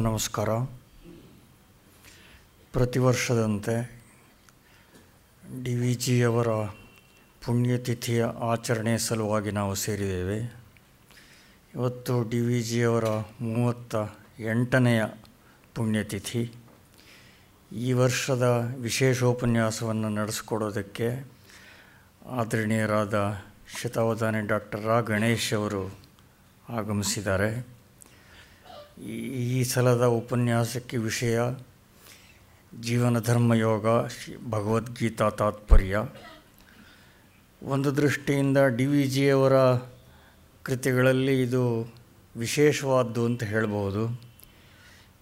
ನಮಸ್ಕಾರ. ಪ್ರತಿ ವರ್ಷದಂತೆ ಡಿ ವಿ ಜಿಯವರ ಪುಣ್ಯತಿಥಿಯ ಆಚರಣೆ ಸಲುವಾಗಿ ನಾವು ಸೇರಿದ್ದೇವೆ. ಇವತ್ತು ಡಿ ವಿ ಜಿಯವರ ಮೂವತ್ತ ಎಂಟನೆಯ ಪುಣ್ಯತಿಥಿ. ಈ ವರ್ಷದ ವಿಶೇಷೋಪನ್ಯಾಸವನ್ನು ನಡೆಸಿಕೊಡೋದಕ್ಕೆ ಆದರಣೀಯರಾದ ಶತಾವಧಾನಿ ಡಾಕ್ಟರ್ ರಾ ಗಣೇಶ್ ಅವರು ಆಗಮಿಸಿದ್ದಾರೆ. ಈ ಸಲದ ಉಪನ್ಯಾಸಕ್ಕೆ ವಿಷಯ ಜೀವನ ಧರ್ಮ ಯೋಗ ಶ್ರೀ ಭಗವದ್ಗೀತಾ ತಾತ್ಪರ್ಯ. ಒಂದು ದೃಷ್ಟಿಯಿಂದ ಡಿ ವಿ ಜಿಯವರ ಕೃತಿಗಳಲ್ಲಿ ಇದು ವಿಶೇಷವಾದ್ದು ಅಂತ ಹೇಳಬಹುದು.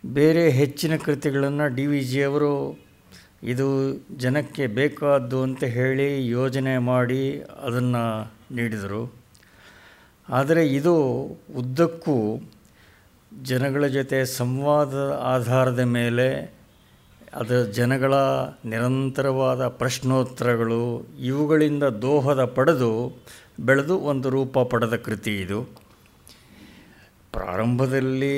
ಬೇರೆ ಹೆಚ್ಚಿನ ಕೃತಿಗಳನ್ನು ಡಿ ವಿ ಜಿಯವರು ಇದು ಜನಕ್ಕೆ ಬೇಕಾದ್ದು ಅಂತ ಹೇಳಿ ಯೋಜನೆ ಮಾಡಿ ಅದನ್ನು ನೀಡಿದರು. ಆದರೆ ಇದು ಉದ್ದಕ್ಕೂ ಜನಗಳ ಜೊತೆ ಸಂವಾದದ ಆಧಾರದ ಮೇಲೆ ಅದು ಜನಗಳ ನಿರಂತರವಾದ ಪ್ರಶ್ನೋತ್ತರಗಳು ಇವುಗಳಿಂದ ದೋಹದ ಪಡೆದು ಬೆಳೆದು ಒಂದು ರೂಪ ಪಡೆದ ಕೃತಿ ಇದು. ಪ್ರಾರಂಭದಲ್ಲಿ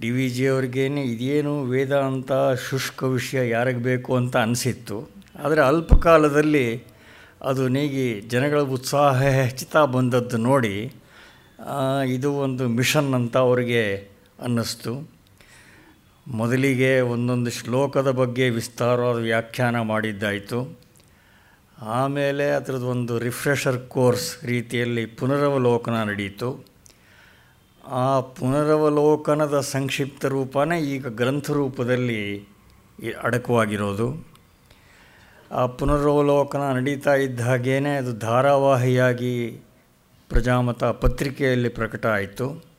ಡಿ ವಿ ಜಿ ಅವ್ರಿಗೇನೆ ಇದೇನು ವೇದಾಂತ ಶುಷ್ಕ ವಿಷಯ ಯಾರಿಗೆ ಬೇಕು ಅಂತ ಅನಿಸಿತ್ತು. ಆದರೆ ಅಲ್ಪ ಕಾಲದಲ್ಲಿ ಅದು ನೀಗಿ ಜನಗಳ ಉತ್ಸಾಹ ಹೆಚ್ಚುತ್ತಾ ಬಂದದ್ದು ನೋಡಿ ಇದು ಒಂದು ಮಿಷನ್ ಅಂತ ಅವರಿಗೆ ಅನ್ನಿಸ್ತು. ಮೊದಲಿಗೆ ಒಂದೊಂದು ಶ್ಲೋಕದ ಬಗ್ಗೆ ವಿಸ್ತಾರವಾದ ವ್ಯಾಖ್ಯಾನ ಮಾಡಿದ್ದಾಯಿತು. ಆಮೇಲೆ ಅದರದ್ದು ಒಂದು ರಿಫ್ರೆಷರ್ ಕೋರ್ಸ್ ರೀತಿಯಲ್ಲಿ ಪುನರವಲೋಕನ ನಡೆಯಿತು ಆ ಪುನರವಲೋಕನದ ಸಂಕ್ಷಿಪ್ತ ರೂಪನೇ ಈಗ ಗ್ರಂಥ ರೂಪದಲ್ಲಿ ಅಡಕವಾಗಿರೋದು. ಆ ಪುನರವಲೋಕನ ನಡೀತಾ ಇದ್ದ ಹಾಗೇ ಅದು ಧಾರಾವಾಹಿಯಾಗಿ ಪ್ರಜಾಮತ ಪತ್ರಿಕೆಯಲ್ಲಿ ಪ್ರಕಟ ಆಯಿತು.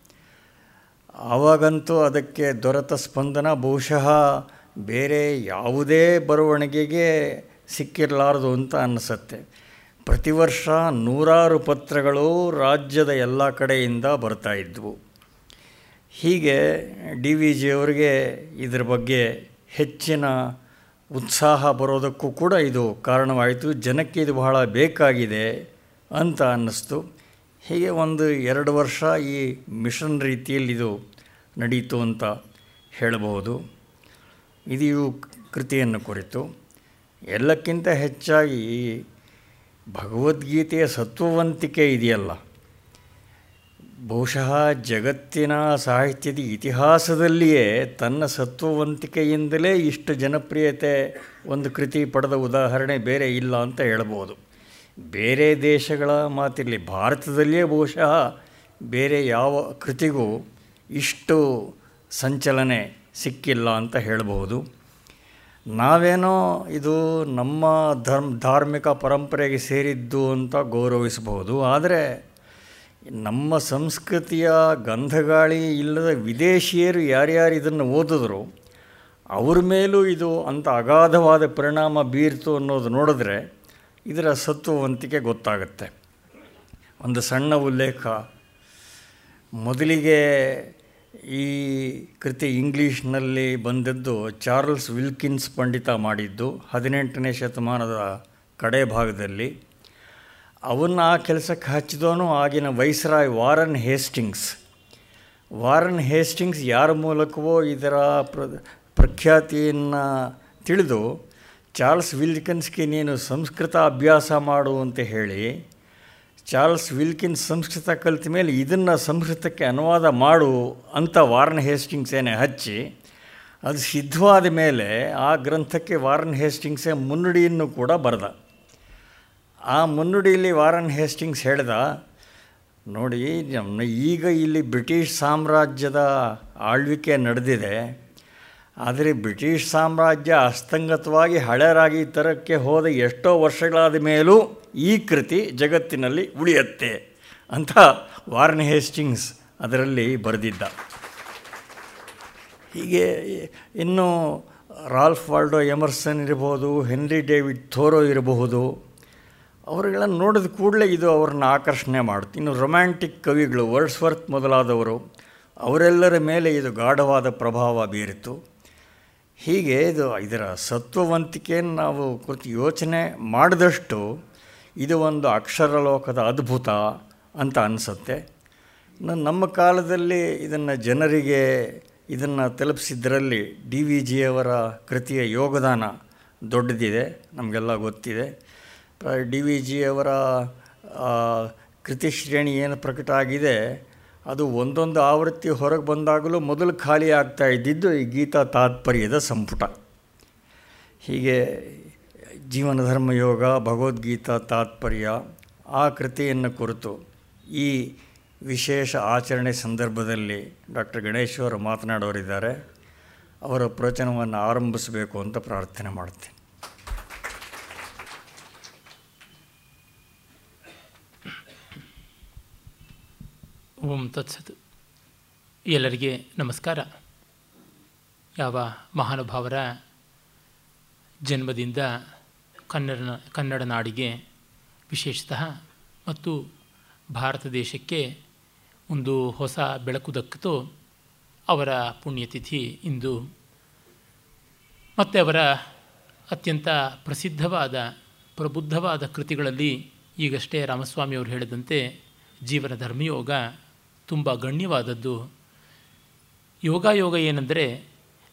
ಆವಾಗಂತೂ ಅದಕ್ಕೆ ದೊರೆತ ಸ್ಪಂದನ ಬಹುಶಃ ಬೇರೆ ಯಾವುದೇ ಬರವಣಿಗೆಗೆ ಸಿಕ್ಕಿರಲಾರದು ಅಂತ ಅನ್ನಿಸುತ್ತೆ. ಪ್ರತಿ ವರ್ಷ ನೂರಾರು ಪತ್ರಗಳು ರಾಜ್ಯದ ಎಲ್ಲ ಕಡೆಯಿಂದ ಬರ್ತಾ ಇದ್ವು. ಹೀಗೆ ಡಿ ವಿ ಜಿಯವರಿಗೆ ಇದರ ಬಗ್ಗೆ ಹೆಚ್ಚಿನ ಉತ್ಸಾಹ ಬರೋದಕ್ಕೂ ಕೂಡ ಇದು ಕಾರಣವಾಯಿತು. ಜನಕ್ಕೆ ಇದು ಬಹಳ ಬೇಕಾಗಿದೆ ಅಂತ ಅನ್ನಿಸ್ತು. ಹೀಗೆ ಒಂದು ಎರಡು ವರ್ಷ ಈ ಮಿಷನ್ ರೀತಿಯಲ್ಲಿ ಇದು ನಡೀತು ಅಂತ ಹೇಳಬಹುದು. ಇದು ಕೃತಿಯನ್ನು ಕುರಿತು ಎಲ್ಲಕ್ಕಿಂತ ಹೆಚ್ಚಾಗಿ ಭಗವದ್ಗೀತೆಯ ಸತ್ವವಂತಿಕೆ ಇದೆಯಲ್ಲ. ಬಹುಶಃ ಜಗತ್ತಿನ ಸಾಹಿತ್ಯದ ಇತಿಹಾಸದಲ್ಲಿಯೇ ತನ್ನ ಸತ್ವವಂತಿಕೆಯಿಂದಲೇ ಇಷ್ಟು ಜನಪ್ರಿಯತೆ ಒಂದು ಕೃತಿ ಪಡೆದ ಉದಾಹರಣೆ ಬೇರೆ ಇಲ್ಲ ಅಂತ ಹೇಳ್ಬೋದು ಬೇರೆ ದೇಶಗಳ ಮಾತಿರಲಿ, ಭಾರತದಲ್ಲಿಯೇ ಬಹುಶಃ ಬೇರೆ ಯಾವ ಕೃತಿಗೂ ಇಷ್ಟು ಸಂಚಲನೆ ಸಿಕ್ಕಿಲ್ಲ ಅಂತ ಹೇಳಬಹುದು ನಾವೇನೋ ಇದು ನಮ್ಮ ಧರ್ಮ, ಧಾರ್ಮಿಕ ಪರಂಪರೆಗೆ ಸೇರಿದ್ದು ಅಂತ ಗೌರವಿಸಬಹುದು. ಆದರೆ ನಮ್ಮ ಸಂಸ್ಕೃತಿಯ ಗಂಧಗಾಳಿ ಇಲ್ಲದ ವಿದೇಶಿಯರು ಯಾರ್ಯಾರು ಇದನ್ನು ಓದಿದ್ರು, ಅವ್ರ ಮೇಲೂ ಇದು ಅಂಥ ಅಗಾಧವಾದ ಪರಿಣಾಮ ಬೀರ್ತು ಅನ್ನೋದು ನೋಡಿದ್ರೆ ಇದರ ಸತ್ವವಂತಿಕೆ ಗೊತ್ತಾಗುತ್ತೆ. ಒಂದು ಸಣ್ಣ ಉಲ್ಲೇಖ, ಮೊದಲಿಗೆ ಈ ಕೃತಿ ಇಂಗ್ಲೀಷ್ನಲ್ಲಿ ಬಂದದ್ದು ಚಾರ್ಲ್ಸ್ ವಿಲ್ಕಿನ್ಸ್ ಪಂಡಿತ ಮಾಡಿದ್ದು ಹದಿನೆಂಟನೇ ಶತಮಾನದ ಕಡೆ ಭಾಗದಲ್ಲಿ. ಅವನ್ನ ಆ ಕೆಲಸಕ್ಕೆ ಹಚ್ಚಿದವನು ಆಗಿನ viceroy Warren Hastings. Warren Hastings ಯಾರ ಮೂಲಕವೋ ಇದರ ಪ್ರ, ಪ್ರಖ್ಯಾತಿಯನ್ನು ತಿಳಿದು ಚಾರ್ಲ್ಸ್ ವಿಲ್ಕಿನ್ಸ್ಗೆ ನೀನು ಸಂಸ್ಕೃತ ಅಭ್ಯಾಸ ಮಾಡು ಅಂತ ಹೇಳಿ ಚಾರ್ಲ್ಸ್ ವಿಲ್ಕಿನ್ ಸಂಸ್ಕೃತ ಕಲಿತ ಮೇಲೆ ಇದನ್ನು ಸಂಸ್ಕೃತಕ್ಕೆ ಅನುವಾದ ಮಾಡು ಅಂತ ವಾರನ್ ಹೇಸ್ಟಿಂಗ್ಸೇನೆ ಹಚ್ಚಿ, ಅದು ಸಿದ್ಧವಾದ ಮೇಲೆ ಆ ಗ್ರಂಥಕ್ಕೆ ವಾರನ್ ಹೇಸ್ಟಿಂಗ್ಸೇ ಮುನ್ನುಡಿಯನ್ನು ಕೂಡ ಬರೆದ. ಆ ಮುನ್ನುಡಿಯಲ್ಲಿ ವಾರನ್ ಹೇಸ್ಟಿಂಗ್ಸ್ ಹೇಳ್ದ, ನೋಡಿ ಈಗ ಇಲ್ಲಿ ಬ್ರಿಟಿಷ್ ಸಾಮ್ರಾಜ್ಯದ ಆಳ್ವಿಕೆ ನಡೆದಿದೆ. ಆದರೆ ಬ್ರಿಟಿಷ್ ಸಾಮ್ರಾಜ್ಯ ಅಸ್ತಂಗತವಾಗಿ ಹಳೆಯರಾಗಿ ತರಕ್ಕೆ ಹೋದ ಎಷ್ಟೋ ವರ್ಷಗಳಾದ ಮೇಲೂ ಈ ಕೃತಿ ಜಗತ್ತಿನಲ್ಲಿ ಉಳಿಯತ್ತೆ ಅಂತ ವಾರ್ನ್ ಹೇಸ್ಟಿಂಗ್ಸ್ ಅದರಲ್ಲಿ ಬರೆದಿದ್ದ. ಹೀಗೆ ಇನ್ನು ರಾಲ್ಫ್ ವಾಲ್ಡೋ ಎಮರ್ಸನ್ ಇರಬಹುದು ಹೆನ್ರಿ ಡೇವಿಡ್ ಥೋರೋ ಇರಬಹುದು. ಅವರುಗಳನ್ನು ನೋಡಿದ ಕೂಡಲೇ ಇದು ಅವ್ರನ್ನ ಆಕರ್ಷಣೆ ಮಾಡುತ್ತೆ. ಇನ್ನು ರೊಮ್ಯಾಂಟಿಕ್ ಕವಿಗಳು ವರ್ಡ್ಸ್ವರ್ತ್ ಮೊದಲಾದವರು, ಅವರೆಲ್ಲರ ಮೇಲೆ ಇದು ಗಾಢವಾದ ಪ್ರಭಾವ ಬೀರಿತು ಹೀಗೆ ಇದು ಇದರ ಸತ್ವವಂತಿಕೆಯನ್ನು ನಾವು ಕುರಿತು ಯೋಚನೆ ಮಾಡಿದಷ್ಟು ಇದು ಒಂದು ಅಕ್ಷರ ಲೋಕದ ಅದ್ಭುತ ಅಂತ ಅನಿಸುತ್ತೆ. ನಮ್ಮ ಕಾಲದಲ್ಲಿ ಇದನ್ನು ಜನರಿಗೆ ಇದನ್ನು ತಲುಪಿಸಿದ್ದರಲ್ಲಿ ಡಿ ವಿ ಜಿಯವರ ಕೃತಿಯ ಯೋಗದಾನ ದೊಡ್ಡದಿದೆ, ನಮಗೆಲ್ಲ ಗೊತ್ತಿದೆ. ಡಿ ವಿ ಜಿಯವರ ಕೃತಿ ಶ್ರೇಣಿ ಏನು ಪ್ರಕಟ ಆಗಿದೆ ಅದು ಒಂದೊಂದು ಆವೃತ್ತಿ ಹೊರಗೆ ಬಂದಾಗಲೂ ಮೊದಲು ಖಾಲಿ ಆಗ್ತಾ ಇದ್ದಿದ್ದು ಈ ಗೀತಾ ತಾತ್ಪರ್ಯದ ಸಂಪುಟ. ಹೀಗೆ ಜೀವನ ಧರ್ಮ ಯೋಗ, ಭಗವದ್ಗೀತಾ ತಾತ್ಪರ್ಯ ಆ ಕೃತಿಯನ್ನು ಕುರಿತು ಈ ವಿಶೇಷ ಆಚರಣೆ ಸಂದರ್ಭದಲ್ಲಿ ಡಾಕ್ಟರ್ ಗಣೇಶ್ವರ್ ಮಾತನಾಡೋರಿದ್ದಾರೆ. ಅವರ ಪ್ರವಚನವನ್ನು ಆರಂಭಿಸಬೇಕು ಅಂತ ಪ್ರಾರ್ಥನೆ ಮಾಡ್ತೀನಿ. ಓಂ ತತ್ಸತ್. ಎಲ್ಲರಿಗೆ ನಮಸ್ಕಾರ. ಯಾವ ಮಹಾನುಭಾವರ ಜನ್ಮದಿಂದ ಕನ್ನಡ ಕನ್ನಡ ನಾಡಿಗೆ ವಿಶೇಷತಃ ಮತ್ತು ಭಾರತ ದೇಶಕ್ಕೆ ಒಂದು ಹೊಸ ಬೆಳಕು ದಕ್ಕಿತು ಅವರ ಪುಣ್ಯತಿಥಿ ಇಂದು. ಮತ್ತು ಅವರ ಅತ್ಯಂತ ಪ್ರಸಿದ್ಧವಾದ, ಪ್ರಬುದ್ಧವಾದ ಕೃತಿಗಳಲ್ಲಿ ಈಗಷ್ಟೇ ರಾಮಸ್ವಾಮಿಯವರು ಹೇಳಿದಂತೆ ಜೀವನ ಧರ್ಮಯೋಗ ತುಂಬ ಗಣ್ಯವಾದದ್ದು. ಯೋಗ ಯೋಗ ಏನೆಂದರೆ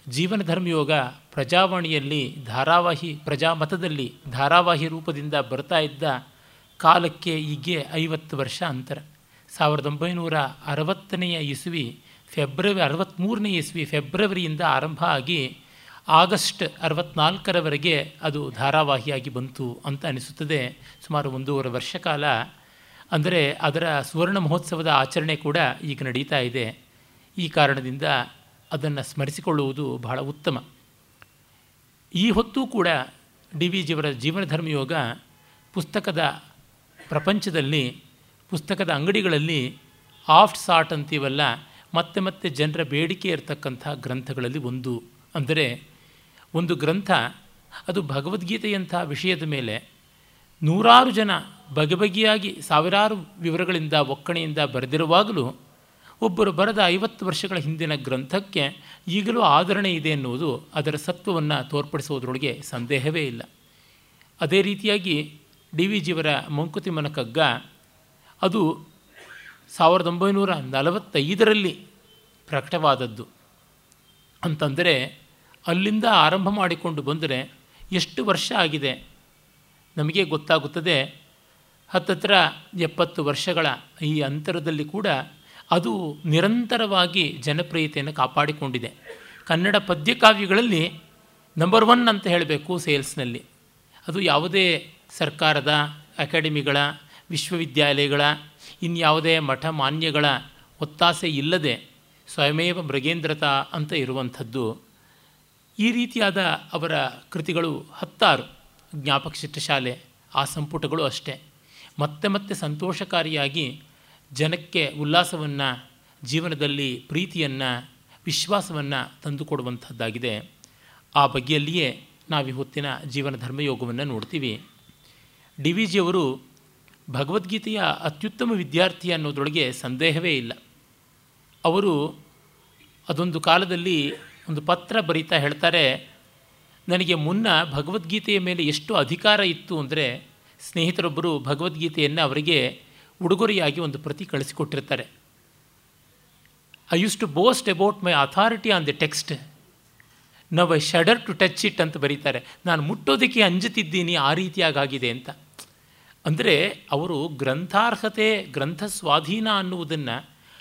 ಜೀವನ ಧರ್ಮಯೋಗ ಪ್ರಜಾವಾಣಿಯಲ್ಲಿ ಧಾರಾವಾಹಿ ಪ್ರಜಾಮತದಲ್ಲಿ ಧಾರಾವಾಹಿ ರೂಪದಿಂದ ಬರ್ತಾ ಇದ್ದ ಕಾಲಕ್ಕೆ ಹೀಗೆ ಐವತ್ತು ವರ್ಷ ಅಂತರ. ಸಾವಿರದ ಒಂಬೈನೂರ ಅರವತ್ತನೆಯ ಇಸ್ವಿ ಫೆಬ್ರವರಿ ಅರವತ್ತ್ಮೂರನೇ ಇಸ್ವಿ ಫೆಬ್ರವರಿಯಿಂದ ಆರಂಭ ಆಗಿ ಆಗಸ್ಟ್ ಅರವತ್ತ್ನಾಲ್ಕರವರೆಗೆ ಅದು ಧಾರಾವಾಹಿಯಾಗಿ ಬಂತು ಅಂತ ಅನಿಸುತ್ತದೆ. ಸುಮಾರು ಒಂದೂವರೆ ವರ್ಷ ಕಾಲ ಅಂದರೆ ಅದರ ಸುವರ್ಣ ಮಹೋತ್ಸವದ ಆಚರಣೆ ಕೂಡ ಈಗ ನಡೀತಾ ಇದೆ. ಈ ಕಾರಣದಿಂದ ಅದನ್ನು ಸ್ಮರಿಸಿಕೊಳ್ಳುವುದು ಬಹಳ ಉತ್ತಮ. ಈ ಹೊತ್ತು ಕೂಡ ಡಿ ವಿ ಜಿಯವರ ಜೀವನ ಧರ್ಮಯೋಗ ಪುಸ್ತಕದ ಪ್ರಪಂಚದಲ್ಲಿ, ಪುಸ್ತಕದ ಅಂಗಡಿಗಳಲ್ಲಿ ಆಫ್ಟ್ ಸಾರ್ಟ್ ಅಂತೀವಲ್ಲ, ಮತ್ತೆ ಮತ್ತೆ ಜನರ ಬೇಡಿಕೆ ಇರತಕ್ಕಂಥ ಗ್ರಂಥಗಳಲ್ಲಿ ಒಂದು. ಅಂದರೆ ಒಂದು ಗ್ರಂಥ ಅದು ಭಗವದ್ಗೀತೆಯಂಥ ವಿಷಯದ ಮೇಲೆ ನೂರಾರು ಜನ ಬಗೆ ಬಗೆಯಾಗಿ ಸಾವಿರಾರು ವಿವರಗಳಿಂದ, ಒಕ್ಕಣೆಯಿಂದ ಬರೆದಿರುವಾಗಲೂ ಒಬ್ಬರು ಬರೆದ ಐವತ್ತು ವರ್ಷಗಳ ಹಿಂದಿನ ಗ್ರಂಥಕ್ಕೆ ಈಗಲೂ ಆದರಣೆ ಇದೆ ಎನ್ನುವುದು ಅದರ ಸತ್ವವನ್ನು ತೋರ್ಪಡಿಸುವುದರೊಳಗೆ ಸಂದೇಹವೇ ಇಲ್ಲ. ಅದೇ ರೀತಿಯಾಗಿ ಡಿ ವಿ ಜಿಯವರ ಮಂಕುತಿಮ್ಮನ ಕಗ್ಗ ಅದು ಸಾವಿರದ ಒಂಬೈನೂರ ನಲವತ್ತೈದರಲ್ಲಿ ಪ್ರಕಟವಾದದ್ದು. ಅಂತಂದರೆ ಅಲ್ಲಿಂದ ಆರಂಭ ಮಾಡಿಕೊಂಡು ಬಂದರೆ ಎಷ್ಟು ವರ್ಷ ಆಗಿದೆ ನಮಗೆ ಗೊತ್ತಾಗುತ್ತದೆ. ಹತ್ತತ್ರ ಎಪ್ಪತ್ತು ವರ್ಷಗಳ ಈ ಅಂತರದಲ್ಲಿ ಕೂಡ ಅದು ನಿರಂತರವಾಗಿ ಜನಪ್ರಿಯತೆಯನ್ನು ಕಾಪಾಡಿಕೊಂಡಿದೆ. ಕನ್ನಡ ಪದ್ಯಕಾವ್ಯಗಳಲ್ಲಿ ನಂಬರ್ ಒನ್ ಅಂತ ಹೇಳಬೇಕು ಸೇಲ್ಸ್ನಲ್ಲಿ. ಅದು ಯಾವುದೇ ಸರ್ಕಾರದ, ಅಕಾಡೆಮಿಗಳ, ವಿಶ್ವವಿದ್ಯಾಲಯಗಳ, ಇನ್ಯಾವುದೇ ಮಠ ಮಾನ್ಯಗಳ ಒತ್ತಾಸೆ ಇಲ್ಲದೆ ಸ್ವಯಮೇವ ಮೃಗೇಂದ್ರತಾ ಅಂತ ಇರುವಂಥದ್ದು. ಈ ರೀತಿಯಾದ ಅವರ ಕೃತಿಗಳು ಹತ್ತಾರು. ಜ್ಞಾಪಕ ಶಿಷ್ಟಶಾಲೆ ಆ ಸಂಪುಟಗಳು ಅಷ್ಟೇ. ಮತ್ತೆ ಮತ್ತೆ ಸಂತೋಷಕಾರಿಯಾಗಿ ಜನಕ್ಕೆ ಉಲ್ಲಾಸವನ್ನು, ಜೀವನದಲ್ಲಿ ಪ್ರೀತಿಯನ್ನು, ವಿಶ್ವಾಸವನ್ನು ತಂದುಕೊಡುವಂಥದ್ದಾಗಿದೆ. ಆ ಬಗೆಯಲ್ಲಿಯೇ ನಾವು ಹೊತ್ತಿನ ಜೀವನ ಧರ್ಮಯೋಗವನ್ನು ನೋಡ್ತೀವಿ. ಡಿ ವಿ ಜಿಯವರು ಭಗವದ್ಗೀತೆಯ ಅತ್ಯುತ್ತಮ ವಿದ್ಯಾರ್ಥಿ ಅನ್ನೋದ್ರೊಳಗೆ ಸಂದೇಹವೇ ಇಲ್ಲ. ಅವರು ಅದೊಂದು ಕಾಲದಲ್ಲಿ ಒಂದು ಪತ್ರ ಬರೀತಾ ಹೇಳ್ತಾರೆ, ನನಗೆ ಮುನ್ನ ಭಗವದ್ಗೀತೆಯ ಮೇಲೆ ಎಷ್ಟು ಅಧಿಕಾರ ಇತ್ತು ಅಂದರೆ ಸ್ನೇಹಿತರೊಬ್ಬರು ಭಗವದ್ಗೀತೆಯನ್ನು ಅವರಿಗೆ ಉಡುಗೊರೆಯಾಗಿ ಒಂದು ಪ್ರತಿ ಕಳಿಸಿಕೊಟ್ಟಿರ್ತಾರೆ. I used to boast about my authority on the text now I shudder to touch it ಅಂತ ಬರೀತಾರೆ. ನಾನು ಮುಟ್ಟೋದಕ್ಕೆ ಅಂಜುತ್ತಿದ್ದೀನಿ ಆ ರೀತಿಯಾಗಿದೆ ಅಂತ. ಅಂದರೆ ಅವರು ಗ್ರಂಥಾರ್ಹತೆ ಗ್ರಂಥ ಸ್ವಾಧೀನ ಅನ್ನುವುದನ್ನು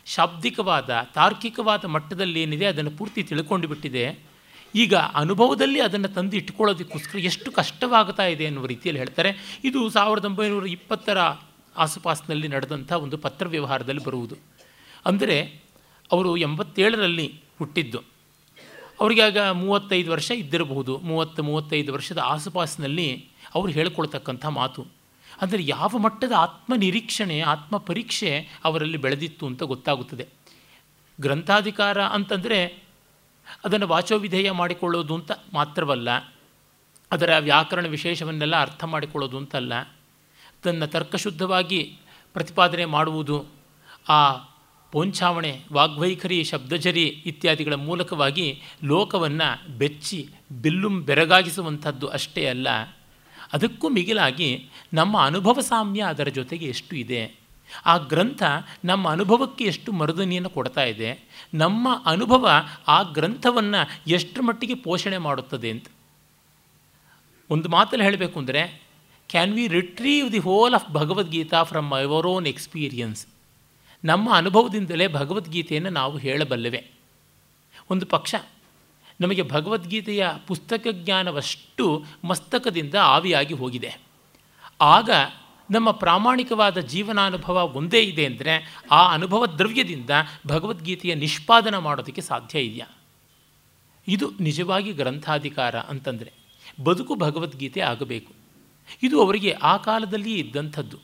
ಶಾಬ್ದಿಕವಾದ ತಾರ್ಕಿಕವಾದ ಮಟ್ಟದಲ್ಲಿ ಏನಿದೆ ಅದನ್ನು ಪೂರ್ತಿ ತಿಳ್ಕೊಂಡು ಬಿಟ್ಟಿದೆ. ಈಗ ಅನುಭವದಲ್ಲಿ ಅದನ್ನು ತಂದು ಇಟ್ಕೊಳ್ಳೋದಕ್ಕೋಸ್ಕರ ಎಷ್ಟು ಕಷ್ಟವಾಗ್ತಾ ಇದೆ ಅನ್ನುವ ರೀತಿಯಲ್ಲಿ ಹೇಳ್ತಾರೆ. ಇದು ಸಾವಿರದ ಒಂಬೈನೂರ ಇಪ್ಪತ್ತರ ಆಸುಪಾಸಿನಲ್ಲಿ ನಡೆದಂಥ ಒಂದು ಪತ್ರ ವ್ಯವಹಾರದಲ್ಲಿ ಬರುವುದು. ಅಂದರೆ ಅವರು ಎಂಬತ್ತೇಳರಲ್ಲಿ ಹುಟ್ಟಿದ್ದು. ಅವರಿಗೆ ಆಗ ಮೂವತ್ತೈದು ವರ್ಷ ಇದ್ದಿರಬಹುದು. ಮೂವತ್ತು, ಮೂವತ್ತೈದು ವರ್ಷದ ಆಸುಪಾಸಿನಲ್ಲಿ ಅವರು ಹೇಳ್ಕೊಳ್ತಕ್ಕಂಥ ಮಾತು. ಅಂದರೆ ಯಾವ ಮಟ್ಟದ ಆತ್ಮನಿರೀಕ್ಷಣೆ ಆತ್ಮ ಪರೀಕ್ಷೆ ಅವರಲ್ಲಿ ಬೆಳೆದಿತ್ತು ಅಂತ ಗೊತ್ತಾಗುತ್ತದೆ. ಗ್ರಂಥಾಧಿಕಾರ ಅಂತಂದರೆ ಅದನ್ನು ವಾಚೋವಿಧೇಯ ಮಾಡಿಕೊಳ್ಳೋದು ಅಂತ ಮಾತ್ರವಲ್ಲ, ಅದರ ವ್ಯಾಕರಣ ವಿಶೇಷವನ್ನೆಲ್ಲ ಅರ್ಥ ಮಾಡಿಕೊಳ್ಳೋದು ಅಂತಲ್ಲ ತನ್ನ ತರ್ಕಶುದ್ಧವಾಗಿ ಪ್ರತಿಪಾದನೆ ಮಾಡುವುದು, ಆ ಪೋಂಛಾವಣೆ ವಾಗ್ವೈಖರಿ, ಶಬ್ದಜರಿ ಇತ್ಯಾದಿಗಳ ಮೂಲಕವಾಗಿ ಲೋಕವನ್ನು ಬೆಚ್ಚಿ, ಬಿಲ್ಲುಂ ಬೆರಗಾಗಿಸುವಂಥದ್ದು ಅಷ್ಟೇ ಅಲ್ಲ, ಅದಕ್ಕೂ ಮಿಗಿಲಾಗಿ ನಮ್ಮ ಅನುಭವ ಸಾಮ್ಯ ಅದರ ಜೊತೆಗೆ ಎಷ್ಟು ಇದೆ? ಆ ಗ್ರಂಥ ನಮ್ಮ ಅನುಭವಕ್ಕೆ ಎಷ್ಟು ಮರುದನಿಯನ್ನು ಕೊಡ್ತಾ ಇದೆ, ನಮ್ಮ ಅನುಭವ ಆ ಗ್ರಂಥವನ್ನು ಎಷ್ಟರ ಮಟ್ಟಿಗೆ ಪೋಷಣೆ ಮಾಡುತ್ತದೆ ಅಂತ. ಒಂದು ಮಾತಲ್ಲಿ ಹೇಳಬೇಕು ಅಂದರೆ can we retrieve the whole of Bhagavad Gita from our own experience ನಮ್ಮ ಅನುಭವದಿಂದಲೇ ಭಗವದ್ಗೀತೆಯನ್ನು ನಾವು ಹೇಳಬಲ್ಲೆವೆ. ಒಂದು ಪಕ್ಷ, ನಮಗೆ ಭಗವದ್ಗೀತೆಯ ಪುಸ್ತಕ ಜ್ಞಾನವಷ್ಟು ಮಸ್ತಕದಿಂದ ಆವಿಯಾಗಿ ಹೋಗಿದೆ. ಆಗ ನಮ್ಮ ಪ್ರಾಮಾಣಿಕವಾದ ಜೀವನಾನುಭವ ಒಂದೇ ಇದೆ ಅಂದರೆ ಆ ಅನುಭವ ದ್ರವ್ಯದಿಂದ ಭಗವದ್ಗೀತೆಯ ನಿಷ್ಪಾದನ ಮಾಡೋದಕ್ಕೆ ಸಾಧ್ಯ ಇದೆಯಾ? ಇದು ನಿಜವಾಗಿ ಗ್ರಂಥಾಧಿಕಾರ ಅಂತಂದರೆ ಬದುಕು ಭಗವದ್ಗೀತೆ ಆಗಬೇಕು. ಇದು ಅವರಿಗೆ ಆ ಕಾಲದಲ್ಲಿ ಇದ್ದಂಥದ್ದು.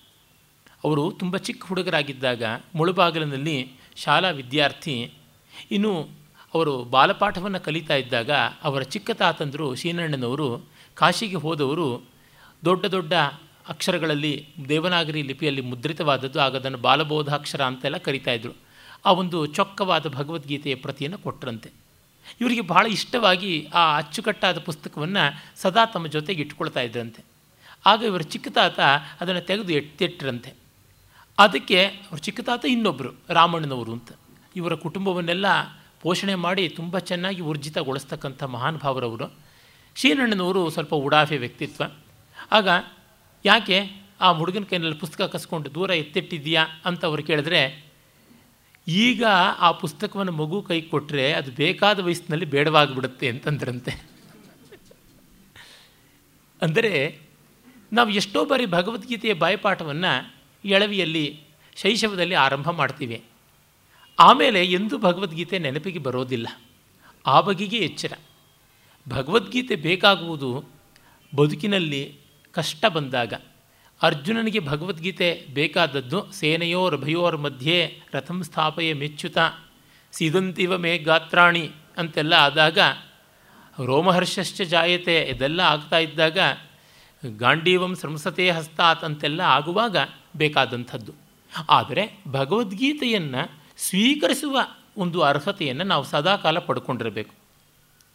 ಅವರು ತುಂಬ ಚಿಕ್ಕ ಹುಡುಗರಾಗಿದ್ದಾಗ ಮುಳುಬಾಗಿಲಿನಲ್ಲಿ ಶಾಲಾ ವಿದ್ಯಾರ್ಥಿ, ಇನ್ನು ಅವರು ಬಾಲಪಾಠವನ್ನು ಕಲಿತಾ ಇದ್ದಾಗ ಅವರ ಚಿಕ್ಕ ತಾತಂದರು ಶೀನಣ್ಣನವರು ಕಾಶಿಗೆ ಹೋದವರು ದೊಡ್ಡ ದೊಡ್ಡ ಅಕ್ಷರಗಳಲ್ಲಿ ದೇವನಾಗರಿ ಲಿಪಿಯಲ್ಲಿ ಮುದ್ರಿತವಾದದ್ದು, ಆಗ ಅದನ್ನು ಬಾಲಬೋಧಾಕ್ಷರ ಅಂತೆಲ್ಲ ಕರಿತಾಯಿದ್ರು ಆ ಒಂದು ಚೊಕ್ಕವಾದ ಭಗವದ್ಗೀತೆಯ ಪ್ರತಿಯನ್ನು ಕೊಟ್ಟರಂತೆ ಇವರಿಗೆ ಬಹಳ ಇಷ್ಟವಾಗಿ ಆ ಅಚ್ಚುಕಟ್ಟಾದ ಪುಸ್ತಕವನ್ನು ಸದಾ ತಮ್ಮ ಜೊತೆಗೆ ಇಟ್ಕೊಳ್ತಾ ಇದ್ರಂತೆ. ಆಗ ಇವರ ಚಿಕ್ಕ ತಾತ ಅದನ್ನು ತೆಗೆದು ಎತ್ತಿಟ್ಟರಂತೆ. ಅದಕ್ಕೆ ಅವ್ರ ಚಿಕ್ಕ ತಾತ ಇನ್ನೊಬ್ಬರು ರಾಮಣ್ಣನವರು ಅಂತ. ಇವರ ಕುಟುಂಬವನ್ನೆಲ್ಲ ಪೋಷಣೆ ಮಾಡಿ ತುಂಬ ಚೆನ್ನಾಗಿ ಊರ್ಜಿತಗೊಳಿಸ್ತಕ್ಕಂಥ ಮಹಾನುಭಾವರವರು ಶ್ರೀನಣ್ಣನವರು ಸ್ವಲ್ಪ ಉಡಾಫೆ ವ್ಯಕ್ತಿತ್ವ. ಆಗ ಯಾಕೆ ಆ ಹುಡುಗನ ಕೈನಲ್ಲಿ ಪುಸ್ತಕ ಕಸ್ಕೊಂಡು ದೂರ ಎತ್ತಿಟ್ಟಿದ್ದೀಯಾ ಅಂತ ಅವ್ರು ಕೇಳಿದ್ರೆ, ಈಗ ಆ ಪುಸ್ತಕವನ್ನು ಮಗು ಕೈ ಕೊಟ್ಟರೆ ಅದು ಬೇಕಾದ ವಯಸ್ಸಿನಲ್ಲಿ ಬೇಡವಾಗಿಬಿಡುತ್ತೆ ಅಂತಂದ್ರಂತೆ. ಅಂದರೆ ನಾವು ಎಷ್ಟೋ ಬಾರಿ ಭಗವದ್ಗೀತೆಯ ಬಾಯಪಾಠವನ್ನು ಎಳವಿಯಲ್ಲಿ ಶೈಶವದಲ್ಲಿ ಆರಂಭ ಮಾಡ್ತೀವಿ. ಆಮೇಲೆ ಎಂದೂ ಭಗವದ್ಗೀತೆ ನೆನಪಿಗೆ ಬರೋದಿಲ್ಲ. ಆ ಬಗೆಗೆ ಎಚ್ಚರ. ಭಗವದ್ಗೀತೆ ಬೇಕಾಗುವುದು ಬದುಕಿನಲ್ಲಿ ಕಷ್ಟ ಬಂದಾಗ ಅರ್ಜುನನಿಗೆ ಭಗವದ್ಗೀತೆ ಬೇಕಾದದ್ದು ಸೇನೆಯೋರ್ಭಯೋರ್ ಮಧ್ಯೆ ರಥಂ ಸ್ಥಾಪೆಯ ಮೆಚ್ಚುತ, ಸಿದಂತಿವ ಮೇ ಗಾತ್ರಾಣಿ ಅಂತೆಲ್ಲ ಆದಾಗ ರೋಮಹರ್ಷಶ್ಚ ಜಾಯತೆ ಇದೆಲ್ಲ ಆಗ್ತಾ ಇದ್ದಾಗ ಗಾಂಡೀವಂ ಸಂಸತೆ ಹಸ್ತಾತ್ ಅಂತೆಲ್ಲ ಆಗುವಾಗ ಬೇಕಾದಂಥದ್ದು. ಆದರೆ ಭಗವದ್ಗೀತೆಯನ್ನು ಸ್ವೀಕರಿಸುವ ಒಂದು ಅರ್ಹತೆಯನ್ನು ನಾವು ಸದಾಕಾಲ ಪಡ್ಕೊಂಡಿರಬೇಕು.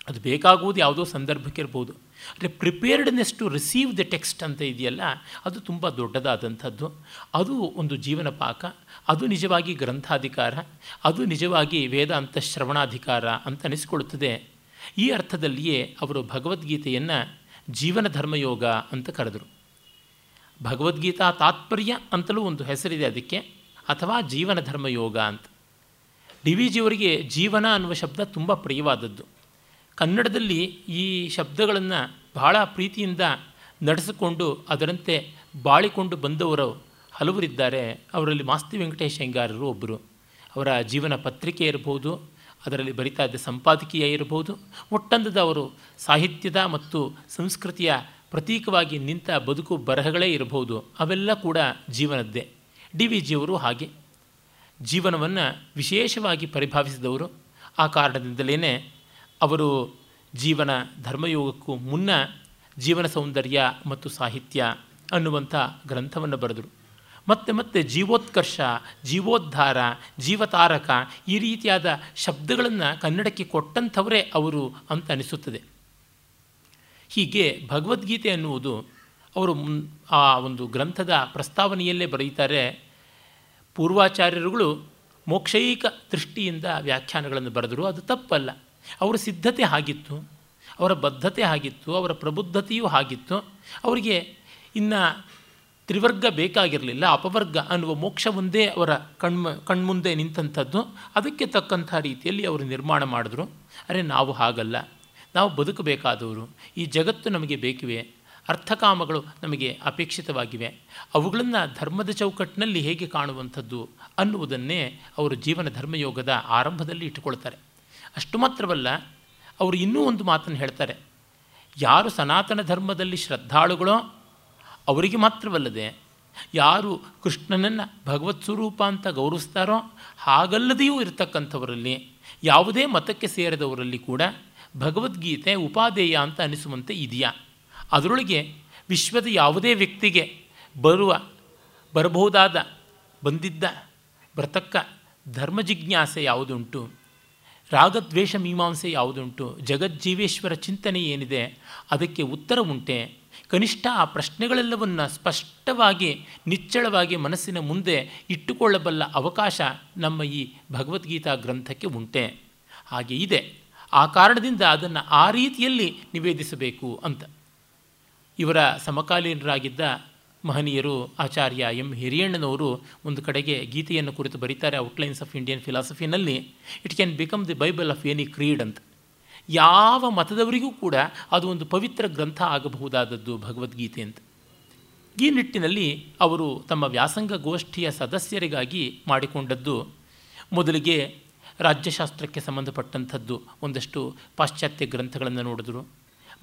ಅದು ಬೇಕಾಗುವುದು ಯಾವುದೋ ಸಂದರ್ಭಕ್ಕಿರ್ಬೋದು ಅಂದರೆ preparedness to receive the text ಅಂತ ಇದೆಯಲ್ಲ, ಅದು ತುಂಬ ದೊಡ್ಡದಾದಂಥದ್ದು. ಅದು ಒಂದು ಜೀವನ ಪಾಕ ಅದು ನಿಜವಾಗಿ ಗ್ರಂಥಾಧಿಕಾರ, ಅದು ನಿಜವಾಗಿ ವೇದಾಂತ ಶ್ರವಣಾಧಿಕಾರ ಅಂತ ಅನಿಸ್ಕೊಳ್ತದೆ ಈ ಅರ್ಥದಲ್ಲಿಯೇ ಅವರು ಭಗವದ್ಗೀತೆಯನ್ನು ಜೀವನ ಧರ್ಮಯೋಗ ಅಂತ ಕರೆದರು. ಭಗವದ್ಗೀತಾ ತಾತ್ಪರ್ಯ ಅಂತಲೂ ಒಂದು ಹೆಸರಿದೆ ಅದಕ್ಕೆ, ಅಥವಾ ಜೀವನ ಧರ್ಮಯೋಗ ಅಂತ. ಡಿ ವಿ ಜಿಯವರಿಗೆ ಜೀವನ ಅನ್ನುವ ಶಬ್ದ ತುಂಬ ಪ್ರಿಯವಾದದ್ದು. ಕನ್ನಡದಲ್ಲಿ ಈ ಶಬ್ದಗಳನ್ನು ಬಹಳ ಪ್ರೀತಿಯಿಂದ ನಡೆಸಿಕೊಂಡು ಅದರಂತೆ ಬಾಳಿಕೊಂಡು ಬಂದವರು ಹಲವರಿದ್ದಾರೆ. ಅವರಲ್ಲಿ ಮಾಸ್ತಿ ವೆಂಕಟೇಶ್ ಹೆಂಗಾರರು ಒಬ್ಬರು ಅವರ ಜೀವನ ಪತ್ರಿಕೆ ಇರಬಹುದು, ಅದರಲ್ಲಿ ಬರಿತಾ ಇದ್ದ ಸಂಪಾದಕೀಯ ಇರಬಹುದು, ಒಟ್ಟಂದದ ಅವರು ಸಾಹಿತ್ಯದ ಮತ್ತು ಸಂಸ್ಕೃತಿಯ ಪ್ರತೀಕವಾಗಿ ನಿಂತ ಬದುಕು ಬರಹಗಳೇ ಇರಬಹುದು, ಅವೆಲ್ಲ ಕೂಡ ಜೀವನದ್ದೇ. ಡಿ ವಿ ಜಿಯವರು ಹಾಗೆ. ಜೀವನವನ್ನು ವಿಶೇಷವಾಗಿ ಪರಿಭಾವಿಸಿದವರು. ಆ ಕಾರಣದಿಂದಲೇ ಅವರು ಜೀವನ ಧರ್ಮಯೋಗಕ್ಕೂ ಮುನ್ನ ಜೀವನ ಸೌಂದರ್ಯ ಮತ್ತು ಸಾಹಿತ್ಯ ಅನ್ನುವಂಥ ಗ್ರಂಥವನ್ನು ಬರೆದರು. ಮತ್ತೆ ಮತ್ತೆ ಜೀವೋತ್ಕರ್ಷ, ಜೀವೋದ್ಧಾರ, ಜೀವತಾರಕ ಈ ರೀತಿಯಾದ ಶಬ್ದಗಳನ್ನು ಕನ್ನಡಕ್ಕೆ ಕೊಟ್ಟಂಥವರೇ ಅವರು ಅಂತ ಅನಿಸುತ್ತದೆ. ಹೀಗೆ ಭಗವದ್ಗೀತೆ ಅನ್ನುವುದು ಅವರು ಆ ಒಂದು ಗ್ರಂಥದ ಪ್ರಸ್ತಾವನೆಯಲ್ಲೇ ಬರೆಯುತ್ತಾರೆ ಪೂರ್ವಾಚಾರ್ಯರುಗಳು ಮೋಕ್ಷೈಕ ದೃಷ್ಟಿಯಿಂದ ವ್ಯಾಖ್ಯಾನಗಳನ್ನು ಬರೆದರು. ಅದು ತಪ್ಪಲ್ಲ. ಅವರ ಸಿದ್ಧತೆ ಆಗಿತ್ತು, ಅವರ ಬದ್ಧತೆ ಆಗಿತ್ತು, ಅವರ ಪ್ರಬುದ್ಧತೆಯೂ ಆಗಿತ್ತು. ಅವರಿಗೆ ಇನ್ನು ತ್ರಿವರ್ಗ ಬೇಕಾಗಿರಲಿಲ್ಲ, ಅಪವರ್ಗ ಅನ್ನುವ ಮೋಕ್ಷ ಒಂದೇ ಅವರ ಕಣ್ಮ, ಕಣ್ಮುಂದೆ ನಿಂತಂಥದ್ದು. ಅದಕ್ಕೆ ತಕ್ಕಂಥ ರೀತಿಯಲ್ಲಿ ಅವರು ನಿರ್ಮಾಣ ಮಾಡಿದ್ರು. ಅರೆ, ನಾವು ಹಾಗಲ್ಲ. ನಾವು ಬದುಕಬೇಕಾದವರು. ಈ ಜಗತ್ತು ನಮಗೆ ಬೇಕಿವೆ. ಅರ್ಥಕಾಮಗಳು ನಮಗೆ ಅಪೇಕ್ಷಿತವಾಗಿವೆ. ಅವುಗಳನ್ನು ಧರ್ಮದ ಚೌಕಟ್ಟಿನಲ್ಲಿ ಹೇಗೆ ಕಾಣುವಂಥದ್ದು ಅನ್ನುವುದನ್ನೇ ಅವರು ಜೀವನ ಧರ್ಮಯೋಗದ ಆರಂಭದಲ್ಲಿ ಇಟ್ಟುಕೊಳ್ತಾರೆ. ಅಷ್ಟು ಮಾತ್ರವಲ್ಲ, ಅವರು ಇನ್ನೂ ಒಂದು ಮಾತನ್ನು ಹೇಳ್ತಾರೆ. ಯಾರು ಸನಾತನ ಧರ್ಮದಲ್ಲಿ ಶ್ರದ್ಧಾಳುಗಳೋ, ಅವರಿಗೆ ಮಾತ್ರವಲ್ಲದೆ ಯಾರು ಕೃಷ್ಣನನ್ನು ಭಗವತ್ ಸ್ವರೂಪ ಅಂತ ಗೌರವಿಸ್ತಾರೋ, ಹಾಗಲ್ಲದೆಯೂ ಇರತಕ್ಕಂಥವರಲ್ಲಿ, ಯಾವುದೇ ಮತಕ್ಕೆ ಸೇರಿದವರಲ್ಲಿ ಕೂಡ ಭಗವದ್ಗೀತೆ ಉಪಾದೇಯ ಅಂತ ಅನಿಸುವಂತೆ ಇದೆಯಾ? ಅದರೊಳಗೆ ವಿಶ್ವದ ಯಾವುದೇ ವ್ಯಕ್ತಿಗೆ ಬರುವ, ಬರಬಹುದಾದ, ಬಂದಿದ್ದ, ಬರತಕ್ಕ ಧರ್ಮ ಜಿಜ್ಞಾಸೆ ಯಾವುದುಂಟು? ರಾಗದ್ವೇಷ ಮೀಮಾಂಸೆ ಯಾವುದುಂಟು? ಜಗಜ್ಜೀವೇಶ್ವರ ಚಿಂತನೆ ಏನಿದೆ? ಅದಕ್ಕೆ ಉತ್ತರ ಉಂಟೆ. ಕನಿಷ್ಠ ಆ ಪ್ರಶ್ನೆಗಳೆಲ್ಲವನ್ನು ಸ್ಪಷ್ಟವಾಗಿ, ನಿಚ್ಚಳವಾಗಿ ಮನಸ್ಸಿನ ಮುಂದೆ ಇಟ್ಟುಕೊಳ್ಳಬಲ್ಲ ಅವಕಾಶ ನಮ್ಮ ಈ ಭಗವದ್ಗೀತಾ ಗ್ರಂಥಕ್ಕೆ ಉಂಟೆ. ಹಾಗೆ ಇದೆ. ಆ ಕಾರಣದಿಂದ ಅದನ್ನು ಆ ರೀತಿಯಲ್ಲಿ ನಿವೇದಿಸಬೇಕು ಅಂತ. ಇವರ ಸಮಕಾಲೀನರಾಗಿದ್ದ ಮಹನೀಯರು ಆಚಾರ್ಯ ಎಂ ಹಿರಿಯಣ್ಣನವರು ಒಂದು ಕಡೆಗೆ ಗೀತೆಯನ್ನು ಕುರಿತು ಬರೀತಾರೆ outlines of Indian ಫಿಲಾಸಫಿನಲ್ಲಿ it can become the Bible of any creed ಅಂತ. ಯಾವ ಮತದವರಿಗೂ ಕೂಡ ಅದು ಒಂದು ಪವಿತ್ರ ಗ್ರಂಥ ಆಗಬಹುದಾದದ್ದು ಭಗವದ್ಗೀತೆ ಅಂತ. ಈ ನಿಟ್ಟಿನಲ್ಲಿ ಅವರು ತಮ್ಮ ವ್ಯಾಸಂಗ ಗೋಷ್ಠಿಯ ಸದಸ್ಯರಿಗಾಗಿ ಮಾಡಿಕೊಂಡದ್ದು ಮೊದಲಿಗೆ ರಾಜ್ಯಶಾಸ್ತ್ರಕ್ಕೆ ಸಂಬಂಧಪಟ್ಟಂಥದ್ದು ಒಂದಷ್ಟು ಪಾಶ್ಚಾತ್ಯ ಗ್ರಂಥಗಳನ್ನು ನೋಡಿದ್ರು.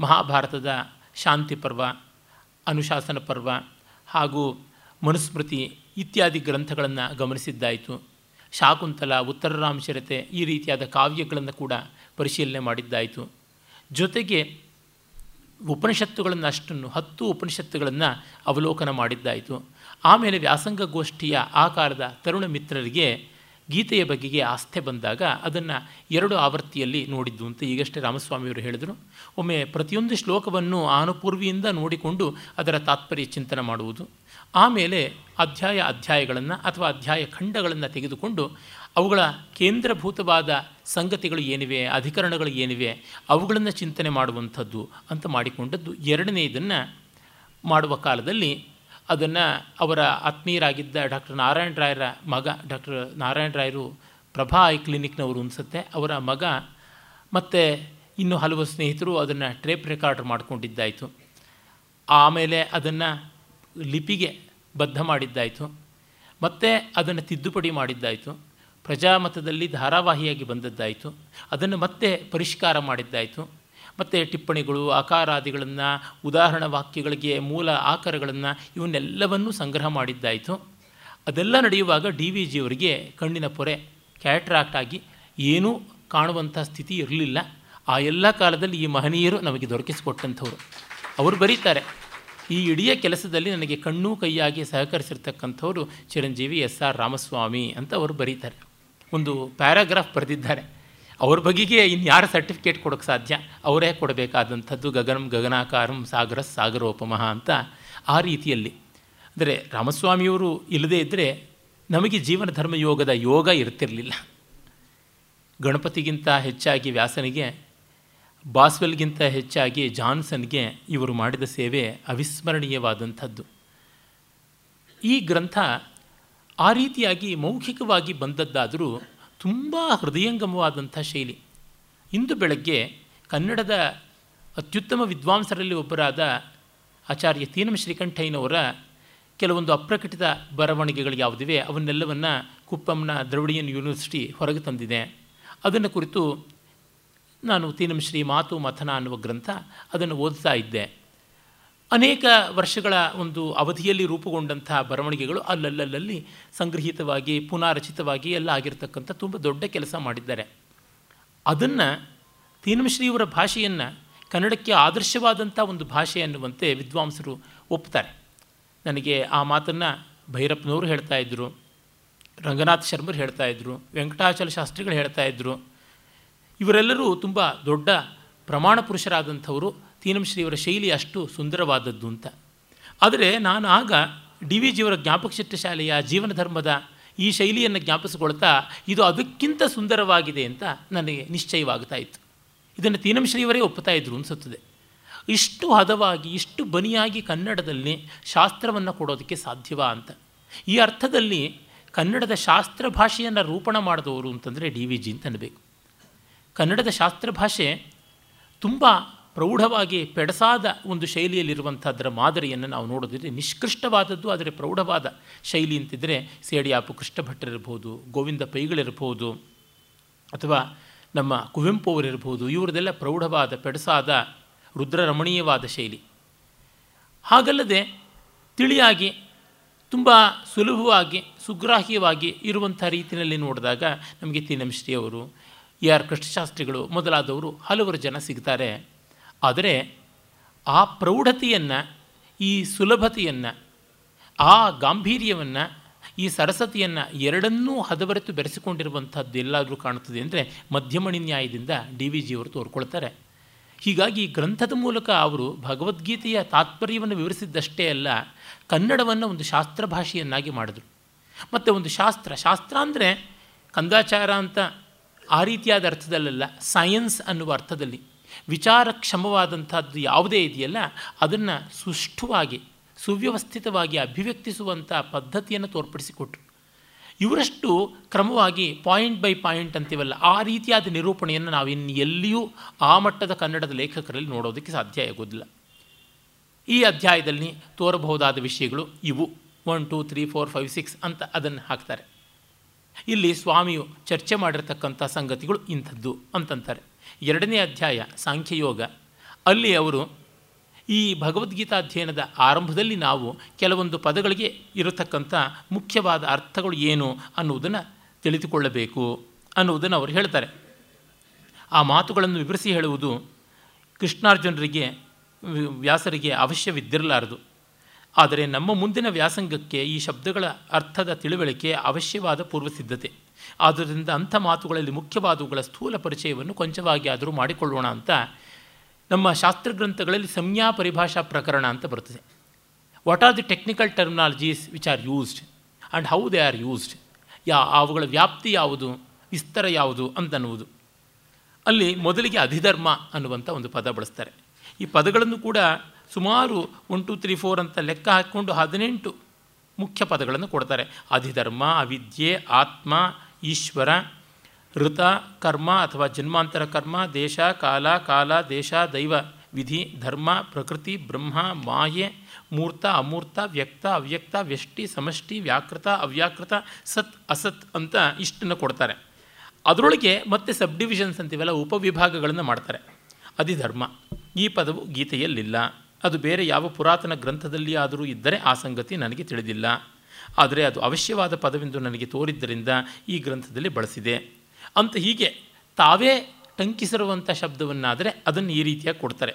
ಮಹಾಭಾರತದ ಶಾಂತಿ ಪರ್ವ, ಅನುಶಾಸನ ಪರ್ವ ಹಾಗೂ ಮನುಸ್ಮೃತಿ ಇತ್ಯಾದಿ ಗ್ರಂಥಗಳನ್ನು ಗಮನಿಸಿದ್ದಾಯಿತು. ಶಾಕುಂತಲ ಉತ್ತರರಾಮಚರಿತೆ ಈ ರೀತಿಯಾದ ಕಾವ್ಯಗಳನ್ನು ಕೂಡ ಪರಿಶೀಲನೆ ಮಾಡಿದ್ದಾಯಿತು. ಜೊತೆಗೆ ಉಪನಿಷತ್ತುಗಳನ್ನು ಅಷ್ಟನ್ನು ಹತ್ತು ಉಪನಿಷತ್ತುಗಳನ್ನು ಅವಲೋಕನ ಮಾಡಿದ್ದಾಯಿತು. ಆಮೇಲೆ ವ್ಯಾಸಂಗ ಗೋಷ್ಠಿಯ ಆಕಾರದ ತರುಣ ಮಿತ್ರರಿಗೆ ಗೀತೆಯ ಬಗೆಗೆ ಆಸ್ಥೆ ಬಂದಾಗ ಅದನ್ನು ಎರಡು ಆವೃತ್ತಿಯಲ್ಲಿ ನೋಡಿದ್ದು ಅಂತ ಈಗಷ್ಟೇ ರಾಮಸ್ವಾಮಿಯವರು ಹೇಳಿದರು. ಒಮ್ಮೆ ಪ್ರತಿಯೊಂದು ಶ್ಲೋಕವನ್ನು ಆನುಪೂರ್ವಿಯಿಂದ ನೋಡಿಕೊಂಡು ಅದರ ತಾತ್ಪರ್ಯ ಚಿಂತನೆ ಮಾಡುವುದು. ಆಮೇಲೆ ಅಧ್ಯಾಯ ಅಧ್ಯಾಯಗಳನ್ನು ಅಥವಾ ಅಧ್ಯಾಯ ಖಂಡಗಳನ್ನು ತೆಗೆದುಕೊಂಡು ಅವುಗಳ ಕೇಂದ್ರಭೂತವಾದ ಸಂಗತಿಗಳು ಏನಿವೆ, ಅಧಿಕರಣಗಳು ಏನಿವೆ, ಅವುಗಳನ್ನು ಚಿಂತನೆ ಮಾಡುವಂಥದ್ದು ಅಂತ ಮಾಡಿಕೊಂಡದ್ದು. ಎರಡನೇ ಇದನ್ನು ಮಾಡುವ ಕಾಲದಲ್ಲಿ ಅದನ್ನು ಅವರ ಆತ್ಮೀಯರಾಗಿದ್ದ ಡಾಕ್ಟರ್ ನಾರಾಯಣ ರಾಯರ ಮಗ, ಡಾಕ್ಟರ್ ನಾರಾಯಣ ರಾಯರು ಪ್ರಭಾ ಐ ಕ್ಲಿನಿಕ್ನವರು ಅನಿಸುತ್ತೆ. ಅವರ ಮಗ ಮತ್ತು ಇನ್ನು ಹಲವು ಸ್ನೇಹಿತರು ಅದನ್ನು ಟ್ರೇಪ್ ರೆಕಾರ್ಡ್ ಮಾಡಿಕೊಂಡಿದ್ದಾಯಿತು. ಆಮೇಲೆ ಅದನ್ನು ಲಿಪಿಗೆ ಬದ್ಧ ಮಾಡಿದ್ದಾಯಿತು. ಮತ್ತು ಅದನ್ನು ತಿದ್ದುಪಡಿ ಮಾಡಿದ್ದಾಯಿತು. ಪ್ರಜಾಮತದಲ್ಲಿ ಧಾರಾವಾಹಿಯಾಗಿ ಬಂದದ್ದಾಯಿತು. ಅದನ್ನು ಮತ್ತೆ ಪರಿಷ್ಕಾರ ಮಾಡಿದ್ದಾಯಿತು. ಮತ್ತು ಟಿಪ್ಪಣಿಗಳು, ಆಕಾರಾದಿಗಳನ್ನು, ಉದಾಹರಣ ವಾಕ್ಯಗಳಿಗೆ ಮೂಲ ಆಕಾರಗಳನ್ನು ಇವನ್ನೆಲ್ಲವನ್ನೂ ಸಂಗ್ರಹ ಮಾಡಿದ್ದಾಯಿತು. ಅದೆಲ್ಲ ನಡೆಯುವಾಗ ಡಿ ವಿ ಜಿಯವರಿಗೆ ಕಣ್ಣಿನ ಪೊರೆ ಕ್ಯಾಟ್ರಾಕ್ಟ್ ಆಗಿ ಏನೂ ಕಾಣುವಂಥ ಸ್ಥಿತಿ ಇರಲಿಲ್ಲ. ಆ ಎಲ್ಲ ಕಾಲದಲ್ಲಿ ಈ ಮಹನೀಯರು ನಮಗೆ ದೊರಕಿಸಿಕೊಟ್ಟಂಥವ್ರು. ಅವರು ಬರೀತಾರೆ, ಈ ಇಡೀ ಕೆಲಸದಲ್ಲಿ ನನಗೆ ಕಣ್ಣು ಕೈಯಾಗಿ ಸಹಕರಿಸಿರ್ತಕ್ಕಂಥವರು ಚಿರಂಜೀವಿ ಎಸ್ ಆರ್ ರಾಮಸ್ವಾಮಿ ಅಂತ ಅವರು ಬರೀತಾರೆ. ಒಂದು ಪ್ಯಾರಾಗ್ರಾಫ್ ಬರೆದಿದ್ದಾರೆ. ಅವ್ರ ಬಗೆಗೆ ಇನ್ಯಾರು ಸರ್ಟಿಫಿಕೇಟ್ ಕೊಡೋಕೆ ಸಾಧ್ಯ? ಅವರೇ ಕೊಡಬೇಕಾದಂಥದ್ದು ಗಗನಂ ಗಗನಾಕಾರಂ ಸಾಗರ ಸಾಗರೋಪಮಃ ಅಂತ ಆ ರೀತಿಯಲ್ಲಿ. ಅಂದರೆ ರಾಮಸ್ವಾಮಿಯವರು ಇಲ್ಲದೇ ಇದ್ದರೆ ನಮಗೆ ಜೀವನ ಧರ್ಮ ಯೋಗದ ಯೋಗ ಇರ್ತಿರಲಿಲ್ಲ. ಗಣಪತಿಗಿಂತ ಹೆಚ್ಚಾಗಿ ವ್ಯಾಸನಿಗೆ, ಬಾಸ್ವೆಲ್ಗಿಂತ ಹೆಚ್ಚಾಗಿ ಜಾನ್ಸನ್ಗೆ ಇವರು ಮಾಡಿದ ಸೇವೆ ಅವಿಸ್ಮರಣೀಯವಾದಂಥದ್ದು. ಈ ಗ್ರಂಥ ಆ ರೀತಿಯಾಗಿ ಮೌಖಿಕವಾಗಿ ಬಂದದ್ದಾದರೂ ತುಂಬ ಹೃದಯಂಗಮವಾದಂಥ ಶೈಲಿ. ಇಂದು ಬೆಳಗ್ಗೆ ಕನ್ನಡದ ಅತ್ಯುತ್ತಮ ವಿದ್ವಾಂಸರಲ್ಲಿ ಒಬ್ಬರಾದ ಆಚಾರ್ಯ ತೀನಂ ಶ್ರೀಕಂಠಯ್ಯನವರ ಕೆಲವೊಂದು ಅಪ್ರಕಟಿತ ಬರವಣಿಗೆಗಳು ಯಾವುದಿವೆ, ಅವನ್ನೆಲ್ಲವನ್ನು ಕುಪ್ಪಂನ ದ್ರವಿಡಿಯನ್ ಯೂನಿವರ್ಸಿಟಿ ಹೊರಗೆ ತಂದಿದೆ. ಅದನ್ನು ಕುರಿತು ನಾನು ತೀನಂ ಶ್ರೀ ಮಾತು ಮಥನ ಅನ್ನುವ ಗ್ರಂಥ ಅದನ್ನು ಓದ್ತಾ ಇದ್ದೆ. ಅನೇಕ ವರ್ಷಗಳ ಒಂದು ಅವಧಿಯಲ್ಲಿ ರೂಪುಗೊಂಡಂತಹ ಬರವಣಿಗೆಗಳು ಅಲ್ಲಲ್ಲಲ್ಲಿ ಸಂಗ್ರಹಿತವಾಗಿ, ಪುನಾರಚಿತವಾಗಿ ಎಲ್ಲ ಆಗಿರ್ತಕ್ಕಂಥ ತುಂಬ ದೊಡ್ಡ ಕೆಲಸ ಮಾಡಿದ್ದಾರೆ. ಅದನ್ನು ತೀನಮಶ್ರೀಯವರ ಭಾಷೆಯನ್ನು ಕನ್ನಡಕ್ಕೆ ಆದರ್ಶವಾದಂಥ ಒಂದು ಭಾಷೆ ಅನ್ನುವಂತೆ ವಿದ್ವಾಂಸರು ಒಪ್ತಾರೆ. ನನಗೆ ಆ ಮಾತನ್ನು ಭೈರಪ್ಪನವರು ಹೇಳ್ತಾ ಇದ್ದರು ರಂಗನಾಥ್ ಶರ್ಮರು ಹೇಳ್ತಾ ಇದ್ದರು ವೆಂಕಟಾಚಲ ಶಾಸ್ತ್ರಿಗಳು ಹೇಳ್ತಾ ಇದ್ದರು ಇವರೆಲ್ಲರೂ ತುಂಬ ದೊಡ್ಡ ಪ್ರಮಾಣ ಪುರುಷರಾದಂಥವರು ತೀನಂಶ್ರೀಯವರ ಶೈಲಿ ಅಷ್ಟು ಸುಂದರವಾದದ್ದು ಅಂತ. ಆದರೆ ನಾನು ಆಗ ಡಿ ವಿ ಜಿಯವರ ಜ್ಞಾಪಕ ಶಾಲೆಯ ಜೀವನ ಧರ್ಮದ ಈ ಶೈಲಿಯನ್ನು ಜ್ಞಾಪಿಸಿಕೊಳ್ತಾ ಇದು ಅದಕ್ಕಿಂತ ಸುಂದರವಾಗಿದೆ ಅಂತ ನನಗೆ ನಿಶ್ಚಯವಾಗ್ತಾ ಇತ್ತು. ಇದನ್ನು ತೀನಂಶ್ರೀಯವರೇ ಒಪ್ಪುತ್ತಾ ಇದ್ರು ಅನಿಸುತ್ತದೆ. ಇಷ್ಟು ಹದವಾಗಿ, ಇಷ್ಟು ಬನಿಯಾಗಿ ಕನ್ನಡದಲ್ಲಿ ಶಾಸ್ತ್ರವನ್ನು ಕೊಡೋದಕ್ಕೆ ಸಾಧ್ಯವಾ ಅಂತ. ಈ ಅರ್ಥದಲ್ಲಿ ಕನ್ನಡದ ಶಾಸ್ತ್ರ ಭಾಷೆಯನ್ನು ರೂಪಣ ಮಾಡಿದವರು ಅಂತಂದರೆ ಡಿ ವಿ ಜಿ ಅಂತ ಅನ್ನಬೇಕು ಕನ್ನಡದ ಶಾಸ್ತ್ರ ಭಾಷೆ ತುಂಬ ಪ್ರೌಢವಾಗಿ ಪೆಡಸಾದ ಒಂದು ಶೈಲಿಯಲ್ಲಿರುವಂಥದ್ರ ಮಾದರಿಯನ್ನು ನಾವು ನೋಡೋದಿದ್ರೆ ನಿಷ್ಕೃಷ್ಟವಾದದ್ದು, ಆದರೆ ಪ್ರೌಢವಾದ ಶೈಲಿ ಅಂತಿದ್ದರೆ ಸೇಡಿಯಾಪು ಕೃಷ್ಣ ಭಟ್ಟರಿರ್ಬೋದು ಗೋವಿಂದ ಪೈಗಳಿರ್ಬೋದು ಅಥವಾ ನಮ್ಮ ಕುವೆಂಪು ಅವರಿರ್ಬೋದು ಇವರದೆಲ್ಲ ಪ್ರೌಢವಾದ, ಪೆಡಸಾದ, ರುದ್ರರಮಣೀಯವಾದ ಶೈಲಿ. ಹಾಗಲ್ಲದೆ ತಿಳಿಯಾಗಿ, ತುಂಬ ಸುಲಭವಾಗಿ, ಸುಗ್ರಾಹ್ಯವಾಗಿ ಇರುವಂಥ ರೀತಿಯಲ್ಲಿ ನೋಡಿದಾಗ ನಮಗೆ ತೀನಂಶ್ರೀ ಅವರು, ಎ. ಆರ್. ಕೃಷ್ಣಶಾಸ್ತ್ರಿಗಳು ಮೊದಲಾದವರು ಹಲವರು ಜನ ಸಿಗ್ತಾರೆ. ಆದರೆ ಆ ಪ್ರೌಢತೆಯನ್ನು, ಈ ಸುಲಭತೆಯನ್ನು, ಆ ಗಾಂಭೀರ್ಯವನ್ನು, ಈ ಸರಸತೆಯನ್ನು ಎರಡನ್ನೂ ಹದಬರೆತು ಬೆರೆಸಿಕೊಂಡಿರುವಂಥದ್ದು ಎಲ್ಲಾದರೂ ಕಾಣುತ್ತದೆ ಅಂದರೆ ಮಧ್ಯಮಣಿ ನ್ಯಾಯದಿಂದ ಡಿ ವಿ ಜಿಯವರು ತೋರ್ಕೊಳ್ತಾರೆ. ಹೀಗಾಗಿ ಗ್ರಂಥದ ಮೂಲಕ ಅವರು ಭಗವದ್ಗೀತೆಯ ತಾತ್ಪರ್ಯವನ್ನು ವಿವರಿಸಿದ್ದಷ್ಟೇ ಅಲ್ಲ, ಕನ್ನಡವನ್ನು ಒಂದು ಶಾಸ್ತ್ರ ಭಾಷೆಯನ್ನಾಗಿ ಮಾಡಿದ್ರು. ಮತ್ತು ಒಂದು ಶಾಸ್ತ್ರ ಶಾಸ್ತ್ರ ಅಂದರೆ ಕಂದಾಚಾರ ಅಂತ ಆ ರೀತಿಯಾದ ಅರ್ಥದಲ್ಲ ಸೈನ್ಸ್ ಅನ್ನುವ ಅರ್ಥದಲ್ಲಿ. ವಿಚಾರಕ್ಷಮವಾದಂಥದ್ದು ಯಾವುದೇ ಇದೆಯಲ್ಲ, ಅದನ್ನು ಸುಷ್ಠುವಾಗಿ, ಸುವ್ಯವಸ್ಥಿತವಾಗಿ ಅಭಿವ್ಯಕ್ತಿಸುವಂಥ ಪದ್ಧತಿಯನ್ನು ತೋರ್ಪಡಿಸಿಕೊಟ್ರು. ಇವರಷ್ಟು ಕ್ರಮವಾಗಿ ಪಾಯಿಂಟ್ ಬೈ ಪಾಯಿಂಟ್ ಅಂತೀವಲ್ಲ, ಆ ರೀತಿಯಾದ ನಿರೂಪಣೆಯನ್ನು ನಾವು ಇನ್ನು ಎಲ್ಲಿಯೂ ಆ ಮಟ್ಟದ ಕನ್ನಡದ ಲೇಖಕರಲ್ಲಿ ನೋಡೋದಕ್ಕೆ ಸಾಧ್ಯ ಆಗೋದಿಲ್ಲ. ಈ ಅಧ್ಯಾಯದಲ್ಲಿ ತೋರಬಹುದಾದ ವಿಷಯಗಳು ಇವು. One two three four five six ಅಂತ ಅದನ್ನು ಹಾಕ್ತಾರೆ. ಇಲ್ಲಿ ಸ್ವಾಮಿಯು ಚರ್ಚೆ ಮಾಡಿರತಕ್ಕಂಥ ಸಂಗತಿಗಳು ಇಂಥದ್ದು ಅಂತಂತಾರೆ. ಎರಡನೇ ಅಧ್ಯಾಯ, ಸಾಂಖ್ಯಯೋಗ. ಅಲ್ಲಿ ಅವರು ಈ ಭಗವದ್ಗೀತಾ ಅಧ್ಯಯನದ ಆರಂಭದಲ್ಲಿ ನಾವು ಕೆಲವೊಂದು ಪದಗಳಿಗೆ ಇರತಕ್ಕಂಥ ಮುಖ್ಯವಾದ ಅರ್ಥಗಳು ಏನು ಅನ್ನುವುದನ್ನು ತಿಳಿದುಕೊಳ್ಳಬೇಕು ಅನ್ನುವುದನ್ನು ಅವರು ಹೇಳ್ತಾರೆ. ಆ ಮಾತುಗಳನ್ನು ವಿವರಿಸಿ ಹೇಳುವುದು ಕೃಷ್ಣಾರ್ಜುನರಿಗೆ, ವ್ಯಾಸರಿಗೆ ಅವಶ್ಯವಿದ್ದಿರಲಾರದು. ಆದರೆ ನಮ್ಮ ಮುಂದಿನ ವ್ಯಾಸಂಗಕ್ಕೆ ಈ ಶಬ್ದಗಳ ಅರ್ಥದ ತಿಳುವಳಿಕೆ ಅವಶ್ಯವಾದ ಪೂರ್ವಸಿದ್ಧತೆ. ಆದ್ದರಿಂದ ಅಂಥ ಮಾತುಗಳಲ್ಲಿ ಮುಖ್ಯವಾದವುಗಳ ಸ್ಥೂಲ ಪರಿಚಯವನ್ನು ಕೊಂಚವಾಗಿ ಆದರೂ ಮಾಡಿಕೊಳ್ಳೋಣ ಅಂತ ನಮ್ಮ ಶಾಸ್ತ್ರಗ್ರಂಥಗಳಲ್ಲಿ ಸಂಜ್ಞಾ ಪರಿಭಾಷಾ ಪ್ರಕರಣ ಅಂತ ಬರ್ತದೆ. What are the technical terminologies which are used and how they are used ಯಾ, ಅವುಗಳ ವ್ಯಾಪ್ತಿ ಯಾವುದು? ವಿಸ್ತರ ಯಾವುದು? ಅಂತನ್ನುವುದು. ಅಲ್ಲಿ ಮೊದಲಿಗೆ ಅಧಿಧರ್ಮ ಅನ್ನುವಂಥ ಒಂದು ಪದ ಬಳಸ್ತಾರೆ. ಈ ಪದಗಳನ್ನು ಕೂಡ ಸುಮಾರು ಒನ್ ಟು ತ್ರೀ ಫೋರ್ ಅಂತ ಲೆಕ್ಕ ಹಾಕಿಕೊಂಡು ಹದಿನೆಂಟು ಮುಖ್ಯ ಪದಗಳನ್ನು ಕೊಡ್ತಾರೆ. ಅಧಿಧರ್ಮ, ಅವಿದ್ಯೆ, ಆತ್ಮ ಈಶ್ವರ, ಋತ, ಕರ್ಮ ಅಥವಾ ಜನ್ಮಾಂತರ ಕರ್ಮ, ದೇಶ, ಕಾಲ ಕಾಲ, ದೇಶ, ದೈವ, ವಿಧಿ, ಧರ್ಮ, ಪ್ರಕೃತಿ, ಬ್ರಹ್ಮ ಮಾಯೆ ಮೂರ್ತ, ಅಮೂರ್ತ, ವ್ಯಕ್ತ, ಅವ್ಯಕ್ತ, ವ್ಯಷ್ಟಿ, ಸಮಷ್ಟಿ, ವ್ಯಾಕೃತ, ಅವ್ಯಾಕೃತ, ಸತ್, ಅಸತ್ ಅಂತ ಇಷ್ಟನ್ನು ಕೊಡ್ತಾರೆ. ಅದರೊಳಗೆ ಮತ್ತೆ ಸಬ್ ಡಿವಿಷನ್ಸ್ ಅಂತೀವಲ್ಲ, ಉಪವಿಭಾಗಗಳನ್ನು ಮಾಡ್ತಾರೆ. ಅಧಿಧರ್ಮ. ಈ ಪದವು ಗೀತೆಯಲ್ಲಿಲ್ಲ. ಅದು ಬೇರೆ ಯಾವ ಪುರಾತನ ಗ್ರಂಥದಲ್ಲಿ ಆದರೂ ಇದ್ದರೆ ಆ ಸಂಗತಿ ನನಗೆ ತಿಳಿದಿಲ್ಲ. ಆದರೆ ಅದು ಅವಶ್ಯವಾದ ಪದವೆಂದು ನನಗೆ ತೋರಿದ್ದರಿಂದ ಈ ಗ್ರಂಥದಲ್ಲಿ ಬಳಸಿದೆ. ಅಂತ ಹೀಗೆ ತಾವೇ ಟಂಕಿಸಿರುವಂಥ ಶಬ್ದವನ್ನಾದರೆ ಅದನ್ನು ಈ ರೀತಿಯಾಗಿ ಕೊಡ್ತಾರೆ.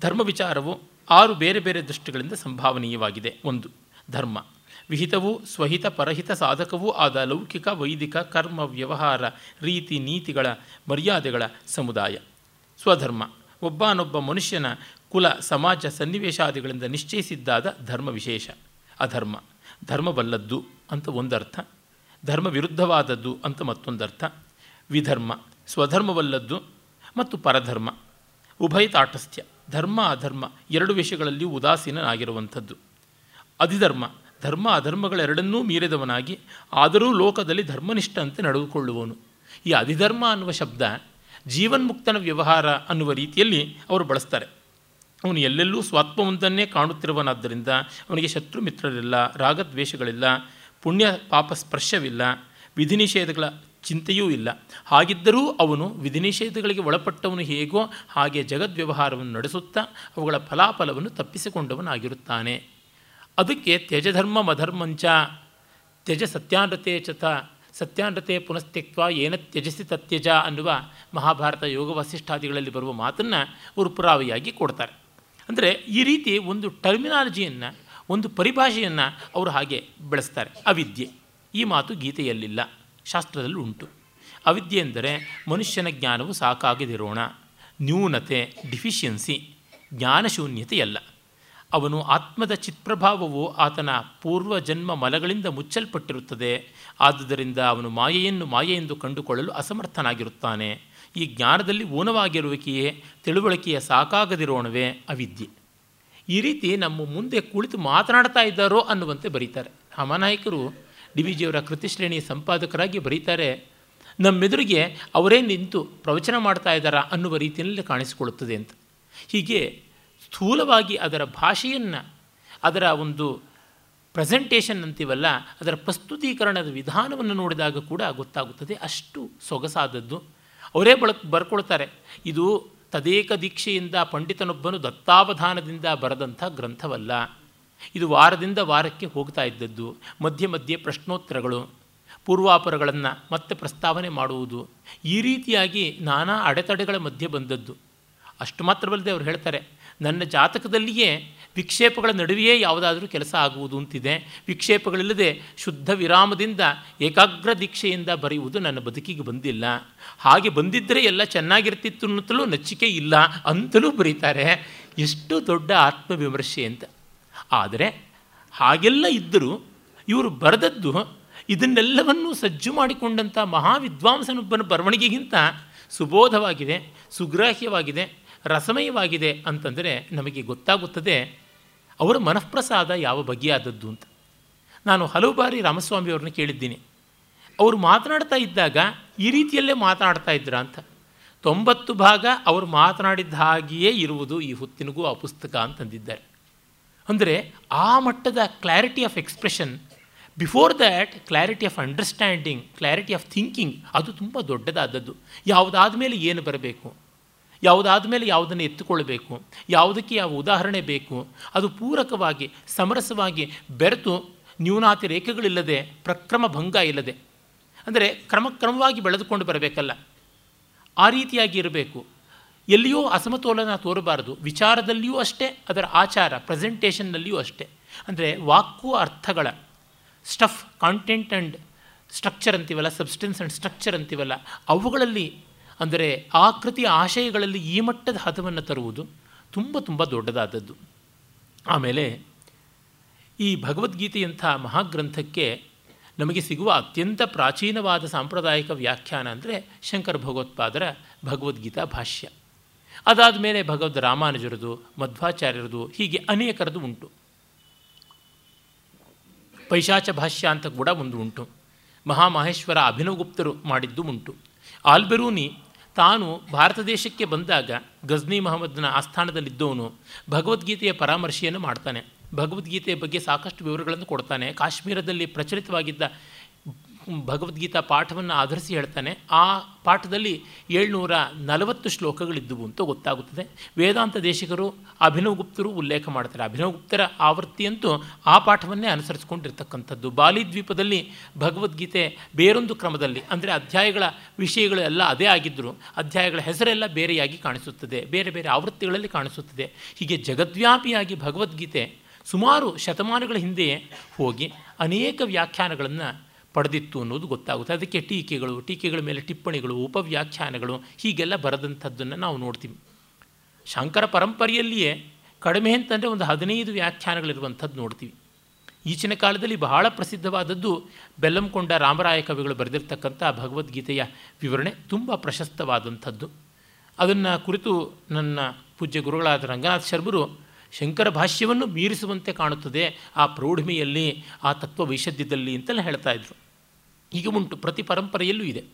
ಧರ್ಮ ವಿಚಾರವು ಆರು ಬೇರೆ ಬೇರೆ ದೃಷ್ಟಿಗಳಿಂದ ಸಂಭಾವನೀಯವಾಗಿದೆ. ಒಂದು, ಧರ್ಮ. ವಿಹಿತವೂ ಸ್ವಹಿತ ಪರಹಿತ ಸಾಧಕವೂ ಆದ ಲೌಕಿಕ, ವೈದಿಕ, ಕರ್ಮ, ವ್ಯವಹಾರ, ರೀತಿ, ನೀತಿಗಳ, ಮರ್ಯಾದೆಗಳ ಸಮುದಾಯ. ಸ್ವಧರ್ಮ. ಒಬ್ಬನೊಬ್ಬ ಮನುಷ್ಯನ ಕುಲ, ಸಮಾಜ, ಸನ್ನಿವೇಶಾದಿಗಳಿಂದ ನಿಶ್ಚಯಿಸಿದ್ದಾದ ಧರ್ಮ ವಿಶೇಷ ಅಧರ್ಮ. ಧರ್ಮವಲ್ಲದ್ದು ಅಂತ ಒಂದರ್ಥ ಧರ್ಮ ವಿರುದ್ಧವಾದದ್ದು ಅಂತ ಮತ್ತೊಂದರ್ಥ, ವಿಧರ್ಮ, ಸ್ವಧರ್ಮವಲ್ಲದ್ದು ಮತ್ತು ಪರಧರ್ಮ, ಉಭಯ ತಾಟಸ್ಥ್ಯ, ಧರ್ಮ ಅಧರ್ಮ ಎರಡು ವಿಷಯಗಳಲ್ಲಿ ಉದಾಸೀನನಾಗಿರುವಂಥದ್ದು. ಅಧಿಧರ್ಮ, ಧರ್ಮ ಅಧರ್ಮಗಳೆರಡನ್ನೂ ಮೀರಿದವನಾಗಿ ಆದರೂ ಲೋಕದಲ್ಲಿ ಧರ್ಮನಿಷ್ಠಂತೆ ನಡೆದುಕೊಳ್ಳುವವನು. ಈ ಅಧಿಧರ್ಮ ಅನ್ನುವ ಶಬ್ದ ಜೀವನ್ಮುಕ್ತನ ವ್ಯವಹಾರ ಅನ್ನುವ ರೀತಿಯಲ್ಲಿ ಅವರು ಬಳಸ್ತಾರೆ. ಅವನು ಎಲ್ಲೆಲ್ಲೂ ಸ್ವಾತ್ಮವಂತನ್ನೇ ಕಾಣುತ್ತಿರುವನಾದ್ದರಿಂದ ಅವನಿಗೆ ಶತ್ರು ಮಿತ್ರರಿಲ್ಲ, ರಾಗದ್ವೇಷಗಳಿಲ್ಲ, ಪುಣ್ಯ ಪಾಪ ಸ್ಪರ್ಶವಿಲ್ಲ ವಿಧಿ ನಿಷೇಧಗಳ ಚಿಂತೆಯೂ ಇಲ್ಲ. ಹಾಗಿದ್ದರೂ ಅವನು ವಿಧಿ ನಿಷೇಧಗಳಿಗೆ ಒಳಪಟ್ಟವನು ಹೇಗೋ ಹಾಗೆ ಜಗದ್ವ್ಯವಹಾರವನ್ನು ನಡೆಸುತ್ತಾ ಅವುಗಳ ಫಲಾಫಲವನ್ನು ತಪ್ಪಿಸಿಕೊಂಡವನಾಗಿರುತ್ತಾನೆ. ಅದಕ್ಕೆ ತ್ಯಜಧರ್ಮ ಮಧರ್ಮಂಚ ತ್ಯಜ ಸತ್ಯಾನೃತೆ ಚತ ಸತ್ಯಾನೃತೆ ಪುನಸ್ತ್ಯಕ್ವ ಏನ ತ್ಯಜಸಿ ತತ್ಯಜ ಅನ್ನುವ ಮಹಾಭಾರತ ಯೋಗ ವಸಿಷ್ಠಾದಿಗಳಲ್ಲಿ ಬರುವ ಮಾತನ್ನು ಅವರು ಪುರಾವೆಯಾಗಿ ಕೊಡ್ತಾರೆ. ಅಂದರೆ ಈ ರೀತಿ ಒಂದು ಟರ್ಮಿನಾಲಜಿಯನ್ನು ಒಂದು ಪರಿಭಾಷೆಯನ್ನು ಅವರು ಹಾಗೆ ಬೆಳೆಸ್ತಾರೆ. ಅವಿದ್ಯೆ. ಈ ಮಾತು ಗೀತೆಯಲ್ಲಿಲ್ಲ, ಶಾಸ್ತ್ರದಲ್ಲಿ ಉಂಟು. ಅವಿದ್ಯೆ ಎಂದರೆ ಮನುಷ್ಯನ ಜ್ಞಾನವು ಸಾಕಾಗದಿರೋಣ, ನ್ಯೂನತೆ ಡಿಫಿಷಿಯನ್ಸಿ ಜ್ಞಾನಶೂನ್ಯತೆಯಲ್ಲ. ಅವನು ಆತ್ಮದ ಚಿತ್ಪ್ರಭಾವವು ಆತನ ಪೂರ್ವ ಜನ್ಮ ಮಲಗಳಿಂದ ಮುಚ್ಚಲ್ಪಟ್ಟಿರುತ್ತದೆ, ಆದುದರಿಂದ ಅವನು ಮಾಯೆಯನ್ನು ಮಾಯೆಯೆಂದು ಕಂಡುಕೊಳ್ಳಲು ಅಸಮರ್ಥನಾಗಿರುತ್ತಾನೆ. ಈ ಜ್ಞಾನದಲ್ಲಿ ಊನವಾಗಿರುವಿಕೆಯೇ ತಿಳುವಳಿಕೆಯ ಸಾಕಾಗದಿರೋಣವೇ ಅವಿದ್ಯೆ. ಈ ರೀತಿ ನಮ್ಮ ಮುಂದೆ ಕುಳಿತು ಮಾತನಾಡ್ತಾ ಇದ್ದಾರೋ ಅನ್ನುವಂತೆ ಬರೀತಾರೆ. ಹಮನಾಯಕರು ಡಿ ವಿ ಜಿಯವರ ಕೃತಿಶ್ರೇಣಿ ಸಂಪಾದಕರಾಗಿ ಬರೀತಾರೆ, ನಮ್ಮೆದುರಿಗೆ ಅವರೇ ನಿಂತು ಪ್ರವಚನ ಮಾಡ್ತಾ ಇದ್ದಾರಾ ಅನ್ನುವ ರೀತಿಯಲ್ಲಿ ಕಾಣಿಸಿಕೊಳ್ಳುತ್ತದೆ ಅಂತ. ಹೀಗೆ ಸ್ಥೂಲವಾಗಿ ಅದರ ಭಾಷೆಯನ್ನು, ಅದರ ಒಂದು ಪ್ರೆಸೆಂಟೇಷನ್ ಅಂತೀವಲ್ಲ, ಅದರ ಪ್ರಸ್ತುತೀಕರಣದ ವಿಧಾನವನ್ನು ನೋಡಿದಾಗ ಕೂಡ ಗೊತ್ತಾಗುತ್ತದೆ ಅಷ್ಟು ಸೊಗಸಾದದ್ದು ಅವರೇ ಬಳ ಬರ್ಕೊಳ್ತಾರೆ. ಇದು ತದೇಕ ದೀಕ್ಷೆಯಿಂದ ಪಂಡಿತನೊಬ್ಬನು ದತ್ತಾವಧಾನದಿಂದ ಬರೆದಂಥ ಗ್ರಂಥವಲ್ಲ. ಇದು ವಾರದಿಂದ ವಾರಕ್ಕೆ ಹೋಗ್ತಾ ಇದ್ದದ್ದು. ಮಧ್ಯೆ ಮಧ್ಯೆ ಪ್ರಶ್ನೋತ್ತರಗಳು, ಪೂರ್ವಾಪರಗಳನ್ನು ಮತ್ತೆ ಪ್ರಸ್ತಾವನೆ ಮಾಡುವುದು. ಈ ರೀತಿಯಾಗಿ ನಾನಾ ಅಡೆತಡೆಗಳ ಮಧ್ಯೆ ಬಂದದ್ದು. ಅಷ್ಟು ಮಾತ್ರವಲ್ಲದೆ ಅವರು ಹೇಳ್ತಾರೆ, ನನ್ನ ಜಾತಕದಲ್ಲಿಯೇ ವಿಕ್ಷೇಪಗಳ ನಡುವೆಯೇ ಯಾವುದಾದರೂ ಕೆಲಸ ಆಗುವುದು ಅಂತಿದೆ. ವಿಕ್ಷೇಪಗಳಿಲ್ಲದೆ ಶುದ್ಧ ವಿರಾಮದಿಂದ ಏಕಾಗ್ರ ದೀಕ್ಷೆಯಿಂದ ಬರೆಯುವುದು ನನ್ನ ಬದುಕಿಗೆ ಬಂದಿಲ್ಲ. ಹಾಗೆ ಬಂದಿದ್ದರೆ ಎಲ್ಲ ಚೆನ್ನಾಗಿರ್ತಿತ್ತು ಅನ್ನುತ್ತಲೂ ನಚ್ಚಿಕೆ ಇಲ್ಲ ಅಂತಲೂ ಬರೀತಾರೆ. ಎಷ್ಟು ದೊಡ್ಡ ಆತ್ಮವಿಮರ್ಶೆ ಅಂತ. ಆದರೆ ಹಾಗೆಲ್ಲ ಇದ್ದರೂ ಇವರು ಬರೆದದ್ದು ಇದನ್ನೆಲ್ಲವನ್ನೂ ಸಜ್ಜು ಮಾಡಿಕೊಂಡಂಥ ಮಹಾವಿದ್ವಾಂಸನೊಬ್ಬನ ಬರವಣಿಗೆಗಿಂತ ಸುಬೋಧವಾಗಿದೆ, ಸುಗ್ರಾಹ್ಯವಾಗಿದೆ, ರಸಮಯವಾಗಿದೆ ಅಂತಂದರೆ ನಮಗೆ ಗೊತ್ತಾಗುತ್ತದೆ ಅವರ ಮನಃಪ್ರಸಾದ ಯಾವ ಬಗೆಯಾದದ್ದು ಅಂತ. ನಾನು ಹಲವು ಬಾರಿ ರಾಮಸ್ವಾಮಿಯವ್ರನ್ನ ಕೇಳಿದ್ದೀನಿ. ಅವರು ಮಾತನಾಡ್ತಾ ಇದ್ದಾಗ ಈ ರೀತಿಯಲ್ಲೇ ಮಾತನಾಡ್ತಾ ಇದ್ರ ಅಂತ. ತೊಂಬತ್ತು ಭಾಗ ಅವರು ಮಾತನಾಡಿದ ಹಾಗೆಯೇ ಇರುವುದು ಈ ಹೊತ್ತಿನಿಗೂ ಆ ಪುಸ್ತಕ ಅಂತಂದಿದ್ದಾರೆ. ಅಂದರೆ ಆ ಮಟ್ಟದ clarity of expression before that clarity of understanding clarity of thinking ಅದು ತುಂಬ ದೊಡ್ಡದಾದದ್ದು. ಯಾವುದಾದ ಮೇಲೆ ಏನು ಬರಬೇಕು? ಯಾವುದಾದ ಮೇಲೆ ಯಾವುದನ್ನು ಎತ್ತುಕೊಳ್ಬೇಕು ಯಾವುದಕ್ಕೆ ಯಾವ ಉದಾಹರಣೆ ಬೇಕು, ಅದು ಪೂರಕವಾಗಿ, ಸಮರಸವಾಗಿ ಬೆರೆತು ನ್ಯೂನಾತಿ ರೇಖೆಗಳಿಲ್ಲದೆ ಪ್ರಕ್ರಮ ಭಂಗ ಇಲ್ಲದೆ. ಅಂದರೆ ಕ್ರಮಕ್ರಮವಾಗಿ ಬೆಳೆದುಕೊಂಡು ಬರಬೇಕಲ್ಲ. ಆ ರೀತಿಯಾಗಿ ಇರಬೇಕು. ಎಲ್ಲಿಯೂ ಅಸಮತೋಲನ ತೋರಬಾರದು. ವಿಚಾರದಲ್ಲಿಯೂ ಅಷ್ಟೇ, ಅದರ ಆಚಾರ, ಪ್ರೆಸೆಂಟೇಷನ್ನಲ್ಲಿಯೂ ಅಷ್ಟೇ. ಅಂದರೆ ವಾಕು ಅರ್ಥಗಳ. ಸ್ಟಫ್, ಕಾಂಟೆಂಟ್ ಆ್ಯಂಡ್ ಸ್ಟ್ರಕ್ಚರ್ ಅಂತೀವಲ್ಲ, ಸಬ್ಸ್ಟೆನ್ಸ್ ಆ್ಯಂಡ್ ಸ್ಟ್ರಕ್ಚರ್ ಅಂತೀವಲ್ಲ, ಅವುಗಳಲ್ಲಿ ಅಂದರೆ ಆಕೃತಿ ಆಶಯಗಳಲ್ಲಿ ಈ ಮಟ್ಟದ ಹದವನ್ನು ತರುವುದು ತುಂಬ ತುಂಬ ದೊಡ್ಡದಾದದ್ದು. ಆಮೇಲೆ ಈ ಭಗವದ್ಗೀತೆಯಂಥ ಮಹಾಗ್ರಂಥಕ್ಕೆ ನಮಗೆ ಸಿಗುವ ಅತ್ಯಂತ ಪ್ರಾಚೀನವಾದ ಸಾಂಪ್ರದಾಯಿಕ ವ್ಯಾಖ್ಯಾನ ಅಂದರೆ ಶಂಕರ ಭಗವತ್ಪಾದರ ಭಗವದ್ಗೀತಾ ಭಾಷ್ಯ. ಅದಾದ ಮೇಲೆ ಭಗವದ್ ರಾಮಾನುಜರದು, ಮಧ್ವಾಚಾರ್ಯರದು, ಹೀಗೆ ಅನೇಕರದು ಉಂಟು. ಪೈಶಾಚ ಭಾಷ್ಯ ಅಂತ ಕೂಡ ಒಂದು ಉಂಟು. ಮಹಾಮಹೇಶ್ವರ ಅಭಿನವಗುಪ್ತರು ಮಾಡಿದ್ದು ಉಂಟು. ಆಲ್ಬೆರೂನಿ ತಾನು ಭಾರತ ದೇಶಕ್ಕೆ ಬಂದಾಗ ಗಜ್ನಿ ಮಹಮ್ಮದ್ನ ಆಸ್ಥಾನದಲ್ಲಿದ್ದವನು ಭಗವದ್ಗೀತೆಯ ಪರಾಮರ್ಶೆಯನ್ನು ಮಾಡ್ತಾನೆ. ಭಗವದ್ಗೀತೆಯ ಬಗ್ಗೆ ಸಾಕಷ್ಟು ವಿವರಗಳನ್ನು ಕೊಡ್ತಾನೆ. ಕಾಶ್ಮೀರದಲ್ಲಿ ಪ್ರಚಲಿತವಾಗಿದ್ದ ಭಗವದ್ಗೀತಾ ಪಾಠವನ್ನು ಆಧರಿಸಿ ಹೇಳ್ತಾನೆ. ಆ ಪಾಠದಲ್ಲಿ ಏಳ್ನೂರ ನಲವತ್ತು ಶ್ಲೋಕಗಳಿದ್ದುವು ಅಂತ ಗೊತ್ತಾಗುತ್ತದೆ. ವೇದಾಂತ ದೇಶಿಕರು ಅಭಿನವಗುಪ್ತರು ಉಲ್ಲೇಖ ಮಾಡ್ತಾರೆ. ಅಭಿನವಗುಪ್ತರ ಆವೃತ್ತಿಯಂತೂ ಆ ಪಾಠವನ್ನೇ ಅನುಸರಿಸಿಕೊಂಡಿರ್ತಕ್ಕಂಥದ್ದು. ಬಾಲಿದ್ವೀಪದಲ್ಲಿ ಭಗವದ್ಗೀತೆ ಬೇರೊಂದು ಕ್ರಮದಲ್ಲಿ, ಅಂದರೆ ಅಧ್ಯಾಯಗಳ ವಿಷಯಗಳು ಎಲ್ಲ ಅದೇ ಆಗಿದ್ದರೂ ಅಧ್ಯಾಯಗಳ ಹೆಸರೆಲ್ಲ ಬೇರೆಯಾಗಿ ಕಾಣಿಸುತ್ತದೆ. ಬೇರೆ ಬೇರೆ ಆವೃತ್ತಿಗಳಲ್ಲಿ ಕಾಣಿಸುತ್ತದೆ. ಹೀಗೆ ಜಗದ್ವ್ಯಾಪಿಯಾಗಿ ಭಗವದ್ಗೀತೆ ಸುಮಾರು ಶತಮಾನಗಳ ಹಿಂದೆಯೇ ಹೋಗಿ ಅನೇಕ ವ್ಯಾಖ್ಯಾನಗಳನ್ನು ಪಡೆದಿತ್ತು ಅನ್ನೋದು ಗೊತ್ತಾಗುತ್ತೆ. ಅದಕ್ಕೆ ಟೀಕೆಗಳು, ಟೀಕೆಗಳ ಮೇಲೆ ಟಿಪ್ಪಣಿಗಳು, ಉಪವ್ಯಾಖ್ಯಾನಗಳು ಹೀಗೆಲ್ಲ ಬರೆದಂಥದ್ದನ್ನು ನಾವು ನೋಡ್ತೀವಿ. ಶಂಕರ ಪರಂಪರೆಯಲ್ಲಿಯೇ ಕಡಿಮೆ ಅಂತಂದರೆ ಒಂದು ಹದಿನೈದು ವ್ಯಾಖ್ಯಾನಗಳಿರುವಂಥದ್ದು ನೋಡ್ತೀವಿ. ಈಚಿನ ಕಾಲದಲ್ಲಿ ಬಹಳ ಪ್ರಸಿದ್ಧವಾದದ್ದು ಬೆಲ್ಲಂಕೊಂಡ ರಾಮರಾಯ ಕವಿಗಳು ಬರೆದಿರ್ತಕ್ಕಂಥ ಭಗವದ್ಗೀತೆಯ ವಿವರಣೆ ತುಂಬ ಪ್ರಶಸ್ತವಾದಂಥದ್ದು. ಅದನ್ನು ಕುರಿತು ನನ್ನ ಪೂಜ್ಯ ಗುರುಗಳಾದ ರಂಗನಾಥ್ ಶರ್ಮರು ಶಂಕರ ಭಾಷ್ಯವನ್ನು ಮೀರಿಸುವಂತೆ ಕಾಣುತ್ತದೆ ಆ ಪ್ರೌಢಿಮೆಯಲ್ಲಿ, ಆ ತತ್ವ ವೈಶದ್ಯದಲ್ಲಿ ಅಂತೆಲ್ಲ ಹೇಳ್ತಾ ಇದ್ರು. ಈಗ ಉಂಟು. ಪ್ರತಿ ಪರಂಪರೆಯಲ್ಲೂ ಇದೆ.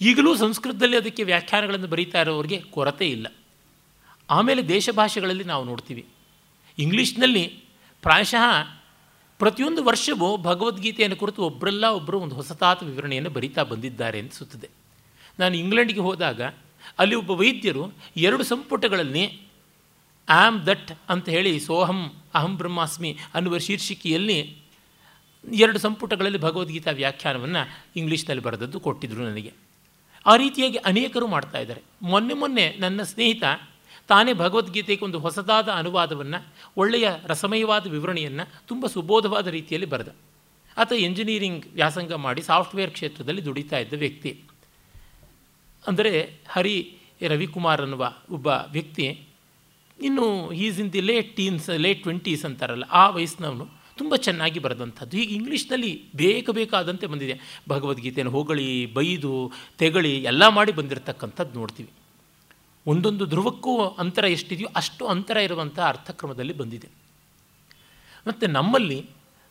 ಈಗಲೂ ಸಂಸ್ಕೃತದಲ್ಲಿ ಅದಕ್ಕೆ ವ್ಯಾಖ್ಯಾನಗಳನ್ನು ಬರೀತಾ ಇರೋರಿಗೆ ಕೊರತೆ ಇಲ್ಲ. ಆಮೇಲೆ ದೇಶ ಭಾಷೆಗಳಲ್ಲಿ ನಾವು ನೋಡ್ತೀವಿ. ಇಂಗ್ಲೀಷ್ನಲ್ಲಿ ಪ್ರಾಯಶಃ ಪ್ರತಿಯೊಂದು ವರ್ಷವೂ ಭಗವದ್ಗೀತೆಯನ್ನು ಕುರಿತು ಒಬ್ಬರಲ್ಲ ಒಬ್ಬರು ಒಂದು ಹೊಸತಾದ ವಿವರಣೆಯನ್ನು ಬರೀತಾ ಬಂದಿದ್ದಾರೆ ಅನಿಸುತ್ತದೆ ನಾನು ಇಂಗ್ಲೆಂಡ್ಗೆ ಹೋದಾಗ ಅಲ್ಲಿ ಒಬ್ಬ ವೈದ್ಯರು ಎರಡು ಸಂಪುಟಗಳಲ್ಲಿ ಆಮ್ ದಟ್ ಅಂತ ಹೇಳಿ ಸೋಹಂ ಅಹಂ ಬ್ರಹ್ಮಾಸ್ಮಿ ಅನ್ನುವ ಶೀರ್ಷಿಕೆಯಲ್ಲಿ ಎರಡು ಸಂಪುಟಗಳಲ್ಲಿ ಭಗವದ್ಗೀತಾ ವ್ಯಾಖ್ಯಾನವನ್ನು ಇಂಗ್ಲೀಷ್ನಲ್ಲಿ ಬರೆದದ್ದು ಕೊಟ್ಟಿದ್ದರು ನನಗೆ. ಆ ರೀತಿಯಾಗಿ ಅನೇಕರು ಮಾಡ್ತಾ ಇದ್ದಾರೆ. ಮೊನ್ನೆ ಮೊನ್ನೆ ನನ್ನ ಸ್ನೇಹಿತ ತಾನೇ ಭಗವದ್ಗೀತೆಗೆ ಒಂದು ಹೊಸದಾದ ಅನುವಾದವನ್ನು, ಒಳ್ಳೆಯ ರಸಮಯವಾದ ವಿವರಣೆಯನ್ನು ತುಂಬ ಸುಬೋಧವಾದ ರೀತಿಯಲ್ಲಿ ಬರೆದ. ಆತ ಎಂಜಿನಿಯರಿಂಗ್ ವ್ಯಾಸಂಗ ಮಾಡಿ ಸಾಫ್ಟ್ವೇರ್ ಕ್ಷೇತ್ರದಲ್ಲಿ ದುಡಿತಾ ಇದ್ದ ವ್ಯಕ್ತಿ. ಅಂದರೆ ಹರಿ ರವಿಕುಮಾರ್ ಅನ್ನುವ ಒಬ್ಬ ವ್ಯಕ್ತಿ. ಇನ್ನು is in the late teens late twenties ಅಂತಾರಲ್ಲ, ಆ ವಯಸ್ಸಿನವನು. ತುಂಬ ಚೆನ್ನಾಗಿ ಬರೆದಂಥದ್ದು. ಈಗ ಇಂಗ್ಲೀಷ್ನಲ್ಲಿ ಬೇಕ ಬೇಕಾದಂತೆ ಬಂದಿದೆ. ಭಗವದ್ಗೀತೆಯನ್ನು ಹೋಗಳಿ, ಬೈದು, ತೆಗಳಿ ಎಲ್ಲ ಮಾಡಿ ಬಂದಿರತಕ್ಕಂಥದ್ದು ನೋಡ್ತೀವಿ. ಒಂದೊಂದು ಧ್ರುವಕ್ಕೂ ಅಂತರ ಎಷ್ಟಿದೆಯೋ ಅಷ್ಟು ಅಂತರ ಇರುವಂಥ ಅರ್ಥಕ್ರಮದಲ್ಲಿ ಬಂದಿದೆ. ಮತ್ತು ನಮ್ಮಲ್ಲಿ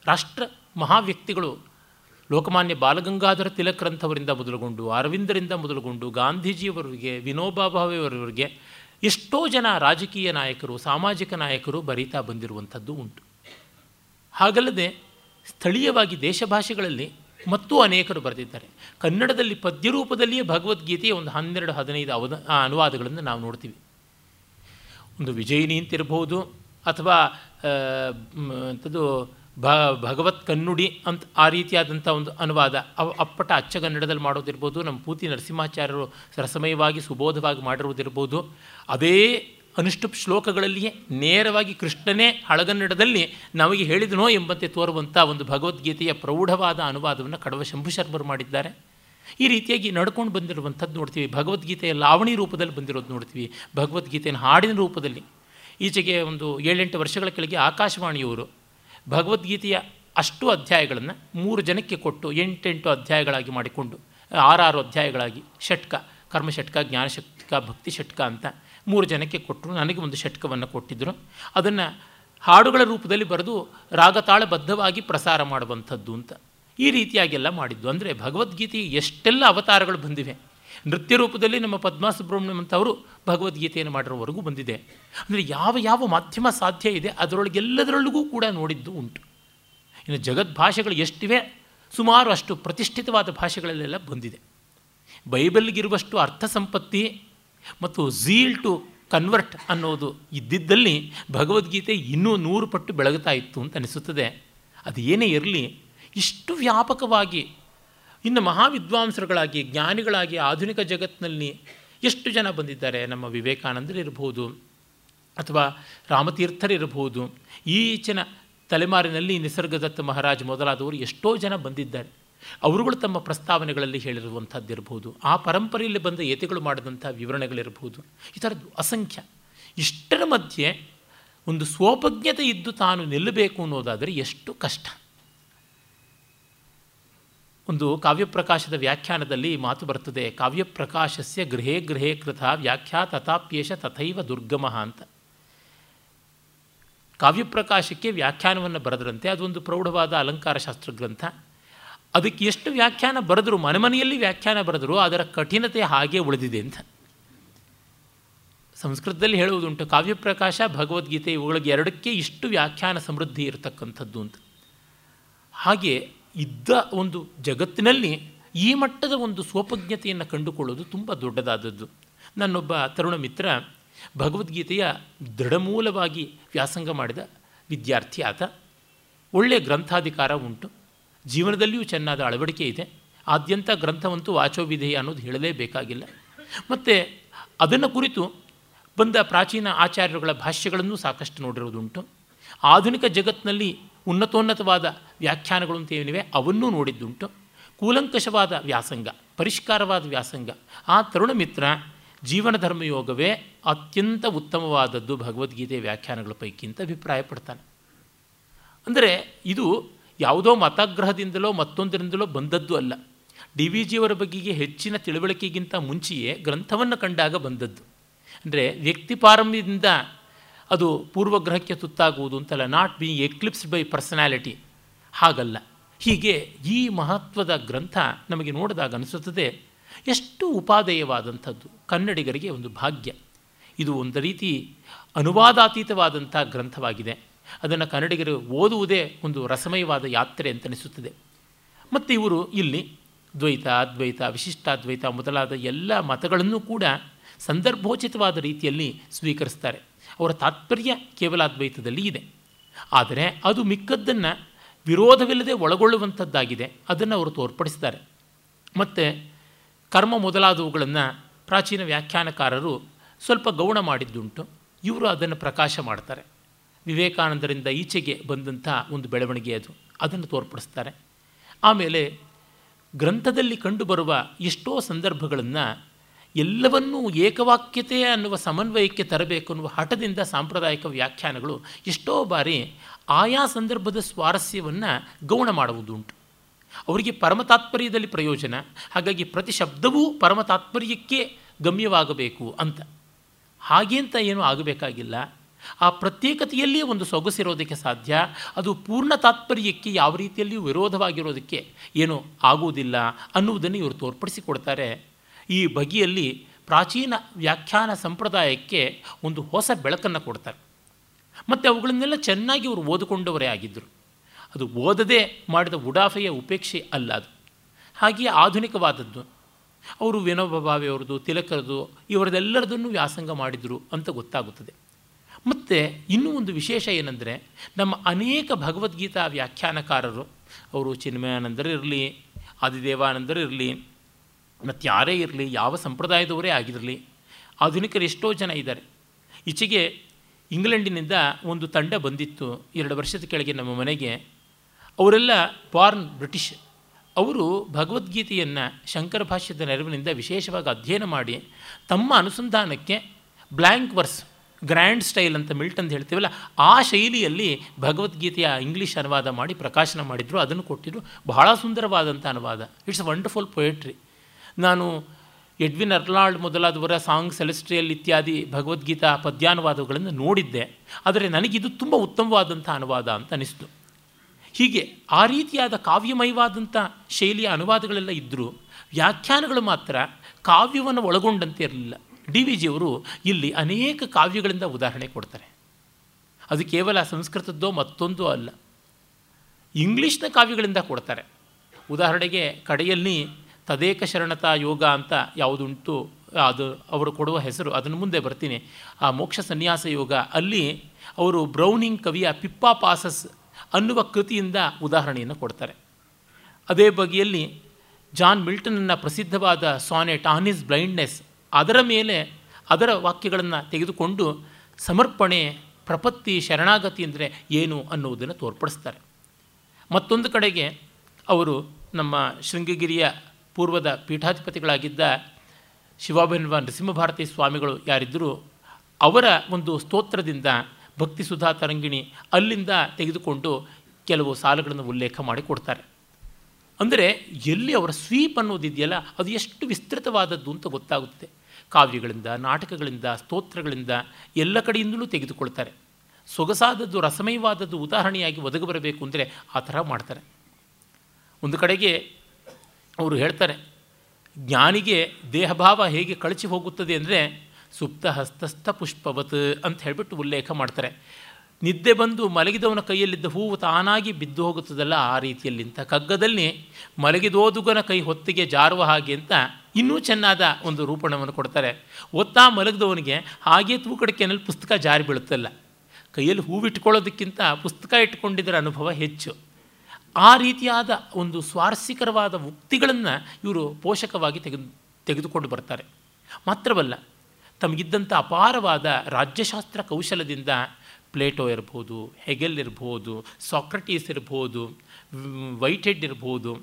ರಾಷ್ಟ್ರ ಮಹಾವ್ಯಕ್ತಿಗಳು ಲೋಕಮಾನ್ಯ ಬಾಲಗಂಗಾಧರ ತಿಲಕ್ರಂಥವರಿಂದ ಮೊದಲುಗೊಂಡು, ಅರವಿಂದರಿಂದ ಮೊದಲುಗೊಂಡು, ಗಾಂಧೀಜಿಯವರಿಗೆ, ವಿನೋಬಾ ಭಾವೆಯವರವರಿಗೆ ಎಷ್ಟೋ ಜನ ರಾಜಕೀಯ ನಾಯಕರು, ಸಾಮಾಜಿಕ ನಾಯಕರು ಬರೀತಾ ಬಂದಿರುವಂಥದ್ದು ಉಂಟು. ಹಾಗಲ್ಲದೆ ಸ್ಥಳೀಯವಾಗಿ ದೇಶಭಾಷೆಗಳಲ್ಲಿ ಮತ್ತೂ ಅನೇಕರು ಬರೆದಿದ್ದಾರೆ. ಕನ್ನಡದಲ್ಲಿ ಪದ್ಯರೂಪದಲ್ಲಿಯೇ ಭಗವದ್ಗೀತೆಯ ಒಂದು ಹನ್ನೆರಡು, ಹದಿನೈದು ಅವಧ ಅನುವಾದಗಳನ್ನು ನಾವು ನೋಡ್ತೀವಿ. ಒಂದು ವಿಜಯಿನಿ ಅಂತಿರ್ಬೋದು ಅಥವಾ ಅಂಥದ್ದು ಭ, ಭಗವತ್ ಕನ್ನುಡಿ ಅಂತ ಆ ರೀತಿಯಾದಂಥ ಒಂದು ಅನುವಾದ ಅವ, ಅಪ್ಪಟ ಅಚ್ಚಗನ್ನಡದಲ್ಲಿ ಮಾಡೋದಿರ್ಬೋದು, ನಮ್ಮ ಪೂತಿ ನರಸಿಂಹಾಚಾರ್ಯರು ರಸಮಯವಾಗಿ, ಸುಬೋಧವಾಗಿ ಮಾಡಿರುವುದಿರ್ಬೋದು. ಅದೇ ಅನುಷ್ಠುಪ್ ಶ್ಲೋಕಗಳಲ್ಲಿಯೇ ನೇರವಾಗಿ ಕೃಷ್ಣನೇ ಹಳಗನ್ನಡದಲ್ಲಿ ನಮಗೆ ಹೇಳಿದನೋ ಎಂಬಂತೆ ತೋರುವಂಥ ಒಂದು ಭಗವದ್ಗೀತೆಯ ಪ್ರೌಢವಾದ ಅನುವಾದವನ್ನು ಕಡವ ಶಂಭು ಶರ್ಮರು ಮಾಡಿದ್ದಾರೆ. ಈ ರೀತಿಯಾಗಿ ನಡ್ಕೊಂಡು ಬಂದಿರುವಂಥದ್ದು ನೋಡ್ತೀವಿ. ಭಗವದ್ಗೀತೆಯ ಲಾವಣಿ ರೂಪದಲ್ಲಿ ಬಂದಿರೋದು ನೋಡ್ತೀವಿ. ಭಗವದ್ಗೀತೆಯನ್ನು ಹಾಡಿನ ರೂಪದಲ್ಲಿ. ಈಚೆಗೆ ಒಂದು ಏಳೆಂಟು ವರ್ಷಗಳ ಕೆಳಗೆ ಆಕಾಶವಾಣಿಯವರು ಭಗವದ್ಗೀತೆಯ ಅಷ್ಟು ಅಧ್ಯಾಯಗಳನ್ನು ಮೂರು ಜನಕ್ಕೆ ಕೊಟ್ಟು ಎಂಟೆಂಟು ಅಧ್ಯಾಯಗಳಾಗಿ ಮಾಡಿಕೊಂಡು, ಆರಾರು ಅಧ್ಯಾಯಗಳಾಗಿ, ಷಟ್ಕ, ಕರ್ಮಷಟ್ಕ, ಜ್ಞಾನಷಟ್ಕ ಭಕ್ತಿ ಷಟ್ಕ ಅಂತ ಮೂರು ಜನಕ್ಕೆ ಕೊಟ್ಟರು. ನನಗೆ ಒಂದು ಷಟ್ಕವನ್ನು ಕೊಟ್ಟಿದ್ದರು ಅದನ್ನು ಹಾಡುಗಳ ರೂಪದಲ್ಲಿ ಬರೆದು ರಾಗತಾಳಬದ್ಧವಾಗಿ ಪ್ರಸಾರ ಮಾಡುವಂಥದ್ದು ಅಂತ. ಈ ರೀತಿಯಾಗೆಲ್ಲ ಮಾಡಿದ್ದು. ಅಂದರೆ ಭಗವದ್ಗೀತೆ ಎಷ್ಟೆಲ್ಲ ಅವತಾರಗಳು ಬಂದಿವೆ. ನೃತ್ಯ ರೂಪದಲ್ಲಿ ನಮ್ಮ ಪದ್ಮಾ ಸುಬ್ರಹ್ಮಣ್ಯಂ ಅಂತವರು ಭಗವದ್ಗೀತೆಯನ್ನು ಮಾಡಿರೋವರೆಗೂ ಬಂದಿದೆ. ಅಂದರೆ ಯಾವ ಯಾವ ಮಾಧ್ಯಮ ಸಾಧ್ಯ ಇದೆ, ಅದರೊಳಗೆಲ್ಲದರೊಳಗೂ ಕೂಡ ನೋಡಿದ್ದು ಉಂಟು. ಇನ್ನು ಜಗದ್ಭಾಷೆಗಳು ಎಷ್ಟಿವೆ, ಸುಮಾರು ಅಷ್ಟು ಪ್ರತಿಷ್ಠಿತವಾದ ಭಾಷೆಗಳಲ್ಲೆಲ್ಲ ಬಂದಿದೆ. ಬೈಬಲ್ಗಿರುವಷ್ಟು ಅರ್ಥ ಸಂಪತ್ತಿ ಮತ್ತು ಝೀಲ್ ಟು ಕನ್ವರ್ಟ್ ಅನ್ನೋದು ಇದ್ದಿದ್ದಲ್ಲಿ ಭಗವದ್ಗೀತೆ ಇನ್ನೂ ನೂರು ಪಟ್ಟು ಬೆಳಗುತ್ತಾ ಇತ್ತು ಅಂತ ಅನಿಸುತ್ತದೆ. ಅದು ಏನೇ ಇರಲಿ, ಇಷ್ಟು ವ್ಯಾಪಕವಾಗಿ, ಇನ್ನು ಮಹಾವಿದ್ವಾಂಸರುಗಳಾಗಿ, ಜ್ಞಾನಿಗಳಾಗಿ, ಆಧುನಿಕ ಜಗತ್ತಿನಲ್ಲಿ ಎಷ್ಟು ಜನ ಬಂದಿದ್ದಾರೆ? ನಮ್ಮ ವಿವೇಕಾನಂದರಿರ್ಬೋದು ಅಥವಾ ರಾಮತೀರ್ಥರಿರ್ಬೋದು ಈಚಿನ ತಲೆಮಾರಿನಲ್ಲಿ ನಿಸರ್ಗದತ್ತ ಮಹಾರಾಜ್ ಮೊದಲಾದವರು ಎಷ್ಟೋ ಜನ ಬಂದಿದ್ದಾರೆ. ಅವರುಗಳು ತಮ್ಮ ಪ್ರಸ್ತಾವನೆಗಳಲ್ಲಿ ಹೇಳಿರುವಂಥದ್ದಿರ್ಬೋದು, ಆ ಪರಂಪರೆಯಲ್ಲಿ ಬಂದ ಯತಿಗಳು ಮಾಡಿದಂಥ ವಿವರಣೆಗಳಿರ್ಬೋದು, ಈ ಥರದ್ದು ಅಸಂಖ್ಯ. ಇಷ್ಟರ ಮಧ್ಯೆ ಒಂದು ಸ್ವೋಪಜ್ಞತೆ ಇದ್ದು ತಾನು ನಿಲ್ಲಬೇಕು ಅನ್ನೋದಾದರೆ ಎಷ್ಟು ಕಷ್ಟ. ಒಂದು ಕಾವ್ಯಪ್ರಕಾಶದ ವ್ಯಾಖ್ಯಾನದಲ್ಲಿ ಮಾತು ಬರ್ತದೆ, ಕಾವ್ಯಪ್ರಕಾಶಸ್ಯ ಗೃಹೇ ಗೃಹೇ ಕೃತ ವ್ಯಾಖ್ಯಾ ತಥಾಪ್ಯೇಷ ತಥೈವ ದುರ್ಗಮಃ ಅಂತ. ಕಾವ್ಯಪ್ರಕಾಶಕ್ಕೆ ವ್ಯಾಖ್ಯಾನವನ್ನು ಬರೆದರಂತೆ, ಅದೊಂದು ಪ್ರೌಢವಾದ ಅಲಂಕಾರ ಶಾಸ್ತ್ರ ಗ್ರಂಥ ಅದಕ್ಕೆ ಎಷ್ಟು ವ್ಯಾಖ್ಯಾನ ಬರೆದರು ಮನೆ ಮನೆಯಲ್ಲಿ ವ್ಯಾಖ್ಯಾನ ಬರೆದ್ರು, ಅದರ ಕಠಿಣತೆ ಹಾಗೆ ಉಳಿದಿದೆ ಅಂತ. ಸಂಸ್ಕೃತದಲ್ಲಿ ಹೇಳುವುದುಂಟು, ಕಾವ್ಯಪ್ರಕಾಶ, ಭಗವದ್ಗೀತೆ ಇವುಗಳಿಗೆ ಎರಡಕ್ಕೆ ಇಷ್ಟು ವ್ಯಾಖ್ಯಾನ ಸಮೃದ್ಧಿ ಇರತಕ್ಕಂಥದ್ದು ಅಂತ. ಹಾಗೆ ಇದ್ದ ಒಂದು ಜಗತ್ತಿನಲ್ಲಿ ಈ ಮಟ್ಟದ ಒಂದು ಸ್ವಪಜ್ಞತೆಯನ್ನು ಕಂಡುಕೊಳ್ಳೋದು ತುಂಬ ದೊಡ್ಡದಾದದ್ದು. ನನ್ನೊಬ್ಬ ತರುಣ ಮಿತ್ರ ಭಗವದ್ಗೀತೆಯ ದೃಢಮೂಲವಾಗಿ ವ್ಯಾಸಂಗ ಮಾಡಿದ ವಿದ್ಯಾರ್ಥಿ ಆತ. ಒಳ್ಳೆಯ ಗ್ರಂಥಾಧಿಕಾರ ಉಂಟು. ಜೀವನದಲ್ಲಿಯೂ ಚೆನ್ನಾದ ಅಳವಡಿಕೆ ಇದೆ. ಆದ್ಯಂತ ಗ್ರಂಥವಂತೂ ವಾಚೋವಿಧೇಯ ಅನ್ನೋದು ಹೇಳಲೇಬೇಕಾಗಿಲ್ಲ. ಮತ್ತು ಅದನ್ನು ಕುರಿತು ಬಂದ ಪ್ರಾಚೀನ ಆಚಾರ್ಯರುಗಳ ಭಾಷ್ಯಗಳನ್ನು ಸಾಕಷ್ಟು ನೋಡಿರೋದುಂಟು ಆಧುನಿಕ ಜಗತ್ತಿನಲ್ಲಿ ಉನ್ನತೋನ್ನತವಾದ ವ್ಯಾಖ್ಯಾನಗಳು ಅಂತ ಏನಿವೆ ಅವನ್ನೂ ನೋಡಿದ್ದುಂಟು. ಕೂಲಂಕಷವಾದ ವ್ಯಾಸಂಗ, ಪರಿಷ್ಕಾರವಾದ ವ್ಯಾಸಂಗ. ಆ ತರುಣ ಮಿತ್ರ ಜೀವನ ಧರ್ಮಯೋಗವೇ ಅತ್ಯಂತ ಉತ್ತಮವಾದದ್ದು ಭಗವದ್ಗೀತೆ ವ್ಯಾಖ್ಯಾನಗಳ ಪೈಕಿ ಅಂತ ಅಭಿಪ್ರಾಯಪಡ್ತಾನೆ. ಅಂದರೆ ಇದು ಯಾವುದೋ ಮತಗ್ರಹದಿಂದಲೋ ಮತ್ತೊಂದರಿಂದಲೋ ಬಂದದ್ದು ಅಲ್ಲ. ಡಿ ವಿ ಜಿಯವರ ಬಗೆಗೆ ಹೆಚ್ಚಿನ ತಿಳುವಳಿಕೆಗಿಂತ ಮುಂಚೆಯೇ ಗ್ರಂಥವನ್ನು ಕಂಡಾಗ ಬಂದದ್ದು. ಅಂದರೆ ವ್ಯಕ್ತಿ ಪಾರಮ್ಯದಿಂದ ಅದು ಪೂರ್ವಗ್ರಹಕ್ಕೆ ತುತ್ತಾಗುವುದು ಅಂತಲ್ಲ not being eclipsed by personality ಹಾಗಲ್ಲ. ಹೀಗೆ ಈ ಮಹತ್ವದ ಗ್ರಂಥ ನಮಗೆ ನೋಡಿದಾಗ ಅನಿಸುತ್ತದೆ, ಎಷ್ಟು ಉಪಾದೇಯವಾದಂಥದ್ದು. ಕನ್ನಡಿಗರಿಗೆ ಒಂದು ಭಾಗ್ಯ. ಇದು ಒಂದು ರೀತಿ ಅನುವಾದಾತೀತವಾದಂಥ ಗ್ರಂಥವಾಗಿದೆ. ಅದನ್ನು ಕನ್ನಡಿಗರು ಓದುವುದೇ ಒಂದು ರಸಮಯವಾದ ಯಾತ್ರೆ ಅಂತ ಅನಿಸುತ್ತದೆ. ಮತ್ತು ಇವರು ಇಲ್ಲಿ ದ್ವೈತ, ಅದ್ವೈತ, ವಿಶಿಷ್ಟಾದ್ವೈತ ಮೊದಲಾದ ಎಲ್ಲ ಮತಗಳನ್ನು ಕೂಡ ಸಂದರ್ಭೋಚಿತವಾದ ರೀತಿಯಲ್ಲಿ ಸ್ವೀಕರಿಸ್ತಾರೆ. ಅವರ ತಾತ್ಪರ್ಯ ಕೇವಲ ಅದ್ವೈತದಲ್ಲಿ ಇದೆ. ಆದರೆ ಅದು ಮಿಕ್ಕದ್ದನ್ನು ವಿರೋಧವಿಲ್ಲದೆ ಒಳಗೊಳ್ಳುವಂಥದ್ದಾಗಿದೆ. ಅದನ್ನು ಅವರು ತೋರ್ಪಡಿಸ್ತಾರೆ ಮತ್ತು ಕರ್ಮ ಮೊದಲಾದವುಗಳನ್ನು ಪ್ರಾಚೀನ ವ್ಯಾಖ್ಯಾನಕಾರರು ಸ್ವಲ್ಪ ಗೌಣ ಮಾಡಿದ್ದುಂಟು. ಇವರು ಅದನ್ನು ಪ್ರಕಾಶ ಮಾಡ್ತಾರೆ. ವಿವೇಕಾನಂದರಿಂದ ಈಚೆಗೆ ಬಂದಂಥ ಒಂದು ಬೆಳವಣಿಗೆ ಅದು. ಅದನ್ನು ತೋರ್ಪಡಿಸ್ತಾರೆ. ಆಮೇಲೆ ಗ್ರಂಥದಲ್ಲಿ ಕಂಡುಬರುವ ಎಷ್ಟೋ ಸಂದರ್ಭಗಳನ್ನು ಎಲ್ಲವನ್ನೂ ಏಕವಾಕ್ಯತೆ ಅನ್ನುವ ಸಮನ್ವಯಕ್ಕೆ ತರಬೇಕು ಅನ್ನುವ ಹಠದಿಂದ ಸಾಂಪ್ರದಾಯಿಕ ವ್ಯಾಖ್ಯಾನಗಳು ಎಷ್ಟೋ ಬಾರಿ ಆಯಾ ಸಂದರ್ಭದ ಸ್ವಾರಸ್ಯವನ್ನು ಗೌಣ ಮಾಡುವುದುಂಟು. ಅವರಿಗೆ ಪರಮ ತಾತ್ಪರ್ಯದಲ್ಲಿ ಪ್ರಯೋಜನ, ಹಾಗಾಗಿ ಪ್ರತಿ ಶಬ್ದವೂ ಪರಮ ತಾತ್ಪರ್ಯಕ್ಕೆ ಗಮ್ಯವಾಗಬೇಕು ಅಂತ. ಹಾಗೇಂತ ಏನೂ ಆಗಬೇಕಾಗಿಲ್ಲ. ಆ ಪ್ರತ್ಯೇಕತೆಯಲ್ಲಿಯೇ ಒಂದು ಸೊಗಸಿರೋದಕ್ಕೆ ಸಾಧ್ಯ, ಅದು ಪೂರ್ಣ ತಾತ್ಪರ್ಯಕ್ಕೆ ಯಾವ ರೀತಿಯಲ್ಲಿಯೂ ವಿರೋಧವಾಗಿರೋದಕ್ಕೆ ಏನು ಆಗುವುದಿಲ್ಲ ಅನ್ನುವುದನ್ನು ಇವರು ತೋರ್ಪಡಿಸಿಕೊಡ್ತಾರೆ. ಈ ಬಗೆಯಲ್ಲಿ ಪ್ರಾಚೀನ ವ್ಯಾಖ್ಯಾನ ಸಂಪ್ರದಾಯಕ್ಕೆ ಒಂದು ಹೊಸ ಬೆಳಕನ್ನು ಕೊಡ್ತಾರೆ. ಮತ್ತು ಅವುಗಳನ್ನೆಲ್ಲ ಚೆನ್ನಾಗಿ ಅವರು ಓದಿಕೊಂಡವರೇ ಆಗಿದ್ದರು. ಅದು ಓದದೇ ಮಾಡಿದ ಉಡಾಫೆಯ ಉಪೇಕ್ಷೆ ಅಲ್ಲ ಅದು. ಹಾಗೆಯೇ ಆಧುನಿಕವಾದದ್ದು. ಅವರು ವಿನೋಬ ಭಾವೆಯವ್ರದ್ದು ತಿಲಕರದು ಇವರದೆಲ್ಲರದನ್ನು ವ್ಯಾಸಂಗ ಮಾಡಿದರು ಅಂತ ಗೊತ್ತಾಗುತ್ತದೆ. ಮತ್ತು ಇನ್ನೂ ಒಂದು ವಿಶೇಷ ಏನಂದರೆ, ನಮ್ಮ ಅನೇಕ ಭಗವದ್ಗೀತಾ ವ್ಯಾಖ್ಯಾನಕಾರರು, ಅವರು ಚಿನ್ಮಯಾನಂದರಿರಲಿ ಆದಿದೇವಾನಂದರಿರಲಿ ಮತ್ತು ಯಾರೇ ಇರಲಿ, ಯಾವ ಸಂಪ್ರದಾಯದವರೇ ಆಗಿರಲಿ, ಆಧುನಿಕರು ಎಷ್ಟೋ ಜನ ಇದ್ದಾರೆ. ಈಚೆಗೆ ಇಂಗ್ಲೆಂಡಿನಿಂದ ಒಂದು ತಂಡ ಬಂದಿತ್ತು, ಎರಡು ವರ್ಷದ ಕೆಳಗೆ ನಮ್ಮ ಮನೆಗೆ. ಅವರೆಲ್ಲ ಬಾರ್ನ್ ಬ್ರಿಟಿಷ್. ಅವರು ಭಗವದ್ಗೀತೆಯನ್ನು ಶಂಕರ ಭಾಷ್ಯದ ನೆರವಿನಿಂದ ವಿಶೇಷವಾಗಿ ಅಧ್ಯಯನ ಮಾಡಿ, ತಮ್ಮ ಅನುಸಂಧಾನಕ್ಕೆ ಬ್ಲ್ಯಾಂಕ್ ವರ್ಸ್ ಗ್ರ್ಯಾಂಡ್ ಸ್ಟೈಲ್ ಅಂತ ಮಿಲ್ಟ್ ಅಂತ ಹೇಳ್ತೀವಲ್ಲ, ಆ ಶೈಲಿಯಲ್ಲಿ ಭಗವದ್ಗೀತೆಯ ಇಂಗ್ಲೀಷ್ ಅನುವಾದ ಮಾಡಿ ಪ್ರಕಾಶನ ಮಾಡಿದರು, ಅದನ್ನು ಕೊಟ್ಟಿದ್ರು. ಬಹಳ ಸುಂದರವಾದಂಥ ಅನುವಾದ. ಇಟ್ಸ್ ವಂಡರ್ಫುಲ್ ಪೊಯೆಟ್ರಿ ನಾನು ಎಡ್ವಿನ್ ಅರ್ಲಾಲ್ಡ್ ಮೊದಲಾದವರ ಸಾಂಗ್ ಸೆಲೆಸ್ಟ್ರಿಯಲ್ ಇತ್ಯಾದಿ ಭಗವದ್ಗೀತಾ ಪದ್ಯಾನುವಾದಗಳನ್ನು ನೋಡಿದ್ದೆ. ಆದರೆ ನನಗಿದು ತುಂಬ ಉತ್ತಮವಾದಂಥ ಅನುವಾದ ಅಂತ ಅನಿಸ್ತು. ಹೀಗೆ ಆ ರೀತಿಯಾದ ಕಾವ್ಯಮಯವಾದಂಥ ಶೈಲಿಯ ಅನುವಾದಗಳೆಲ್ಲ ಇದ್ದರೂ ವ್ಯಾಖ್ಯಾನಗಳು ಮಾತ್ರ ಕಾವ್ಯವನ್ನು ಒಳಗೊಂಡಂತೆ ಇರಲಿಲ್ಲ. ಡಿ ವಿ ಜಿಯವರು ಇಲ್ಲಿ ಅನೇಕ ಕಾವ್ಯಗಳಿಂದ ಉದಾಹರಣೆ ಕೊಡ್ತಾರೆ. ಅದು ಕೇವಲ ಸಂಸ್ಕೃತದ್ದೋ ಮತ್ತೊಂದೋ ಅಲ್ಲ. ಇಂಗ್ಲೀಷ್ನ ಕಾವ್ಯಗಳಿಂದ ಕೊಡ್ತಾರೆ. ಉದಾಹರಣೆಗೆ ಕಡೆಯಲ್ಲಿ ತದೇಕ ಶರಣತಾ ಯೋಗ ಅಂತ ಯಾವುದುಂಟು, ಅದು ಅವರು ಕೊಡುವ ಹೆಸರು, ಅದನ್ನು ಮುಂದೆ ಬರ್ತೀನಿ. ಆ ಮೋಕ್ಷ ಸನ್ಯಾಸ ಯೋಗ, ಅಲ್ಲಿ ಅವರು ಬ್ರೌನಿಂಗ್ ಕವಿಯ ಪಿಪ್ಪಾ ಪಾಸಸ್ ಅನ್ನುವ ಕೃತಿಯಿಂದ ಉದಾಹರಣೆಯನ್ನು ಕೊಡ್ತಾರೆ. ಅದೇ ಬಗೆಯಲ್ಲಿ ಜಾನ್ ಮಿಲ್ಟನ್ನ ಪ್ರಸಿದ್ಧವಾದ ಸಾನೆಟ್ ಆನ್ ಇಸ್ ಬ್ಲೈಂಡ್ನೆಸ್ ಅದರ ಮೇಲೆ ಅದರ ವಾಕ್ಯಗಳನ್ನು ತೆಗೆದುಕೊಂಡು ಸಮರ್ಪಣೆ, ಪ್ರಪತ್ತಿ, ಶರಣಾಗತಿ ಅಂದರೆ ಏನು ಅನ್ನುವುದನ್ನು ತೋರ್ಪಡಿಸ್ತಾರೆ. ಮತ್ತೊಂದು ಕಡೆಗೆ ಅವರು ನಮ್ಮ ಶೃಂಗಗಿರಿಯ ಪೂರ್ವದ ಪೀಠಾಧಿಪತಿಗಳಾಗಿದ್ದ ಶಿವಾಭಿನ್ವ ನರಸಿಂಹಭಾರತಿ ಸ್ವಾಮಿಗಳು ಯಾರಿದ್ದರೂ ಅವರ ಒಂದು ಸ್ತೋತ್ರದಿಂದ ಭಕ್ತಿ ಸುಧಾ ತರಂಗಿಣಿ ಅಲ್ಲಿಂದ ತೆಗೆದುಕೊಂಡು ಕೆಲವು ಸಾಲುಗಳನ್ನು ಉಲ್ಲೇಖ ಮಾಡಿ ಕೊಡ್ತಾರೆ. ಅಂದರೆ ಎಲ್ಲಿ ಅವರ ಸ್ವೀಪ್ ಅನ್ನೋದಿದೆಯಲ್ಲ ಅದು ಎಷ್ಟು ವಿಸ್ತೃತವಾದದ್ದು ಅಂತ ಗೊತ್ತಾಗುತ್ತೆ. ಕಾವ್ಯಗಳಿಂದ, ನಾಟಕಗಳಿಂದ, ಸ್ತೋತ್ರಗಳಿಂದ ಎಲ್ಲ ಕಡೆಯಿಂದಲೂ ತೆಗೆದುಕೊಳ್ತಾರೆ. ಸೊಗಸಾದದ್ದು, ರಸಮಯವಾದದ್ದು ಉದಾಹರಣೆಯಾಗಿ ಒದಗಿ ಬರಬೇಕು ಅಂದರೆ ಆ ಥರ ಮಾಡ್ತಾರೆ. ಒಂದು ಕಡೆಗೆ ಅವರು ಹೇಳ್ತಾರೆ, ಜ್ಞಾನಿಗೆ ದೇಹಭಾವ ಹೇಗೆ ಕಳಚಿ ಹೋಗುತ್ತದೆ ಅಂದರೆ ಸುಪ್ತ ಹಸ್ತಸ್ಥ ಪುಷ್ಪವತ್ ಅಂತ ಹೇಳಿಬಿಟ್ಟು ಉಲ್ಲೇಖ ಮಾಡ್ತಾರೆ. ನಿದ್ದೆ ಬಂದು ಮಲಗಿದವನ ಕೈಯಲ್ಲಿದ್ದ ಹೂವು ತಾನಾಗಿ ಬಿದ್ದು ಹೋಗುತ್ತದಲ್ಲ ಆ ರೀತಿಯಲ್ಲಿ ಅಂತ ಕಗ್ಗದಲ್ಲಿ ಮಲಗಿದೋದುಗನ ಕೈ ಹೊತ್ತಿಗೆ ಜಾರುವ ಹಾಗೆ ಅಂತ ಇನ್ನೂ ಚೆನ್ನಾದ ಒಂದು ರೂಪಣವನ್ನು ಕೊಡ್ತಾರೆ. ಒತ್ತಾ ಮಲಗಿದವನಿಗೆ ಹಾಗೆ ತೂಕಡಿಕೆನಲ್ಲಿ ಪುಸ್ತಕ ಜಾರಿ ಬೀಳುತ್ತಲ್ಲ. ಕೈಯಲ್ಲಿ ಹೂವಿಟ್ಕೊಳ್ಳೋದಕ್ಕಿಂತ ಪುಸ್ತಕ ಇಟ್ಕೊಂಡಿದ್ದರ ಅನುಭವ ಹೆಚ್ಚು. ಆ ರೀತಿಯಾದ ಒಂದು ಸ್ವಾರಸ್ಯಕರವಾದ ಉಕ್ತಿಗಳನ್ನು ಇವರು ಪೋಷಕವಾಗಿ ತೆಗೆದು, ತೆಗೆದುಕೊಂಡು ಬರ್ತಾರೆ. ಮಾತ್ರವಲ್ಲ ತಮಗಿದ್ದಂಥ ಅಪಾರವಾದ ರಾಜ್ಯಶಾಸ್ತ್ರ ಕೌಶಲದಿಂದ ಪ್ಲೇಟೋ ಇರ್ಬೋದು, ಹೆಗೆಲ್ ಇರ್ಬೋದು, ಸಾಕ್ರಟೀಸ್ ಇರ್ಬೋದು ವೈಟ್ ಹೆಡ್ ಇರ್ಬೋದು,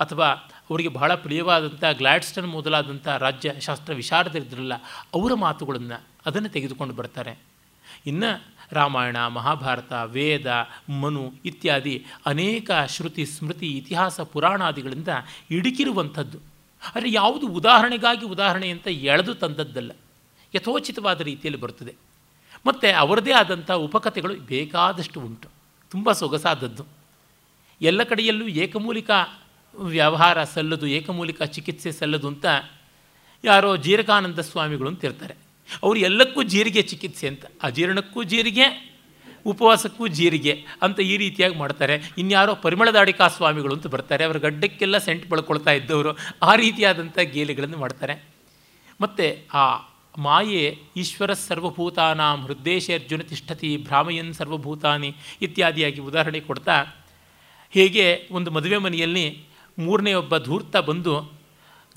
ಅಥವಾ ಅವರಿಗೆ ಬಹಳ ಪ್ರಿಯವಾದಂಥ ಗ್ಲಾಡ್ಸ್ಟನ್ ಮೊದಲಾದಂಥ ರಾಜ್ಯಶಾಸ್ತ್ರ ವಿಶಾರದರಿದ್ರಲ್ಲ ಅವರ ಮಾತುಗಳನ್ನು ಅದನ್ನು ತೆಗೆದುಕೊಂಡು ಬರ್ತಾರೆ. ಇನ್ನು ರಾಮಾಯಣ, ಮಹಾಭಾರತ, ವೇದ, ಮನು ಇತ್ಯಾದಿ ಅನೇಕ ಶ್ರುತಿ, ಸ್ಮೃತಿ, ಇತಿಹಾಸ, ಪುರಾಣಾದಿಗಳಿಂದ ಇಡುಕಿರುವಂಥದ್ದು ಆದರೆ ಯಾವುದು ಉದಾಹರಣೆಗಾಗಿ ಉದಾಹರಣೆ ಅಂತ ಎಳೆದು ತಂದದ್ದಲ್ಲ. ಯಥೋಚಿತವಾದ ರೀತಿಯಲ್ಲಿ ಬರ್ತದೆ. ಮತ್ತು ಅವರದೇ ಆದಂಥ ಉಪಕಥೆಗಳು ಬೇಕಾದಷ್ಟು ಉಂಟು. ತುಂಬ ಸೊಗಸಾದದ್ದು. ಎಲ್ಲ ಕಡೆಯಲ್ಲೂ ಏಕಮೂಲಿಕ ವ್ಯವಹಾರ ಸಲ್ಲದು, ಏಕಮೂಲಿಕ ಚಿಕಿತ್ಸೆ ಸಲ್ಲದು ಅಂತ ಯಾರೋ ಜೀರಕಾನಂದ ಸ್ವಾಮಿಗಳು ಅಂತ ಇರ್ತಾರೆ. ಅವರು ಎಲ್ಲಕ್ಕೂ ಜೀರಿಗೆ ಚಿಕಿತ್ಸೆ ಅಂತ. ಅಜೀರ್ಣಕ್ಕೂ ಜೀರಿಗೆ, ಉಪವಾಸಕ್ಕೂ ಜೀರಿಗೆ ಅಂತ ಈ ರೀತಿಯಾಗಿ ಮಾಡ್ತಾರೆ. ಇನ್ಯಾರೋ ಪರಿಮಳದಾಡಿಕಾ ಸ್ವಾಮಿಗಳು ಅಂತ ಬರ್ತಾರೆ. ಅವರ ಗಡ್ಡಕ್ಕೆಲ್ಲ ಸೆಂಟ್ ಬಳ್ಕೊಳ್ತಾ ಇದ್ದವರು ಆ ರೀತಿಯಾದಂಥ ಗೇಲಿಗಳನ್ನು ಮಾಡ್ತಾರೆ. ಮತ್ತು ಆ ಮಾಯೆ ಈಶ್ವರ ಸರ್ವಭೂತಾನಾಂ ಹೃದ್ದೇಶ ಅರ್ಜುನ ತಿಷ್ಠತಿ ಭ್ರಾಮಯನ್ ಸರ್ವಭೂತಾನಿ ಇತ್ಯಾದಿಯಾಗಿ ಉದಾಹರಣೆ ಕೊಡ್ತಾ, ಹೇಗೆ ಒಂದು ಮದುವೆ ಮನೆಯಲ್ಲಿ ಮೂರನೇ ಒಬ್ಬ ಧೂರ್ತ ಬಂದು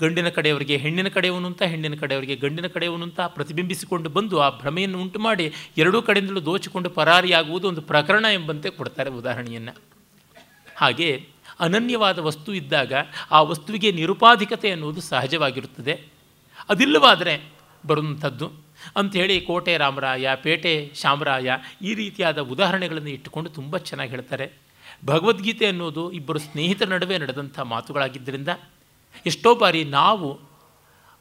ಗಂಡಿನ ಕಡೆಯವರಿಗೆ ಹೆಣ್ಣಿನ ಕಡೆಯವನು ಅಂತ, ಹೆಣ್ಣಿನ ಕಡೆಯವರಿಗೆ ಗಂಡಿನ ಕಡೆಯವನು ಅಂತ ಪ್ರತಿಬಿಂಬಿಸಿಕೊಂಡು ಬಂದು ಆ ಭ್ರಮೆಯನ್ನು ಉಂಟು ಮಾಡಿ ಎರಡೂ ಕಡೆಯಿಂದಲೂ ದೋಚಿಕೊಂಡು ಪರಾರಿಯಾಗುವುದು ಒಂದು ಪ್ರಕರಣ ಎಂಬಂತೆ ಕೊಡ್ತಾರೆ ಉದಾಹರಣೆಯನ್ನು. ಹಾಗೆ ಅನನ್ಯವಾದ ವಸ್ತು ಇದ್ದಾಗ ಆ ವಸ್ತುವಿಗೆ ನಿರುಪಾಧಿಕತೆ ಅನ್ನುವುದು ಸಹಜವಾಗಿರುತ್ತದೆ. ಅದಿಲ್ಲವಾದರೆ ಬರುವಂಥದ್ದು. ಅಂಥೇಳಿ ಕೋಟೆ ರಾಮರಾಯ, ಪೇಟೆ ಶಾಮರಾಯ ಈ ರೀತಿಯಾದ ಉದಾಹರಣೆಗಳನ್ನು ಇಟ್ಟುಕೊಂಡು ತುಂಬ ಚೆನ್ನಾಗಿ ಹೇಳ್ತಾರೆ. ಭಗವದ್ಗೀತೆ ಅನ್ನೋದು ಇಬ್ಬರು ಸ್ನೇಹಿತರ ನಡುವೆ ನಡೆದಂಥ ಮಾತುಗಳಾಗಿದ್ದರಿಂದ ಎಷ್ಟೋ ಬಾರಿ ನಾವು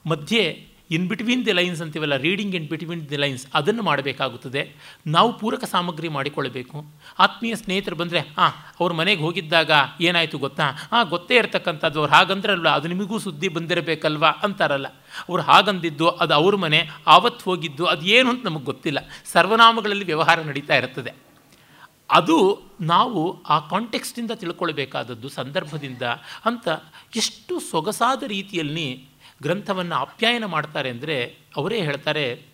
ಮಧ್ಯೆ ಇನ್ ಬಿಟ್ವೀನ್ ದಿ ಲೈನ್ಸ್ ಅಂತೀವಲ್ಲ reading in between the lines ಅದನ್ನು ಮಾಡಬೇಕಾಗುತ್ತದೆ. ನಾವು ಪೂರಕ ಸಾಮಗ್ರಿ ಮಾಡಿಕೊಳ್ಳಬೇಕು. ಆತ್ಮೀಯ ಸ್ನೇಹಿತರು ಬಂದರೆ, ಹಾಂ, ಅವ್ರ ಮನೆಗೆ ಹೋಗಿದ್ದಾಗ ಏನಾಯಿತು ಗೊತ್ತಾ? ಹಾಂ ಗೊತ್ತೇ ಇರತಕ್ಕಂಥದ್ದು, ಅವ್ರು ಹಾಗಂದ್ರಲ್ಲ ಅದು ನಿಮಗೂ ಸುದ್ದಿ ಬಂದಿರಬೇಕಲ್ವಾ? ಅಂತಾರಲ್ಲ. ಅವ್ರು ಹಾಗಂದಿದ್ದು, ಅದು ಅವ್ರ ಮನೆ, ಆವತ್ತು ಹೋಗಿದ್ದು, ಅದು ಏನು ಅಂತ ನಮಗೆ ಗೊತ್ತಿಲ್ಲ. ಸರ್ವನಾಮಗಳಲ್ಲಿ ವ್ಯವಹಾರ ನಡೀತಾ ಇರುತ್ತದೆ. ಅದು ನಾವು ಆ ಕಾಂಟೆಕ್ಸ್ಟಿಂದ ತಿಳ್ಕೊಳ್ಬೇಕಾದದ್ದು, ಸಂದರ್ಭದಿಂದ ಅಂತ ಎಷ್ಟು ಸೊಗಸಾದ ರೀತಿಯಲ್ಲಿ ಗ್ರಂಥವನ್ನು ಅಪ್ಯಾಯನ ಮಾಡ್ತಾರೆ ಅಂದರೆ ಅವರೇ ಹೇಳ್ತಾರೆ,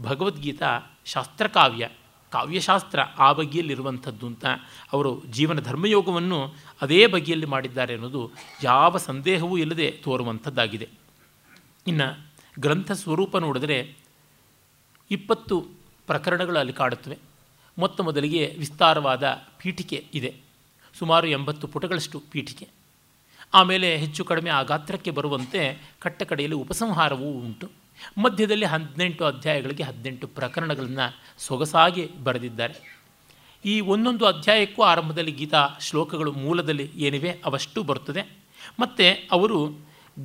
ಭಗವದ್ಗೀತಾ ಶಾಸ್ತ್ರಕಾವ್ಯ, ಕಾವ್ಯಶಾಸ್ತ್ರ ಆ ಬಗೆಯಲ್ಲಿರುವಂಥದ್ದು ಅಂತ ಅವರು ಜೀವನ ಧರ್ಮಯೋಗವನ್ನು ಅದೇ ಬಗೆಯಲ್ಲಿ ಮಾಡಿದ್ದಾರೆ ಅನ್ನೋದು ಯಾವ ಸಂದೇಹವೂ ಇಲ್ಲದೆ ತೋರುವಂಥದ್ದಾಗಿದೆ. ಇನ್ನು ಗ್ರಂಥ ಸ್ವರೂಪ ನೋಡಿದರೆ ಇಪ್ಪತ್ತು ಪ್ರಕರಣಗಳು ಅಲ್ಲಿ ಕಾಡುತ್ತವೆ. ಮೊತ್ತ ಮೊದಲಿಗೆ ವಿಸ್ತಾರವಾದ ಪೀಠಿಕೆ ಇದೆ. ಸುಮಾರು ಎಂಬತ್ತು ಪುಟಗಳಷ್ಟು ಪೀಠಿಕೆ. ಆಮೇಲೆ ಹೆಚ್ಚು ಕಡಿಮೆ ಆ ಗಾತ್ರಕ್ಕೆ ಬರುವಂತೆ ಕಟ್ಟ ಕಡೆಯಲ್ಲಿ ಉಪಸಂಹಾರವೂ ಉಂಟು. ಮಧ್ಯದಲ್ಲಿ ಹದಿನೆಂಟು ಅಧ್ಯಾಯಗಳಿಗೆ ಹದಿನೆಂಟು ಪ್ರಕರಣಗಳನ್ನು ಸೊಗಸಾಗಿ ಬರೆದಿದ್ದಾರೆ. ಈ ಒಂದೊಂದು ಅಧ್ಯಾಯಕ್ಕೂ ಆರಂಭದಲ್ಲಿ ಗೀತಾ ಶ್ಲೋಕಗಳು ಮೂಲದಲ್ಲಿ ಏನಿವೆ ಅವಷ್ಟು ಬರುತ್ತದೆ. ಮತ್ತು ಅವರು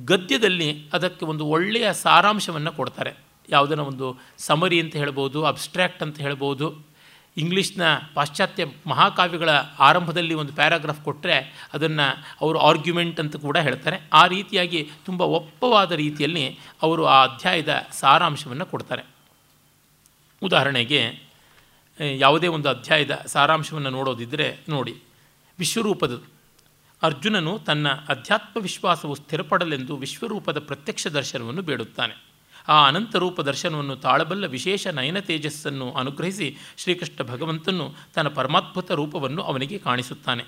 ಗದ್ಯದಲ್ಲಿ ಅದಕ್ಕೆ ಒಂದು ಒಳ್ಳೆಯ ಸಾರಾಂಶವನ್ನು ಕೊಡ್ತಾರೆ. ಯಾವುದನ್ನ ಒಂದು ಸಮರಿ ಅಂತ ಹೇಳ್ಬೋದು ಅಬ್ಸ್ಟ್ರ್ಯಾಕ್ಟ್ ಅಂತ ಹೇಳ್ಬೋದು ಇಂಗ್ಲೀಷ್ನ ಪಾಶ್ಚಾತ್ಯ ಮಹಾಕಾವ್ಯಗಳ ಆರಂಭದಲ್ಲಿ ಒಂದು ಪ್ಯಾರಾಗ್ರಾಫ್ ಕೊಟ್ಟರೆ ಅದನ್ನು ಅವರು ಆರ್ಗ್ಯುಮೆಂಟ್ ಅಂತ ಕೂಡ ಹೇಳ್ತಾರೆ. ಆ ರೀತಿಯಾಗಿ ತುಂಬ ಒಪ್ಪವಾದ ರೀತಿಯಲ್ಲಿ ಅವರು ಆ ಅಧ್ಯಾಯದ ಸಾರಾಂಶವನ್ನು ಕೊಡ್ತಾರೆ. ಉದಾಹರಣೆಗೆ ಯಾವುದೇ ಒಂದು ಅಧ್ಯಾಯದ ಸಾರಾಂಶವನ್ನು ನೋಡೋದಿದ್ದರೆ ನೋಡಿ. ವಿಶ್ವರೂಪದ ಅರ್ಜುನನು ತನ್ನ ಅಧ್ಯಾತ್ಮ ವಿಶ್ವಾಸವು ಸ್ಥಿರಪಡಲೆಂದು ವಿಶ್ವರೂಪದ ಪ್ರತ್ಯಕ್ಷ ದರ್ಶನವನ್ನು ಬೇಡುತ್ತಾನೆ. ಆ ಅನಂತರೂಪ ದರ್ಶನವನ್ನು ತಾಳಬಲ್ಲ ವಿಶೇಷ ನಯನ ತೇಜಸ್ಸನ್ನು ಅನುಗ್ರಹಿಸಿ ಶ್ರೀಕೃಷ್ಣ ಭಗವಂತನು ತನ್ನ ಪರಮಾತ್ಮತ ರೂಪವನ್ನು ಅವನಿಗೆ ಕಾಣಿಸುತ್ತಾನೆ.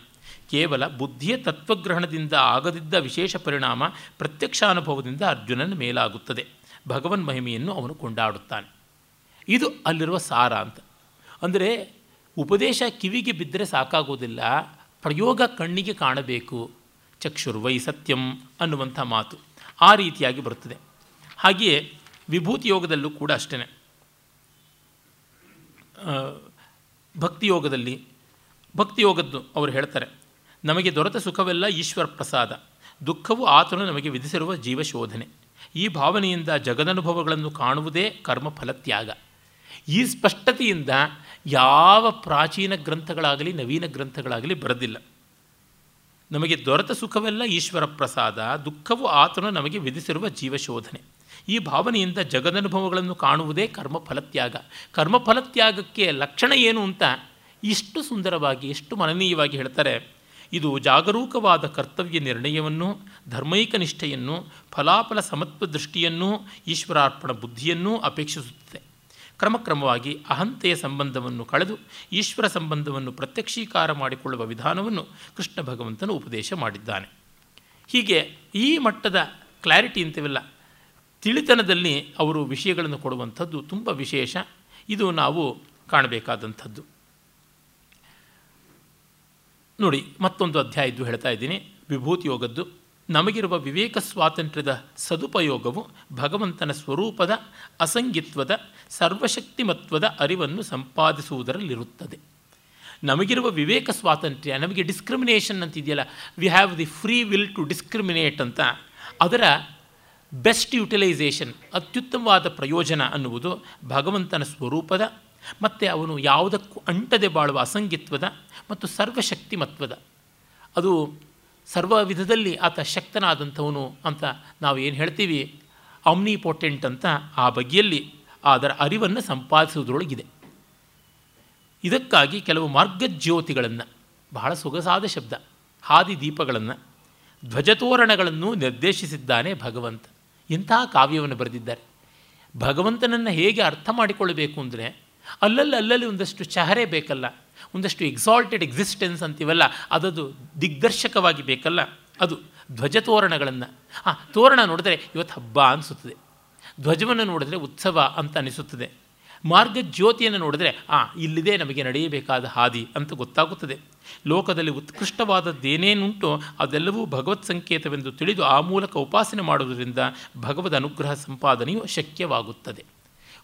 ಕೇವಲ ಬುದ್ಧಿಯ ತತ್ವಗ್ರಹಣದಿಂದ ಆಗದಿದ್ದ ವಿಶೇಷ ಪರಿಣಾಮ ಪ್ರತ್ಯಕ್ಷಾನುಭವದಿಂದ ಅರ್ಜುನನ ಮೇಲಾಗುತ್ತದೆ. ಭಗವನ್ ಮಹಿಮೆಯನ್ನು ಅವನು ಕೊಂಡಾಡುತ್ತಾನೆ. ಇದು ಅಲ್ಲಿರುವ ಸಾರ ಅಂತ. ಅಂದರೆ ಉಪದೇಶ ಕಿವಿಗೆ ಬಿದ್ದರೆ ಸಾಕಾಗೋದಿಲ್ಲ, ಪ್ರಯೋಗ ಕಣ್ಣಿಗೆ ಕಾಣಬೇಕು, ಚಕ್ಷುರ್ವೈ ಸತ್ಯಂ ಅನ್ನುವಂಥ ಮಾತು ಆ ರೀತಿಯಾಗಿ ಬರುತ್ತದೆ. ಹಾಗೆಯೇ ವಿಭೂತಿ ಯೋಗದಲ್ಲೂ ಕೂಡ ಅಷ್ಟೇ ಭಕ್ತಿಯೋಗದಲ್ಲಿ ಭಕ್ತಿಯೋಗದ್ದು ಅವರು ಹೇಳ್ತಾರೆ, ನಮಗೆ ದೊರೆತ ಸುಖವೆಲ್ಲ ಈಶ್ವರ ಪ್ರಸಾದ. ದುಃಖವು ಆತನು ನಮಗೆ ವಿಧಿಸಿರುವ ಜೀವಶೋಧನೆ ಈ ಭಾವನೆಯಿಂದ ಜಗದನುಭವಗಳನ್ನು ಕಾಣುವುದೇ ಕರ್ಮಫಲತ್ಯಾಗ ಈ ಸ್ಪಷ್ಟತೆಯಿಂದ ಯಾವ ಪ್ರಾಚೀನ ಗ್ರಂಥಗಳಾಗಲಿ, ನವೀನ ಗ್ರಂಥಗಳಾಗಲಿ ಬರೆದಿಲ್ಲ. ನಮಗೆ ದೊರೆತ ಸುಖವೆಲ್ಲ ಈಶ್ವರ ಪ್ರಸಾದ, ದುಃಖವು ಆತನು ನಮಗೆ ವಿಧಿಸಿರುವ ಜೀವಶೋಧನೆ ಈ ಭಾವನೆಯಿಂದ ಜಗದನುಭವಗಳನ್ನು ಕಾಣುವುದೇ ಕರ್ಮಫಲತ್ಯಾಗ. ಕರ್ಮಫಲತ್ಯಾಗಕ್ಕೆ ಲಕ್ಷಣ ಏನು ಅಂತ ಇಷ್ಟು ಸುಂದರವಾಗಿ, ಎಷ್ಟು ಮನನೀಯವಾಗಿ ಹೇಳ್ತಾರೆ. ಇದು ಜಾಗರೂಕವಾದ ಕರ್ತವ್ಯ ನಿರ್ಣಯವನ್ನು, ಧರ್ಮೈಕ ನಿಷ್ಠೆಯನ್ನು, ಫಲಾಫಲ ಸಮತ್ವ ದೃಷ್ಟಿಯನ್ನು, ಈಶ್ವರಾರ್ಪಣ ಬುದ್ಧಿಯನ್ನೂ ಅಪೇಕ್ಷಿಸುತ್ತದೆ. ಕ್ರಮಕ್ರಮವಾಗಿ ಅಹಂತೆಯ ಸಂಬಂಧವನ್ನು ಕಳೆದು, ಈಶ್ವರ ಸಂಬಂಧವನ್ನು ಪ್ರತ್ಯಕ್ಷೀಕಾರ ಮಾಡಿಕೊಳ್ಳುವ ವಿಧಾನವನ್ನು ಕೃಷ್ಣ ಭಗವಂತನು ಉಪದೇಶ ಮಾಡಿದ್ದಾನೆ. ಹೀಗೆ ಈ ಮಟ್ಟದ ಕ್ಲಾರಿಟಿ ಅಂತೀವಲ್ಲ. ತಿಳಿತನದಲ್ಲಿ ಅವರು ವಿಷಯಗಳನ್ನು ಕೊಡುವಂಥದ್ದು ತುಂಬ ವಿಶೇಷ. ಇದು ನಾವು ಕಾಣಬೇಕಾದಂಥದ್ದು. ನೋಡಿ, ಮತ್ತೊಂದು ಅಧ್ಯಾಯ ಅಧ್ಯಾಯದ್ದು ಹೇಳ್ತಾ ಇದ್ದೀನಿ. ವಿಭೂತಿ ಯೋಗದ್ದು. ನಮಗಿರುವ ವಿವೇಕ ಸ್ವಾತಂತ್ರ್ಯದ ಸದುಪಯೋಗವು ಭಗವಂತನ ಸ್ವರೂಪದ ಅಸಂಗಿತ್ವದ ಸರ್ವಶಕ್ತಿಮತ್ವದ ಅರಿವನ್ನು ಸಂಪಾದಿಸುವುದರಲ್ಲಿರುತ್ತದೆ. ನಮಗಿರುವ ವಿವೇಕ ಸ್ವಾತಂತ್ರ್ಯ, ನಮಗೆ discrimination ಅಂತಿದೆಯಲ್ಲ we have the free will to discriminate ಅಂತ. ಅದರ ಬೆಸ್ಟ್ ಯುಟಿಲೈಸೇಷನ್, ಅತ್ಯುತ್ತಮವಾದ ಪ್ರಯೋಜನ ಅನ್ನುವುದು ಭಗವಂತನ ಸ್ವರೂಪದ ಮತ್ತು ಅವನು ಯಾವುದಕ್ಕೂ ಅಂಟದೆ ಬಾಳುವ ಅಸಂಗಿತ್ವದ ಮತ್ತು ಸರ್ವಶಕ್ತಿಮತ್ವದ. ಅದು ಸರ್ವ ವಿಧದಲ್ಲಿ ಆತ ಶಕ್ತನಾದಂಥವನು ಅಂತ ನಾವು ಏನು ಹೇಳ್ತೀವಿ? ಆಮ್ನಿಪೋಟೆಂಟ್ ಅಂತ ಆ ಬಗೆಯಲ್ಲಿ ಅದರ ಅರಿವನ್ನು ಸಂಪಾದಿಸುವುದರೊಳಗಿದೆ. ಇದಕ್ಕಾಗಿ ಕೆಲವು ಮಾರ್ಗಜ್ಯೋತಿಗಳನ್ನು, ಬಹಳ ಸೊಗಸಾದ ಶಬ್ದ, ಹಾದಿ ದೀಪಗಳನ್ನು, ಧ್ವಜತೋರಣಗಳನ್ನು ನಿರ್ದೇಶಿಸಿದ್ದಾನೆ ಭಗವಂತ. ಇಂತಹ ಕಾವ್ಯವನ್ನು ಬರೆದಿದ್ದಾರೆ. ಭಗವಂತನನ್ನು ಹೇಗೆ ಅರ್ಥ ಮಾಡಿಕೊಳ್ಳಬೇಕು ಅಂದರೆ ಅಲ್ಲಲ್ಲಿ ಅಲ್ಲಲ್ಲಿ ಒಂದಷ್ಟು ಚಹರೆ ಬೇಕಲ್ಲ, ಒಂದಷ್ಟು ಎಕ್ಸಾಲ್ಟೆಡ್ ಎಕ್ಸಿಸ್ಟೆನ್ಸ್ ಅಂತೀವಲ್ಲ, ಅದದು ದಿಗ್ದರ್ಶಕವಾಗಿ ಬೇಕಲ್ಲ, ಅದು ಧ್ವಜ ತೋರಣಗಳನ್ನು. ಹಾಂ ತೋರಣ ನೋಡಿದ್ರೆ ಇವತ್ತು ಹಬ್ಬ ಅನಿಸುತ್ತದೆ. ಧ್ವಜವನ್ನು ನೋಡಿದ್ರೆ ಉತ್ಸವ ಅಂತ ಅನಿಸುತ್ತದೆ. ಮಾರ್ಗ ಜ್ಯೋತಿಯನ್ನು ನೋಡಿದ್ರೆ, ಆ, ಇಲ್ಲಿದೆ ನಮಗೆ ನಡೆಯಬೇಕಾದ ಹಾದಿ ಅಂತ ಗೊತ್ತಾಗುತ್ತದೆ. ಲೋಕದಲ್ಲಿ ಉತ್ಕೃಷ್ಟವಾದದ್ದೇನೇನುಂಟೋ ಅದೆಲ್ಲವೂ ಭಗವತ್ ಸಂಕೇತವೆಂದು ತಿಳಿದು ಆ ಮೂಲಕ ಉಪಾಸನೆ ಮಾಡುವುದರಿಂದ ಭಗವದ್ ಅನುಗ್ರಹ ಸಂಪಾದನೆಯು ಶಕ್ಯವಾಗುತ್ತದೆ.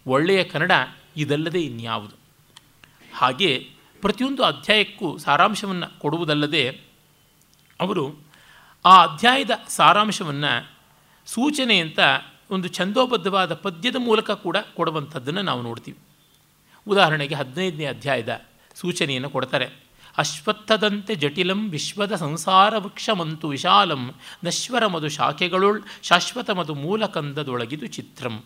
ಒಳ್ಳೆಯ ಕನ್ನಡ ಇದಲ್ಲದೆ ಇನ್ಯಾವುದು? ಹಾಗೆ ಪ್ರತಿಯೊಂದು ಅಧ್ಯಾಯಕ್ಕೂ ಸಾರಾಂಶವನ್ನು ಕೊಡುವುದಲ್ಲದೆ ಅವರು ಆ ಅಧ್ಯಾಯದ ಸಾರಾಂಶವನ್ನು ಸೂಚನೆ ಅಂತ ಒಂದು ಛಂದೋಬದ್ಧವಾದ ಪದ್ಯದ ಮೂಲಕ ಕೂಡ ಕೊಡುವಂಥದ್ದನ್ನು ನಾವು ನೋಡ್ತೀವಿ. ಉದಾಹರಣೆಗೆ ಹದಿನೈದನೇ ಅಧ್ಯಾಯದ ಸೂಚನೆಯನ್ನು ಕೊಡ್ತಾರೆ. ಅಶ್ವತ್ಥದಂತೆ ಜಟಿಲಂ ವಿಶ್ವದ ಸಂಸಾರ ವೃಕ್ಷಮಂತು ವಿಶಾಲಂ ನಶ್ವರ ಮಧು ಶಾಖೆಗಳುಳ್ ಶಾಶ್ವತ ಮಧು ಮೂಲಕಂದದೊಳಗಿದು ಚಿತ್ರಂ.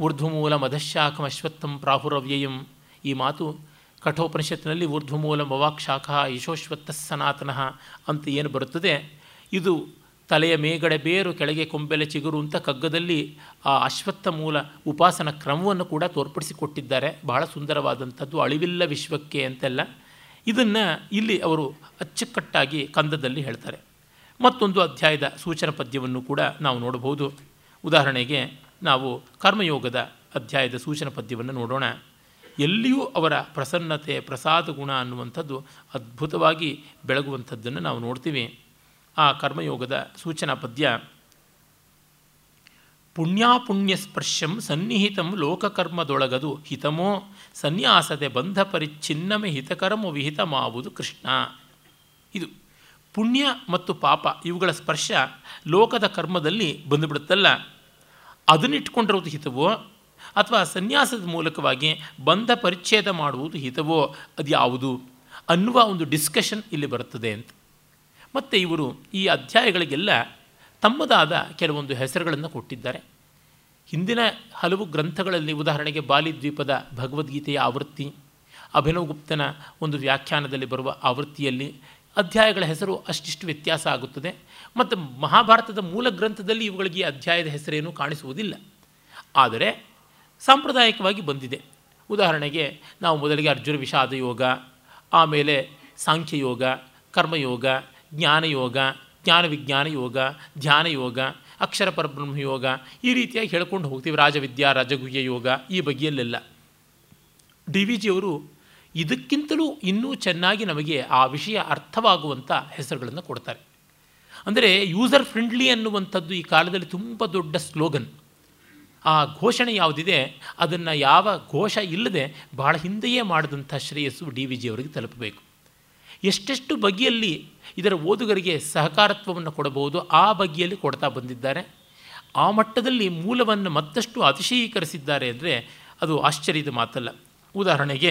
ಊರ್ಧ್ವಮೂಲ ಮಧಶಾಖಂ ಅಶ್ವತ್ಥಂ ಪ್ರಾಹುರವ್ಯಯಂ. ಈ ಮಾತು ಕಠೋಪನಿಷತ್ತಿನಲ್ಲಿ ಊರ್ಧ್ವಮೂಲ ಮವಾಕ್ಷಾಖ ಯಶೋಶ್ವತ್ತ ಸನಾತನಃ ಅಂತ ಏನು ಬರುತ್ತದೆ? ಇದು ತಲೆಯ ಮೇಗಡೆ ಬೇರು ಕೆಳಗೆ ಕೊಂಬೆಲೆ ಚಿಗುರು ಅಂತ ಕಗ್ಗದಲ್ಲಿ ಆ ಅಶ್ವತ್ಥ ಮೂಲ ಉಪಾಸನ ಕ್ರಮವನ್ನು ಕೂಡ ತೋರ್ಪಡಿಸಿಕೊಟ್ಟಿದ್ದಾರೆ. ಬಹಳ ಸುಂದರವಾದಂಥದ್ದು, ಅಳಿವಿಲ್ಲ ವಿಶ್ವಕ್ಕೆ ಅಂತೆಲ್ಲ. ಇದನ್ನು ಇಲ್ಲಿ ಅವರು ಅಚ್ಚುಕಟ್ಟಾಗಿ ಕಂದದಲ್ಲಿ ಹೇಳ್ತಾರೆ. ಮತ್ತೊಂದು ಅಧ್ಯಾಯದ ಸೂಚನ ಪದ್ಯವನ್ನು ಕೂಡ ನಾವು ನೋಡಬಹುದು. ಉದಾಹರಣೆಗೆ ನಾವು ಕರ್ಮಯೋಗದ ಅಧ್ಯಾಯದ ಸೂಚನ ಪದ್ಯವನ್ನು ನೋಡೋಣ. ಎಲ್ಲಿಯೂ ಅವರ ಪ್ರಸನ್ನತೆ, ಪ್ರಸಾದ ಗುಣ ಅನ್ನುವಂಥದ್ದು ಅದ್ಭುತವಾಗಿ ಬೆಳಗುವಂಥದ್ದನ್ನು ನಾವು ನೋಡ್ತೀವಿ. ಆ ಕರ್ಮಯೋಗದ ಸೂಚನಾ ಪದ್ಯ ಪುಣ್ಯಾಪುಣ್ಯ ಸ್ಪರ್ಶಂ ಸನ್ನಿಹಿತಂ ಲೋಕಕರ್ಮದೊಳಗದು ಹಿತಮೋ, ಸನ್ಯಾಸದೆ ಬಂಧ ಪರಿಚ್ಛಿನ್ನಮೆ ಹಿತಕರಮು ವಿಹಿತಮಾವುದು ಕೃಷ್ಣ. ಇದು ಪುಣ್ಯ ಮತ್ತು ಪಾಪ ಇವುಗಳ ಸ್ಪರ್ಶ ಲೋಕದ ಕರ್ಮದಲ್ಲಿ ಬಂದುಬಿಡುತ್ತಲ್ಲ. ಅದನ್ನಿಟ್ಕೊಂಡಿರೋದು ಹಿತವೋ, ಅಥವಾ ಸನ್ಯಾಸದ ಮೂಲಕವಾಗಿ ಬಂಧ ಪರಿಚ್ಛೇದ ಮಾಡುವುದು ಹಿತವೋ ಅದು ಯಾವುದು ಅನ್ನುವ ಒಂದು ಡಿಸ್ಕಷನ್ ಇಲ್ಲಿ ಬರುತ್ತದೆ ಅಂತ. ಮತ್ತು ಇವರು ಈ ಅಧ್ಯಾಯಗಳಿಗೆಲ್ಲ ತಮ್ಮದಾದ ಕೆಲವೊಂದು ಹೆಸರುಗಳನ್ನು ಕೊಟ್ಟಿದ್ದಾರೆ. ಹಿಂದಿನ ಹಲವು ಗ್ರಂಥಗಳಲ್ಲಿ ಉದಾಹರಣೆಗೆ ಬಾಲಿದ್ವೀಪದ ಭಗವದ್ಗೀತೆಯ ಆವೃತ್ತಿ, ಅಭಿನವಗುಪ್ತನ ಒಂದು ವ್ಯಾಖ್ಯಾನದಲ್ಲಿ ಬರುವ ಆವೃತ್ತಿಯಲ್ಲಿ ಅಧ್ಯಾಯಗಳ ಹೆಸರು ಅಷ್ಟಿಷ್ಟು ವ್ಯತ್ಯಾಸ ಆಗುತ್ತದೆ. ಮತ್ತು ಮಹಾಭಾರತದ ಮೂಲ ಗ್ರಂಥದಲ್ಲಿ ಇವುಗಳಿಗೆ ಅಧ್ಯಾಯದ ಹೆಸರೇನು ಕಾಣಿಸುವುದಿಲ್ಲ. ಆದರೆ ಸಾಂಪ್ರದಾಯಿಕವಾಗಿ ಬಂದಿದೆ. ಉದಾಹರಣೆಗೆ ನಾವು ಮೊದಲಿಗೆ ಅರ್ಜುನ ವಿಷಾದ ಯೋಗ ಆಮೇಲೆ ಸಾಂಖ್ಯಯೋಗ, ಕರ್ಮಯೋಗ ಜ್ಞಾನಯೋಗ ಜ್ಞಾನ ವಿಜ್ಞಾನ ಯೋಗ ಧ್ಯಾನ ಯೋಗ ಅಕ್ಷರ ಪರಬ್ರಹ್ಮ ಯೋಗ ಈ ರೀತಿಯಾಗಿ ಹೇಳ್ಕೊಂಡು ಹೋಗ್ತೀವಿ. ರಾಜವಿದ್ಯಾ, ರಾಜಗುಹ್ಯ ಯೋಗ ಈ ಬಗೆಯಲ್ಲೆಲ್ಲ. ಡಿ ವಿ ಜಿಯವರು ಇದಕ್ಕಿಂತಲೂ ಇನ್ನೂ ಚೆನ್ನಾಗಿ ನಮಗೆ ಆ ವಿಷಯ ಅರ್ಥವಾಗುವಂಥ ಹೆಸರುಗಳನ್ನು ಕೊಡ್ತಾರೆ. ಅಂದರೆ ಯೂಸರ್ ಫ್ರೆಂಡ್ಲಿ ಅನ್ನುವಂಥದ್ದು ಈ ಕಾಲದಲ್ಲಿ ತುಂಬ ದೊಡ್ಡ ಸ್ಲೋಗನ್. ಆ ಘೋಷಣೆ ಯಾವುದಿದೆ? ಅದನ್ನು ಯಾವ ಘೋಷ ಇಲ್ಲದೆ ಬಹಳ ಹಿಂದೆಯೇ ಮಾಡಿದಂಥ ಶ್ರೇಯಸ್ಸು ಡಿ ವಿ ಜಿಯವರಿಗೆ ತಲುಪಬೇಕು. ಎಷ್ಟೆಷ್ಟು ಬಗೆಯಲ್ಲಿ ಇದರ ಓದುಗರಿಗೆ ಸಹಕಾರತ್ವವನ್ನು ಕೊಡಬಹುದು. ಆ ಬಗೆಯಲ್ಲಿ ಕೊಡ್ತಾ ಬಂದಿದ್ದಾರೆ. ಆ ಮಟ್ಟದಲ್ಲಿ ಮೂಲವನ್ನು ಮತ್ತಷ್ಟು ಅತಿಶಯೀಕರಿಸಿದ್ದಾರೆ ಅಂದರೆ ಅದು ಆಶ್ಚರ್ಯದ ಮಾತಲ್ಲ. ಉದಾಹರಣೆಗೆ,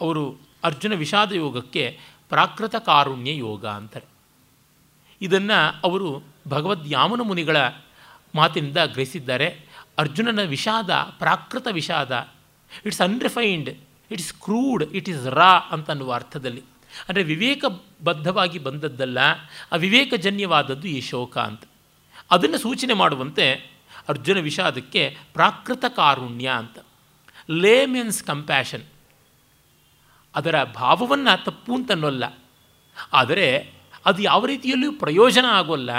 ಅವರು ಅರ್ಜುನ ವಿಷಾದ ಯೋಗಕ್ಕೆ ಪ್ರಾಕೃತ ಕಾರುಣ್ಯ ಯೋಗ ಅಂತಾರೆ. ಇದನ್ನು ಅವರು ಭಗವದ್ಯಾಮನ ಮುನಿಗಳ ಮಾತಿನಿಂದ ಗ್ರಹಿಸಿದ್ದಾರೆ. ಅರ್ಜುನನ ವಿಷಾದ, ಪ್ರಾಕೃತ ವಿಷಾದ it's unrefined it's crude it is raw ಅಂತನ್ನುವ ಅರ್ಥದಲ್ಲಿ. ಅಂದರೆ ವಿವೇಕಬದ್ಧವಾಗಿ ಬಂದದ್ದಲ್ಲ, ಅವಿವೇಕಜನ್ಯವಾದದ್ದು ಈ ಶೋಕ ಅಂತ. ಅದನ್ನು ಸೂಚನೆ ಮಾಡುವಂತೆ ಅರ್ಜುನ ವಿಷಾದಕ್ಕೆ ಪ್ರಾಕೃತ ಕಾರುಣ್ಯ ಅಂತ. ಲೇ ಮೀನ್ಸ್ ಕಂಪ್ಯಾಷನ್ ಅದರ ಭಾವವನ್ನು ತಪ್ಪು ಅಂತನ್ನೋಲ್ಲ. ಆದರೆ ಅದು ಯಾವ ರೀತಿಯಲ್ಲೂ ಪ್ರಯೋಜನ ಆಗೋಲ್ಲ,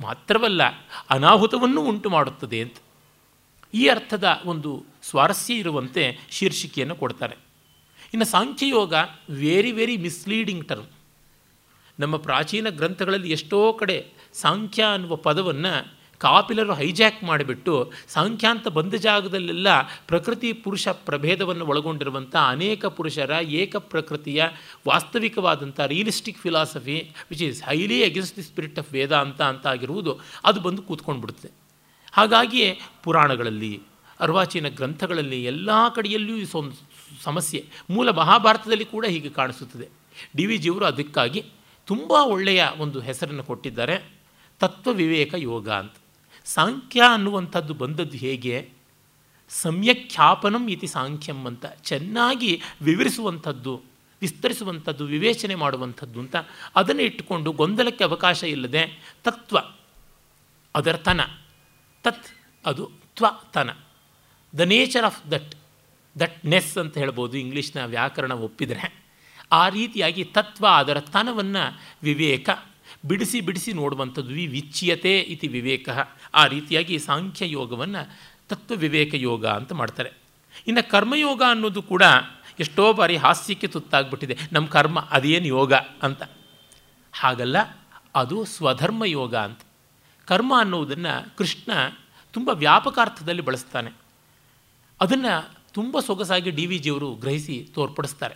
ಮಾತ್ರವಲ್ಲ ಅನಾಹುತವನ್ನು ಉಂಟು ಮಾಡುತ್ತದೆ ಅಂತ. ಈ ಅರ್ಥದ ಒಂದು ಸ್ವಾರಸ್ಯ ಇರುವಂತೆ ಶೀರ್ಷಿಕೆಯನ್ನು ಕೊಡ್ತಾರೆ. ಇನ್ನು ಸಾಂಖ್ಯಯೋಗ ವೆರಿ ವೆರಿ ಮಿಸ್ಲೀಡಿಂಗ್ ಟರ್ಮ್ ನಮ್ಮ ಪ್ರಾಚೀನ ಗ್ರಂಥಗಳಲ್ಲಿ ಎಷ್ಟೋ ಕಡೆ ಸಾಂಖ್ಯ ಅನ್ನುವ ಪದವನ್ನು ಕಾಪಿಲರು ಹೈಜ್ಯಾಕ್ ಮಾಡಿಬಿಟ್ಟು ಸಾಂಖ್ಯಾಂತ ಬಂದ ಜಾಗದಲ್ಲೆಲ್ಲ ಪ್ರಕೃತಿ ಪುರುಷ ಪ್ರಭೇದವನ್ನು ಒಳಗೊಂಡಿರುವಂಥ ಅನೇಕ ಪುರುಷರ ಏಕ ಪ್ರಕೃತಿಯ ವಾಸ್ತವಿಕವಾದಂಥ realistic philosophy which is highly against the spirit of Vedanta ಅಂತ ಆಗಿರುವುದು, ಅದು ಬಂದು ಕೂತ್ಕೊಂಡ್ಬಿಡುತ್ತೆ. ಹಾಗಾಗಿಯೇ ಪುರಾಣಗಳಲ್ಲಿ, ಅರ್ವಾಚೀನ ಗ್ರಂಥಗಳಲ್ಲಿ ಎಲ್ಲ ಕಡೆಯಲ್ಲಿಯೂ ಒಂದು ಸಮಸ್ಯೆ. ಮೂಲ ಮಹಾಭಾರತದಲ್ಲಿ ಕೂಡ ಹೀಗೆ ಕಾಣಿಸುತ್ತದೆ. ಡಿ ವಿ ಜಿಯವರು ಅದಕ್ಕಾಗಿ ತುಂಬ ಒಳ್ಳೆಯ ಒಂದು ಹೆಸರನ್ನು ಕೊಟ್ಟಿದ್ದಾರೆ. ತತ್ವ ವಿವೇಕ ಯೋಗ ಅಂತ. ಸಾಂಖ್ಯ ಅನ್ನುವಂಥದ್ದು ಬಂದದ್ದು ಹೇಗೆ? ಸಮ್ಯಖ್ಯಾಪನಂ ಇತಿ ಸಾಂಖ್ಯಂ ಅಂತ. ಚೆನ್ನಾಗಿ ವಿವರಿಸುವಂಥದ್ದು, ವಿಸ್ತರಿಸುವಂಥದ್ದು, ವಿವೇಚನೆ ಮಾಡುವಂಥದ್ದು ಅಂತ. ಅದನ್ನು ಇಟ್ಟುಕೊಂಡು ಗೊಂದಲಕ್ಕೆ ಅವಕಾಶ ಇಲ್ಲದೆ ತತ್ವ, ಅದರ ತನ. ತತ್ ಅದು ತ್ವ ತನ. The nature of that. Thatness ಅಂತ ಹೇಳ್ಬೋದು, ಇಂಗ್ಲೀಷ್ನ ವ್ಯಾಕರಣ ಒಪ್ಪಿದರೆ, ಆ ರೀತಿಯಾಗಿ ತತ್ವ ಅದರ ತನವನ್ನು ವಿವೇಕ, ಬಿಡಿಸಿ ಬಿಡಿಸಿ ನೋಡುವಂಥದ್ದು ವಿ ವಿಚ್ಯತೆ ಇತಿ ವಿವೇಕ, ಆ ರೀತಿಯಾಗಿ ಸಾಂಖ್ಯ ಯೋಗವನ್ನು ತತ್ವ ವಿವೇಕ ಯೋಗ ಅಂತ ಮಾಡ್ತಾರೆ. ಇನ್ನು ಕರ್ಮಯೋಗ ಅನ್ನೋದು ಕೂಡ ಎಷ್ಟೋ ಬಾರಿ ಹಾಸ್ಯಕ್ಕೆ ತುತ್ತಾಗ್ಬಿಟ್ಟಿದೆ ನಮ್ಮ ಕರ್ಮ ಅದೇನು ಯೋಗ ಅಂತ. ಹಾಗಲ್ಲ, ಅದು ಸ್ವಧರ್ಮ ಯೋಗ ಅಂತ. ಕರ್ಮ ಅನ್ನೋದನ್ನು ಕೃಷ್ಣ ತುಂಬ ವ್ಯಾಪಕಾರ್ಥದಲ್ಲಿ ಬಳಸ್ತಾನೆ. ಅದನ್ನು ತುಂಬ ಸೊಗಸಾಗಿ ಡಿ ವಿ ಜಿಯವರು ಗ್ರಹಿಸಿ ತೋರ್ಪಡಿಸ್ತಾರೆ.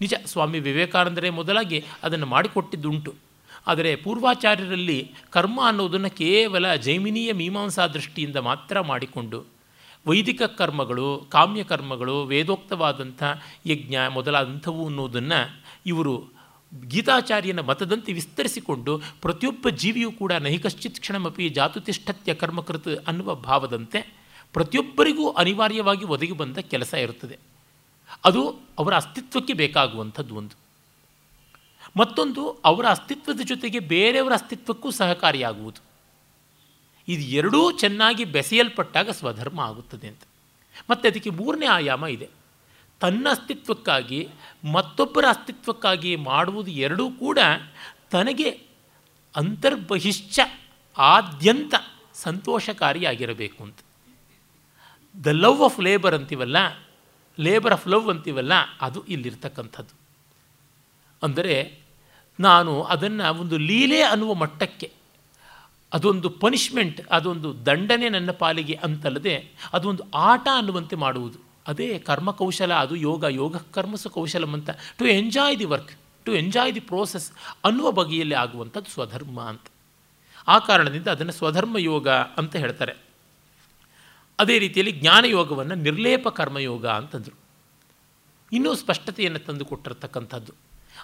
ನಿಜ, ಸ್ವಾಮಿ ವಿವೇಕಾನಂದರೇ ಮೊದಲಾಗಿ ಅದನ್ನು ಮಾಡಿಕೊಟ್ಟಿದ್ದುಂಟು. ಆದರೆ ಪೂರ್ವಾಚಾರ್ಯರಲ್ಲಿ ಕರ್ಮ ಅನ್ನೋದನ್ನು ಕೇವಲ ಜೈಮಿನೀಯ ಮೀಮಾಂಸಾ ದೃಷ್ಟಿಯಿಂದ ಮಾತ್ರ ಮಾಡಿಕೊಂಡು, ವೈದಿಕ ಕರ್ಮಗಳು, ಕಾಮ್ಯ ಕರ್ಮಗಳು, ವೇದೋಕ್ತವಾದಂಥ ಯಜ್ಞ ಮೊದಲಾದಂಥವು ಅನ್ನೋದನ್ನು ಇವರು ಗೀತಾಚಾರ್ಯನ ಮತದಂತೆ ವಿಸ್ತರಿಸಿಕೊಂಡು ಪ್ರತಿಯೊಬ್ಬ ಜೀವಿಯೂ ಕೂಡ ನೈಕಶ್ಚಿತ್ ಕ್ಷಣಮಪಿ ಜಾತುತಿಷ್ಠತ್ಯ ಕರ್ಮಕೃತ್ ಅನ್ನುವ ಭಾವದಂತೆ ಪ್ರತಿಯೊಬ್ಬರಿಗೂ ಅನಿವಾರ್ಯವಾಗಿ ಒದಗಿ ಬಂದ ಕೆಲಸ ಇರುತ್ತದೆ. ಅದು ಅವರ ಅಸ್ತಿತ್ವಕ್ಕೆ ಬೇಕಾಗುವಂಥದ್ದು ಒಂದು. ಮತ್ತೊಂದು, ಅವರ ಅಸ್ತಿತ್ವದ ಜೊತೆಗೆ ಬೇರೆಯವರ ಅಸ್ತಿತ್ವಕ್ಕೂ ಸಹಕಾರಿಯಾಗುವುದು. ಇದು ಎರಡೂ ಚೆನ್ನಾಗಿ ಬೆಸೆಯಲ್ಪಟ್ಟಾಗ ಸ್ವಧರ್ಮ ಆಗುತ್ತದೆ ಅಂತ. ಮತ್ತು ಅದಕ್ಕೆ ಮೂರನೇ ಆಯಾಮ ಇದೆ. ತನ್ನ ಅಸ್ತಿತ್ವಕ್ಕಾಗಿ, ಮತ್ತೊಬ್ಬರ ಅಸ್ತಿತ್ವಕ್ಕಾಗಿ ಮಾಡುವುದು ಎರಡೂ ಕೂಡ ತನಗೆ ಅಂತರ್ಬಹಿಶ್ಚ, ಆದ್ಯಂತ ಸಂತೋಷಕಾರಿಯಾಗಿರಬೇಕು ಅಂತ. ದ ಲವ್ ಆಫ್ ಲೇಬರ್ ಅಂತೀವಲ್ಲ ಲೇಬರ್ ಆಫ್ ಲವ್ ಅಂತೀವಲ್ಲ, ಅದು ಇಲ್ಲಿರ್ತಕ್ಕಂಥದ್ದು. ಅಂದರೆ ನಾನು ಅದನ್ನು ಒಂದು ಲೀಲೆ ಅನ್ನುವ ಮಟ್ಟಕ್ಕೆ, ಅದೊಂದು ಪನಿಷ್ಮೆಂಟ್ ಅದೊಂದು ದಂಡನೆ ನನ್ನ ಪಾಲಿಗೆ ಅಂತಲ್ಲದೆ ಅದೊಂದು ಆಟ ಅನ್ನುವಂತೆ ಮಾಡುವುದು. ಅದೇ ಕರ್ಮಕೌಶಲ, ಅದು ಯೋಗ ಯೋಗ ಕರ್ಮಸು ಕೌಶಲಂ ಅಂತ. To enjoy the work to enjoy the process ಅನ್ನುವ ಬಗೆಯಲ್ಲಿ ಆಗುವಂಥದ್ದು ಸ್ವಧರ್ಮ ಅಂತ. ಆ ಕಾರಣದಿಂದ ಅದನ್ನು ಸ್ವಧರ್ಮ ಯೋಗ ಅಂತ ಹೇಳ್ತಾರೆ. ಅದೇ ರೀತಿಯಲ್ಲಿ ಜ್ಞಾನಯೋಗವನ್ನು ನಿರ್ಲೇಪ ಕರ್ಮಯೋಗ ಅಂತಂದರು. ಇನ್ನೂ ಸ್ಪಷ್ಟತೆಯನ್ನು ತಂದು ಕೊಟ್ಟಿರ್ತಕ್ಕಂಥದ್ದು.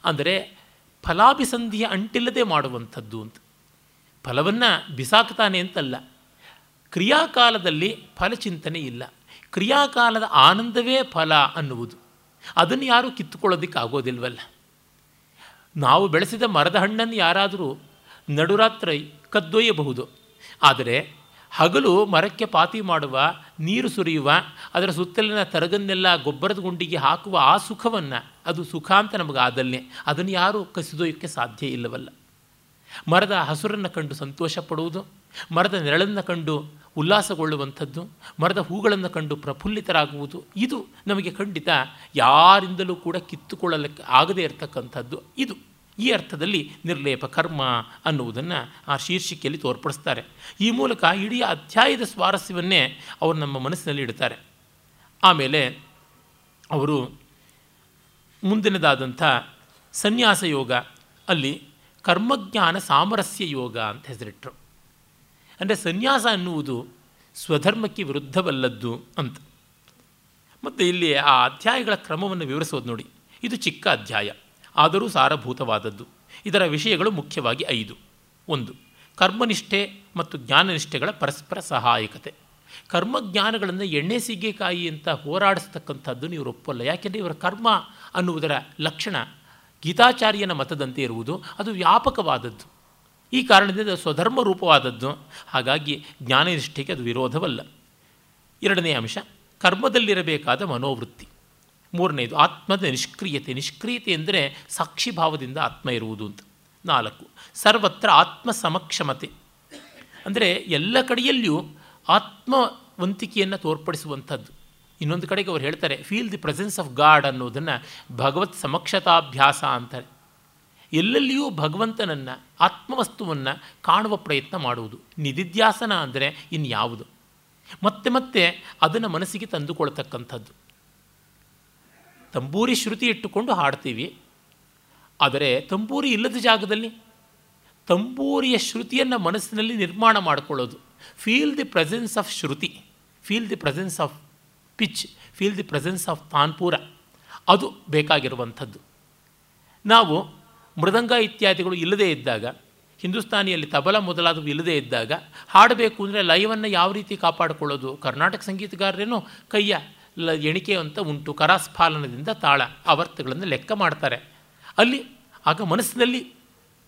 ಅಂದರೆ ಫಲಾಭಿಸಂಧಿಯ ಅಂಟಿಲ್ಲದೆ ಮಾಡುವಂಥದ್ದು ಅಂತ. ಫಲವನ್ನು ಬಿಸಾಕ್ತಾನೆ ಅಂತಲ್ಲ. ಕ್ರಿಯಾಕಾಲದಲ್ಲಿ ಫಲಚಿಂತನೆ ಇಲ್ಲ. ಕ್ರಿಯಾಕಾಲದ ಆನಂದವೇ ಫಲ ಅನ್ನುವುದು. ಅದನ್ನು ಯಾರೂ ಕಿತ್ತುಕೊಳ್ಳೋದಕ್ಕೆ ಆಗೋದಿಲ್ವಲ್ಲ. ನಾವು ಬೆಳೆಸಿದ ಮರದ ಹಣ್ಣನ್ನು ಯಾರಾದರೂ ನಡುರಾತ್ರಿ ಕದ್ದೊಯ್ಯಬಹುದು. ಆದರೆ ಹಗಲು ಮರಕ್ಕೆ ಪಾತಿ ಮಾಡುವ, ನೀರು ಸುರಿಯುವ, ಅದರ ಸುತ್ತಲಿನ ತರಗನ್ನೆಲ್ಲ ಗೊಬ್ಬರದ ಗುಂಡಿಗೆ ಹಾಕುವ ಆ ಸುಖವನ್ನು, ಅದು ಸುಖ ಅಂತ ನಮಗೆ ಆದಲ್ಲೇ ಅದನ್ನು ಯಾರೂ ಕಸಿದೊಯ್ಯಕ್ಕೆ ಸಾಧ್ಯ ಇಲ್ಲವಲ್ಲ. ಮರದ ಹಸುರನ್ನು ಕಂಡು ಸಂತೋಷ ಪಡುವುದು ಮರದ ನೆರಳನ್ನು ಕಂಡು ಉಲ್ಲಾಸಗೊಳ್ಳುವಂಥದ್ದು, ಮರದ ಹೂಗಳನ್ನು ಕಂಡು ಪ್ರಫುಲ್ಲಿತರಾಗುವುದು, ಇದು ನಮಗೆ ಖಂಡಿತ ಯಾರಿಂದಲೂ ಕೂಡ ಕಿತ್ತುಕೊಳ್ಳಲಿಕ್ಕೆ ಆಗದೇ ಇರತಕ್ಕಂಥದ್ದು. ಇದು ಈ ಅರ್ಥದಲ್ಲಿ ನಿರ್ಲೇಪ ಕರ್ಮ ಅನ್ನುವುದನ್ನು ಆ ಶೀರ್ಷಿಕೆಯಲ್ಲಿ ತೋರ್ಪಡಿಸ್ತಾರೆ. ಈ ಮೂಲಕ ಇಡೀ ಅಧ್ಯಾಯದ ಸ್ವಾರಸ್ಯವನ್ನೇ ಅವರು ನಮ್ಮ ಮನಸ್ಸಿನಲ್ಲಿ ಇಡ್ತಾರೆ. ಆಮೇಲೆ ಅವರು ಮುಂದಿನದಾದಂಥ ಸನ್ಯಾಸ ಯೋಗ, ಅಲ್ಲಿ ಕರ್ಮಜ್ಞಾನ ಸಾಮರಸ್ಯ ಯೋಗ ಅಂತ ಹೆಸರಿಟ್ಟರು ಅಂದರೆ ಸನ್ಯಾಸ ಅನ್ನುವುದು ಸ್ವಧರ್ಮಕ್ಕೆ ವಿರುದ್ಧವಲ್ಲದ್ದು ಅಂತ. ಮತ್ತು ಇಲ್ಲಿ ಆ ಅಧ್ಯಾಯಗಳ ಕ್ರಮವನ್ನು ವಿವರಿಸೋದು ನೋಡಿ. ಇದು ಚಿಕ್ಕ ಅಧ್ಯಾಯ. ಆದರೂ ಸಾರಭೂತವಾದದ್ದು. ಇದರ ವಿಷಯಗಳು ಮುಖ್ಯವಾಗಿ ಐದು. ಒಂದು, ಕರ್ಮನಿಷ್ಠೆ ಮತ್ತು ಜ್ಞಾನನಿಷ್ಠೆಗಳ ಪರಸ್ಪರ ಸಹಾಯಕತೆ. ಕರ್ಮಜ್ಞಾನಗಳನ್ನು ಎಣ್ಣೆ ಸೀಗೆಕಾಯಿ ಅಂತ ಹೋರಾಡಿಸ್ತಕ್ಕಂಥದ್ದು ನೀವು ಒಪ್ಪಲ್ಲ. ಯಾಕೆಂದರೆ ಇವರ ಕರ್ಮ ಅನ್ನುವುದರ ಲಕ್ಷಣ ಗೀತಾಚಾರ್ಯನ ಮತದಂತೆ ಇರುವುದು. ಅದು ವ್ಯಾಪಕವಾದದ್ದು. ಈ ಕಾರಣದಿಂದ ಸ್ವಧರ್ಮ ರೂಪವಾದದ್ದು ಹಾಗಾಗಿ ಜ್ಞಾನನಿಷ್ಠೆಗೆ ಅದು ವಿರೋಧವಲ್ಲ. ಎರಡನೇ ಅಂಶ, ಕರ್ಮದಲ್ಲಿರಬೇಕಾದ ಮನೋವೃತ್ತಿ. ಮೂರನೇದು ಆತ್ಮದ ನಿಷ್ಕ್ರಿಯತೆ. ನಿಷ್ಕ್ರಿಯತೆ ಅಂದರೆ ಸಾಕ್ಷಿಭಾವದಿಂದ ಆತ್ಮ ಇರುವುದು ಅಂತ. ನಾಲ್ಕು, ಸರ್ವತ್ರ ಆತ್ಮ ಸಮಕ್ಷಮತೆ. ಅಂದರೆ ಎಲ್ಲ ಕಡೆಯಲ್ಲಿಯೂ ಆತ್ಮವಂತಿಕೆಯನ್ನು ತೋರ್ಪಡಿಸುವಂಥದ್ದು. ಇನ್ನೊಂದು ಕಡೆಗೆ ಅವ್ರು ಹೇಳ್ತಾರೆ feel the presence of God ಅನ್ನೋದನ್ನು ಭಗವತ್ ಸಮಕ್ಷತಾಭ್ಯಾಸ ಅಂತಾರೆ. ಎಲ್ಲೆಲ್ಲಿಯೂ ಭಗವಂತನನ್ನು, ಆತ್ಮವಸ್ತುವನ್ನು ಕಾಣುವ ಪ್ರಯತ್ನ ಮಾಡುವುದು. ನಿಧಿಧ್ಯಾಸನ ಅಂದರೆ ಇನ್ಯಾವುದು? ಮತ್ತೆ ಮತ್ತೆ ಅದನ್ನು ಮನಸ್ಸಿಗೆ ತಂದುಕೊಳ್ತಕ್ಕಂಥದ್ದು. ತಂಬೂರಿ ಶ್ರುತಿ ಇಟ್ಟುಕೊಂಡು ಹಾಡ್ತೀವಿ. ಆದರೆ ತಂಬೂರಿ ಇಲ್ಲದ ಜಾಗದಲ್ಲಿ ತಂಬೂರಿಯ ಶ್ರುತಿಯನ್ನು ಮನಸ್ಸಿನಲ್ಲಿ ನಿರ್ಮಾಣ ಮಾಡಿಕೊಳ್ಳೋದು. Feel the presence of shruti feel the presence of pitch feel the presence of tanpura ಅದು ಬೇಕಾಗಿರುವಂಥದ್ದು. ನಾವು ಮೃದಂಗ ಇತ್ಯಾದಿಗಳು ಇಲ್ಲದೇ ಇದ್ದಾಗ, ಹಿಂದೂಸ್ತಾನಿಯಲ್ಲಿ ತಬಲ ಮೊದಲಾದವು ಇಲ್ಲದೇ ಇದ್ದಾಗ ಹಾಡಬೇಕು ಅಂದರೆ ಲಯವನ್ನು ಯಾವ ರೀತಿ ಕಾಪಾಡಿಕೊಳ್ಳೋದು? ಕರ್ನಾಟಕ ಸಂಗೀತಗಾರರೇನೋ ಕೈಯ ಲ ಎಣಿಕೆ ಅಂತ ಉಂಟು. ಕರಾಸ್ಫಾಲನದಿಂದ ತಾಳ ಆವರ್ತಗಳನ್ನು ಲೆಕ್ಕ ಮಾಡ್ತಾರೆ. ಅಲ್ಲಿ ಆಗ ಮನಸ್ಸಿನಲ್ಲಿ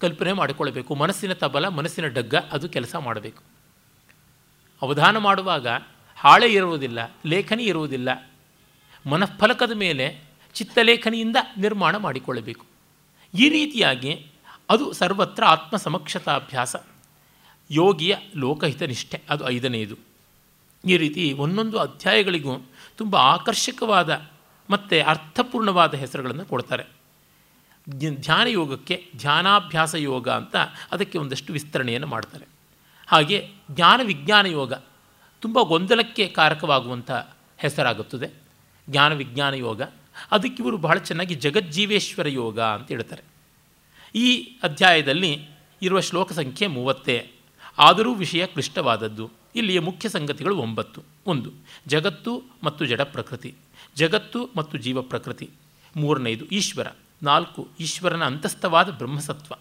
ಕಲ್ಪನೆ ಮಾಡಿಕೊಳ್ಳಬೇಕು. ಮನಸ್ಸಿನ ತಬಲ, ಮನಸ್ಸಿನ ಡಗ್ಗ ಅದು ಕೆಲಸ ಮಾಡಬೇಕು. ಅವಧಾನ ಮಾಡುವಾಗ ಹಾಳೆ ಇರುವುದಿಲ್ಲ, ಲೇಖನಿ ಇರುವುದಿಲ್ಲ. ಮನಃಫಲಕದ ಮೇಲೆ ಚಿತ್ತಲೇಖನಿಯಿಂದ ನಿರ್ಮಾಣ ಮಾಡಿಕೊಳ್ಳಬೇಕು. ಈ ರೀತಿಯಾಗಿ ಅದು ಸರ್ವತ್ರ ಆತ್ಮ ಸಮಕ್ಷತಾಭ್ಯಾಸ ಯೋಗಿಯ ಲೋಕಹಿತ ನಿಷ್ಠೆ ಅದು ಐದನೆಯದು. ಈ ರೀತಿ ಒಂದೊಂದು ಅಧ್ಯಾಯಗಳಿಗೂ ತುಂಬ ಆಕರ್ಷಕವಾದ ಮತ್ತು ಅರ್ಥಪೂರ್ಣವಾದ ಹೆಸರುಗಳನ್ನು ಕೊಡ್ತಾರೆ. ಧ್ಯಾನ ಯೋಗಕ್ಕೆ ಧ್ಯಾನಾಭ್ಯಾಸ ಯೋಗ ಅಂತ ಅದಕ್ಕೆ ಒಂದಷ್ಟು ವಿಸ್ತರಣೆಯನ್ನು ಮಾಡ್ತಾರೆ. ಹಾಗೆ ಜ್ಞಾನ ವಿಜ್ಞಾನ ಯೋಗ ತುಂಬ ಗೊಂದಲಕ್ಕೆ ಕಾರಕವಾಗುವಂಥ ಹೆಸರಾಗುತ್ತದೆ. ಜ್ಞಾನ ವಿಜ್ಞಾನ ಯೋಗ, ಅದಕ್ಕೆ ಇವರು ಬಹಳ ಚೆನ್ನಾಗಿ ಜಗಜ್ಜೀವೇಶ್ವರ ಯೋಗ ಅಂತ ಹೇಳ್ತಾರೆ. ಈ ಅಧ್ಯಾಯದಲ್ಲಿ ಇರುವ ಶ್ಲೋಕ ಸಂಖ್ಯೆ ಮೂವತ್ತೇ, ಆದರೂ ವಿಷಯ ಕ್ಲಿಷ್ಟವಾದದ್ದು. ಇಲ್ಲಿಯ ಮುಖ್ಯ ಸಂಗತಿಗಳು ಒಂಬತ್ತು. ಒಂದು, ಜಗತ್ತು ಮತ್ತು ಜಡ ಪ್ರಕೃತಿ. ಜಗತ್ತು ಮತ್ತು ಜೀವ ಪ್ರಕೃತಿ. ಮೂರನೆಯದು ಈಶ್ವರ. ನಾಲ್ಕು, ಈಶ್ವರನ ಅಂತಸ್ಥವಾದ ಬ್ರಹ್ಮಸತ್ವ.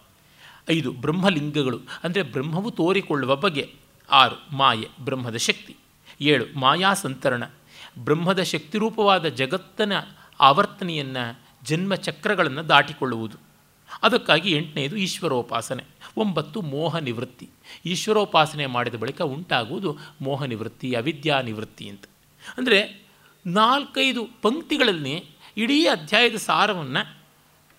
ಐದು, ಬ್ರಹ್ಮಲಿಂಗಗಳು. ಅಂದರೆ ಬ್ರಹ್ಮವು ತೋರಿಕೊಳ್ಳುವ ಬಗೆ. ಆರು, ಮಾಯೆ, ಬ್ರಹ್ಮದ ಶಕ್ತಿ. ಏಳು ಮಾಯಾ ಸಂತರಣ ಬ್ರಹ್ಮದ ಶಕ್ತಿರೂಪವಾದ ಜಗತ್ತನ ಆವರ್ತನೆಯನ್ನು ಜನ್ಮ ಚಕ್ರಗಳನ್ನು ದಾಟಿಕೊಳ್ಳುವುದು. ಅದಕ್ಕಾಗಿ ಎಂಟನೇದು, ಈಶ್ವರೋಪಾಸನೆ. ಒಂಬತ್ತು ಮೋಹ ನಿವೃತ್ತಿ. ಈಶ್ವರೋಪಾಸನೆ ಮಾಡಿದ ಬಳಿಕ ಉಂಟಾಗುವುದು ಮೋಹ ನಿವೃತ್ತಿ, ಅವಿದ್ಯಾ ನಿವೃತ್ತಿ ಅಂತ. ಅಂದರೆ ನಾಲ್ಕೈದು ಪಂಕ್ತಿಗಳಲ್ಲಿ ಇಡೀ ಅಧ್ಯಾಯದ ಸಾರವನ್ನು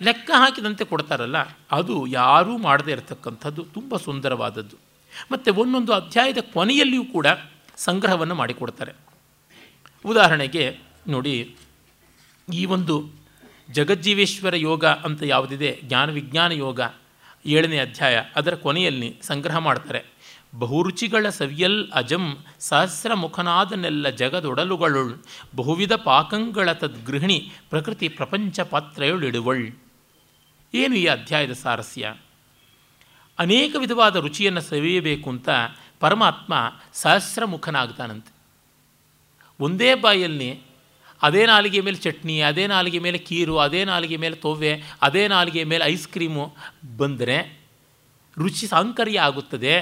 ಲೆಕ್ಕ ಹಾಕಿದಂತೆ ಕೊಡ್ತಾರಲ್ಲ, ಅದು ಯಾರೂ ಮಾಡದೇ ಇರತಕ್ಕಂಥದ್ದು, ತುಂಬ ಸುಂದರವಾದದ್ದು. ಮತ್ತು ಒಂದೊಂದು ಅಧ್ಯಾಯದ ಕೊನೆಯಲ್ಲಿಯೂ ಕೂಡ ಸಂಗ್ರಹವನ್ನು ಮಾಡಿಕೊಡ್ತಾರೆ. ಉದಾಹರಣೆಗೆ ನೋಡಿ, ಈ ಒಂದು ಜಗಜ್ಜೀವೇಶ್ವರ ಯೋಗ ಅಂತ ಯಾವುದಿದೆ? ಜ್ಞಾನ ವಿಜ್ಞಾನ ಯೋಗ. ಏಳನೇ ಅಧ್ಯಾಯ, ಅದರ ಕೊನೆಯಲ್ಲಿ ಸಂಗ್ರಹ ಮಾಡ್ತಾರೆ ಬಹುರುಚಿಗಳ ಸವಿಯಲ್ ಅಜಂ ಸಹಸ್ರ ಮುಖನಾದನೆಲ್ಲ ಜಗದೊಡಲುಗಳುಳ್, ಬಹುವಿಧ ಪಾಕಂಗಳ ತದ್ಗೃಹಿಣಿ ಪ್ರಕೃತಿ ಪ್ರಪಂಚ ಪಾತ್ರೆಯೊಳಿಡುವಳ್. ಏನು ಈ ಅಧ್ಯಾಯದ ಸಾರಸ್ಯ? ಅನೇಕ ವಿಧವಾದ ರುಚಿಯನ್ನು ಸವಿಯಬೇಕು ಅಂತ ಪರಮಾತ್ಮ ಸಹಸ್ರ ಮುಖನಾಗ್ತಾನಂತೆ ಒಂದೇ ಬಾಯಲ್ಲಿ ಅದೇ ನಾಲಿಗೆ ಮೇಲೆ ಚಟ್ನಿ, ಅದೇ ನಾಲಿಗೆ ಮೇಲೆ ಕೀರು, ಅದೇ ನಾಲಿಗೆ ಮೇಲೆ ತೊವ್ವೆ, ಅದೇ ನಾಲಿಗೆ ಮೇಲೆ ಐಸ್ ಕ್ರೀಮು ಬಂದರೆ ರುಚಿ ಸಾಂಕರ್ಯ ಆಗುತ್ತದೆ.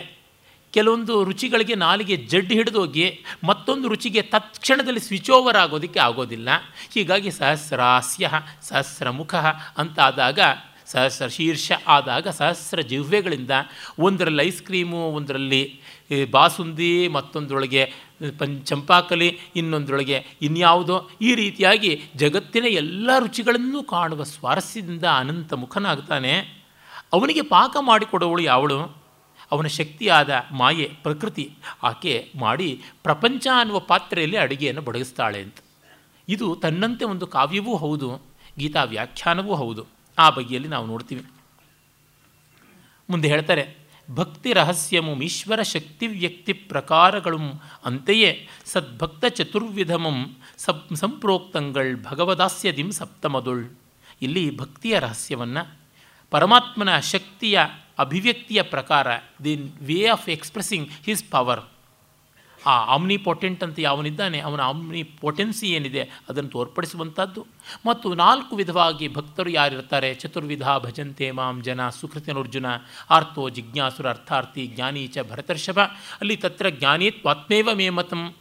ಕೆಲವೊಂದು ರುಚಿಗಳಿಗೆ ನಾಲಿಗೆ ಜಡ್ಡು ಹಿಡಿದೋಗಿ ಮತ್ತೊಂದು ರುಚಿಗೆ ತತ್ಕ್ಷಣದಲ್ಲಿ ಸ್ವಿಚ್ ಓವರ್ ಆಗೋದಕ್ಕೆ ಆಗೋದಿಲ್ಲ. ಹೀಗಾಗಿ ಸಹಸ್ರಾಸ್ಯ ಸಹಸ್ರ ಮುಖ ಅಂತಾದಾಗ, ಸಹಸ್ರ ಶೀರ್ಷ ಆದಾಗ ಸಹಸ್ರ ಜಿಹ್ವೆಗಳಿಂದ ಒಂದರಲ್ಲಿ ಐಸ್ ಕ್ರೀಮು ಒಂದರಲ್ಲಿ ಬಾಸುಂದಿ, ಮತ್ತೊಂದರೊಳಗೆ ಪಂ ಚಂಪಾಕಲಿ ಇನ್ನೊಂದರೊಳಗೆ ಇನ್ಯಾವುದೋ ಈ ರೀತಿಯಾಗಿ ಜಗತ್ತಿನ ಎಲ್ಲ ರುಚಿಗಳನ್ನು ಕಾಣುವ ಸ್ವಾರಸ್ಯದಿಂದ ಅನಂತ ಮುಖನಾಗ್ತಾನೆ. ಅವನಿಗೆ ಪಾಕ ಮಾಡಿಕೊಡೋವಳು ಯಾವಳು? ಅವನ ಶಕ್ತಿಯಾದ ಮಾಯೆ, ಪ್ರಕೃತಿ, ಆಕೆ ಮಾಡಿ ಪ್ರಪಂಚ ಅನ್ನುವ ಪಾತ್ರೆಯಲ್ಲಿ ಅಡುಗೆಯನ್ನು ಬಡಗಿಸ್ತಾಳೆ ಅಂತ. ಇದು ತನ್ನಂತೆ ಒಂದು ಕಾವ್ಯವೂ ಹೌದು, ಗೀತಾ ವ್ಯಾಖ್ಯಾನವೂ ಹೌದು. ಆ ಬಗೆಯಲ್ಲಿ ನಾವು ನೋಡ್ತೀವಿ. ಮುಂದೆ ಹೇಳ್ತಾರೆ ಭಕ್ತಿ ರಹಸ್ಯಮು ಈಶ್ವರ ಶಕ್ತಿ ವ್ಯಕ್ತಿ ಪ್ರಕಾರಗಳು ಅಂತೆಯೇ ಸದ್ಭಕ್ತ ಚತುರ್ವಿಧಮಂ ಸಪ್ ಸಂಪ್ರೋಕ್ತಂಗಳ್ ಭಗವದಾಸ್ಯದಿಂ ಸಪ್ತಮದುಳ್. ಇಲ್ಲಿ ಭಕ್ತಿಯ ರಹಸ್ಯವನ್ನು ಪರಮಾತ್ಮನ ಶಕ್ತಿಯ ಅಭಿವ್ಯಕ್ತಿಯ ಪ್ರಕಾರ the way of expressing his power ಆ ಆಮ್ನಿ ಪೊಟೆಂಟ್ ಅಂತ ಯಾವನಿದ್ದಾನೆ, ಅವನ ಆಮ್ನಿ ಪೊಟೆನ್ಸಿ ಏನಿದೆ ಅದನ್ನು ತೋರ್ಪಡಿಸುವಂಥದ್ದು. ಮತ್ತು ನಾಲ್ಕು ವಿಧವಾಗಿ ಭಕ್ತರು ಯಾರಿರ್ತಾರೆ? ಚತುರ್ವಿಧ ಭಜಂತೆ ಮಾಂ ಜನ ಸುಕೃತಿನರ್ಜುನ ಆರ್ತೋ ಜಿಜ್ಞಾಸುರ ಅರ್ಥಾರ್ಥಿ ಜ್ಞಾನಿ ಚ ಭರತರ್ಷಭ. ಅಲ್ಲಿ ತತ್ರ ಜ್ಞಾನೇತ್ವಾತ್ಮೇವ ಮೇಮತಂ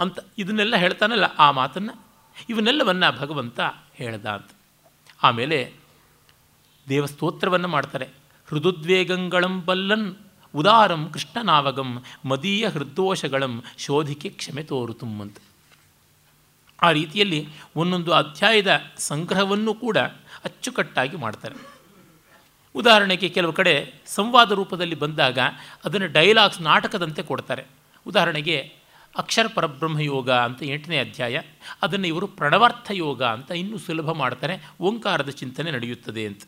ಅಂತ ಇದನ್ನೆಲ್ಲ ಹೇಳ್ತಾನಲ್ಲ ಆ ಮಾತನ್ನು. ಇವನ್ನೆಲ್ಲವನ್ನು ಭಗವಂತ ಹೇಳ್ದ ಅಂತ. ಆಮೇಲೆ ದೇವಸ್ತೋತ್ರವನ್ನು ಮಾಡ್ತಾರೆ. ಹೃದುದ್ವೇಗಂಗಳಂ ಬಲ್ಲನ್ ಉದಾರಂ ಕೃಷ್ಣನಾವಗಂ ಮದೀಯ ಹೃದ್ದೋಷಗಳಂ ಶೋಧಿಕೆ ಕ್ಷಮೆ ತೋರುತುಂ ಅಂತ. ಆ ರೀತಿಯಲ್ಲಿ ಒಂದೊಂದು ಅಧ್ಯಾಯದ ಸಂಗ್ರಹವನ್ನು ಕೂಡ ಅಚ್ಚುಕಟ್ಟಾಗಿ ಮಾಡ್ತಾರೆ. ಉದಾಹರಣೆಗೆ ಕೆಲವು ಕಡೆ ಸಂವಾದ ರೂಪದಲ್ಲಿ ಬಂದಾಗ ಅದನ್ನು ಡೈಲಾಗ್ಸ್ ನಾಟಕದಂತೆ ಕೊಡ್ತಾರೆ. ಉದಾಹರಣೆಗೆ ಅಕ್ಷರ ಪರಬ್ರಹ್ಮ ಯೋಗ ಅಂತ ಎಂಟನೇ ಅಧ್ಯಾಯ, ಅದನ್ನು ಇವರು ಪ್ರಣವಾರ್ಥ ಯೋಗ ಅಂತ ಇನ್ನೂ ಸುಲಭ ಮಾಡ್ತಾರೆ, ಓಂಕಾರದ ಚಿಂತನೆ ನಡೆಯುತ್ತದೆ ಅಂತ.